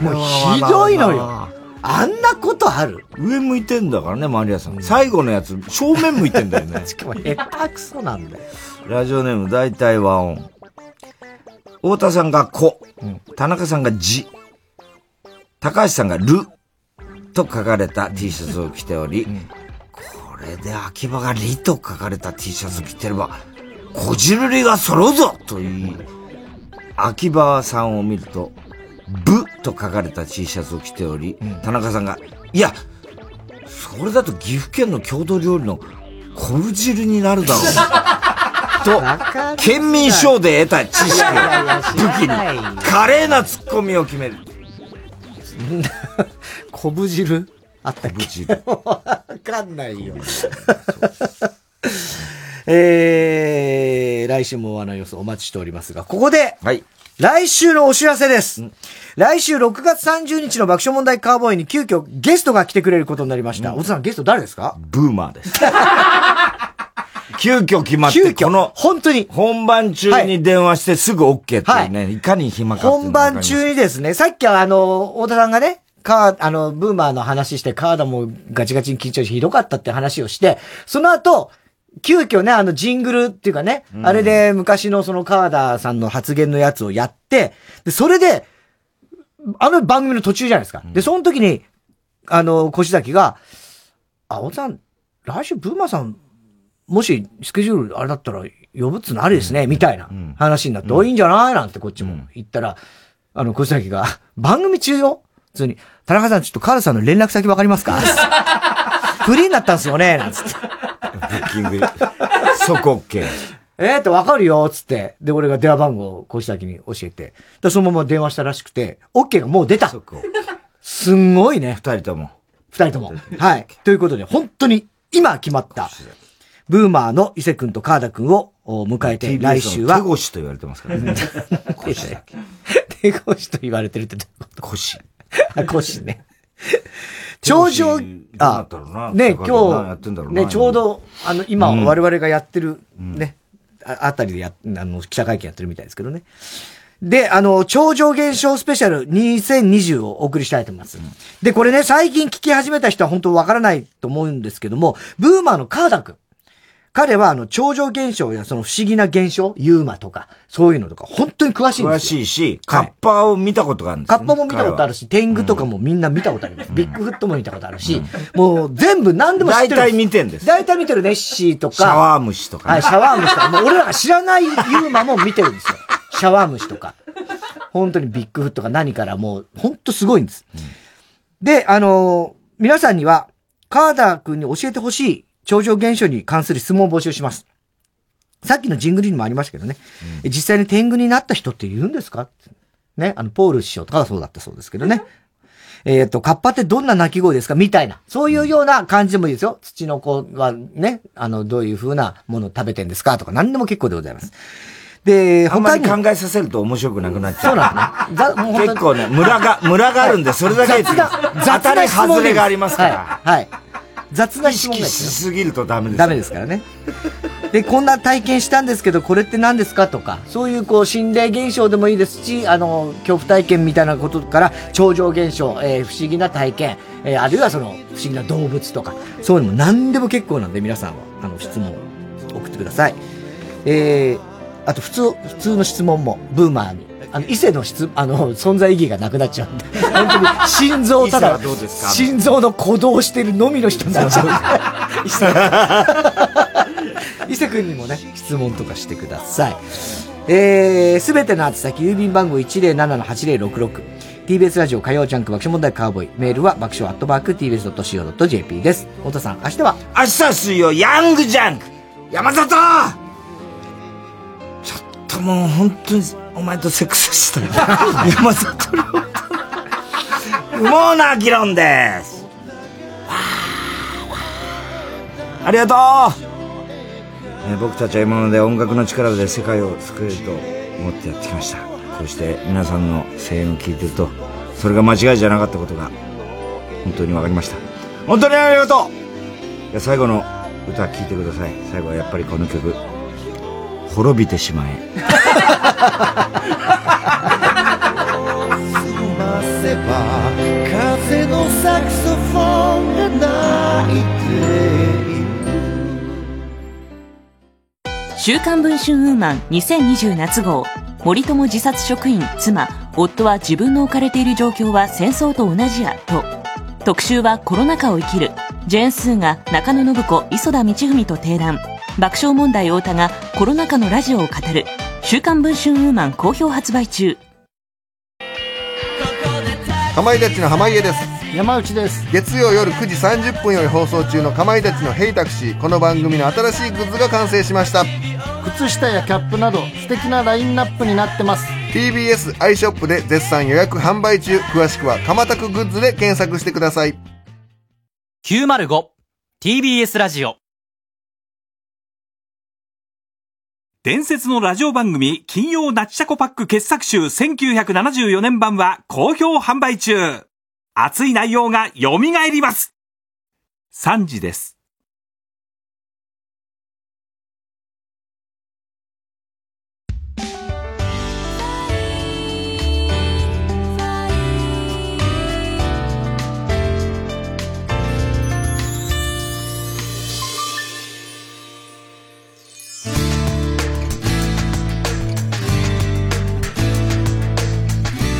もうひどいのよ。あんなことある？上向いてんだからね、マリアさん。最後のやつ、正面向いてんだよね。しかも下手くそなんだよ。ラジオネーム大体和音。太田さんが子、田中さんが字、高橋さんがると書かれた T シャツを着ており、これで秋葉がりと書かれた T シャツを着てれば、こじるりが揃うぞと言い、秋葉さんを見ると、ぶと書かれた T シャツを着ており、田中さんが、いや、それだと岐阜県の郷土料理の昆布汁になるだろう。と、県民賞で得た知識を武器に、華麗なツッコミを決める。昆布汁？あったっけ？汁。わかんないよ。えー、来週もあの予想お待ちしておりますが、ここで、来週のお知らせです。来週6月30日の爆笑問題カーボーイに急遽ゲストが来てくれることになりました。おつさんゲスト誰ですか？ブーマーです。急遽決まって、この、本当に。本番中に電話してすぐ OK っていうね、い、かに暇か本番中にですね、さっきはあの、太田さんがね、カー、あの、ブーマーの話して、カーダもガチガチに緊張してひどかったって話をして、その後、急遽ね、あの、ジングルっていうかね、うん。あれで昔のそのカーダさんの発言のやつをやって、で、それで、あの番組の途中じゃないですか。で、その時に、あの、越崎が、あ、太田さん、来週ブーマーさん、もしスケジュールあれだったら呼ぶっつうのありですね、みたいな話になって、おいいんじゃない？なんてこっちも言ったら、あの、小崎が、番組中よ？普通に、田中さんちょっとカールさんの連絡先わかりますか？フリーになったんすよね？なんつって。ブッキング、即 OK。えーってわかるよつって。で、俺が電話番号を小崎に教えて。で、そのまま電話したらしくて、OK がもう出た。すんごいね。二人とも。二人とも。はい。ということで、本当に今決まった、ブーマーの伊勢くんとカーダくんをお迎えて、来週は。手越しと言われてますからね。手越しと言われてるってどういうこと？腰。あ、腰ね。頂上、あ、ね、や今日、ね、ちょうど、あの、今、うん我々がやってる、ね、ああたりでや、あの、記者会見やってるみたいですけどね。で、あの、超常現象スペシャル2020をお送りしたいと思います。で、これね、最近聞き始めた人は本当わからないと思うんですけども、ブーマーのカーダ君。彼は、あの、超常現象やその不思議な現象、ユーマとか、そういうのとか、本当に詳しいん詳ですよ。しいし、カッパを見たことがあるんですよ、カッパも見たことあるし、天狗とかもみんな見たことあります。ビッグフットも見たことあるし、もう全部何でも知ってる。大体見てんです。大体見てるネッシーとか。シャワー虫とかねはい、シャワー虫とか。もう俺らが知らないユーマも見てるんですよ。シャワー虫とか。本当にビッグフットが何からもう、本当すごいんです。で、あのー皆さんには、カーダー君に教えてほしい超常現象に関する質問を募集します。さっきのジングルにもありましたけどね、実際に天狗になった人っているんですか？ね、あの、ポール師匠とかはそうだったそうですけどね。えっ、と、カッパってどんな鳴き声ですか？みたいな。そういうような感じでもいいですよ。土の子がね、あの、どういう風なものを食べてんですか？とか、何でも結構でございます。で、あんま他に。り考えさせると面白くなくなっちゃう。そうなんですね。結構ね、ムラが、ムラがあるんで、それだけで雑な当たり外れがありますから。はい。はい雑な意識質問がしすぎるとダメです。ダメですからね。で、こんな体験したんですけど、これって何ですかとか、そういうこう、心霊現象でもいいですし、あの、恐怖体験みたいなことから、超常現象、えー不思議な体験、えーあるいはその、不思議な動物とか、そういうのも何でも結構なんで、皆さんは、あの、質問を送ってください。えー、あと、普通、普通の質問も、ブーマーに。あの、伊勢の質、あの、存在意義がなくなっちゃうんで。本当に、心臓ただ心臓の鼓動してるのみの人になっちゃうんで。伊勢伊勢くんにもね、質問とかしてください。えー、すべての宛先、郵便番号107-8066。TBS ラジオ火曜ジャンク爆笑問題カーボーイ。メールは爆笑アットマーク TBS.CO.JP です。太田さん、明日は？明日水曜、ヤングジャンク山里ともう本当に、お前とセックスしたい。山里亮太。不毛な議論です。ありがとう、えー僕たちは今まで音楽の力で世界を救えると思ってやってきました。こうして皆さんの声援を聞いてると、それが間違いじゃなかったことが、本当に分かりました。本当にありがとういや最後の歌聴いてください最後はやっぱりこの曲「滅びてしまえ」せば風のサクソフォンが鳴いている週刊文春ウーマン2020夏号森友自殺職員妻。夫は自分の置かれている状況は戦争と同じやと。特集はコロナ禍を生きる。ジェーン・スーが中野信子磯田道文と提談。爆笑問題太田がコロナ禍のラジオを語る週刊文春ウーマン好評発売中。かまいたちの濱家です。山内です。月曜夜9時30分より放送中のかまいたちのヘイタクシー。この番組の新しいグッズが完成しました。靴下やキャップなど素敵なラインナップになってます。TBS アイショップで絶賛予約販売中。詳しくはかまたくグッズで検索してください。905TBS ラジオ伝説のラジオ番組金曜ナッチシャコパック傑作集1974年版は好評販売中。熱い内容が蘇ります。3時です。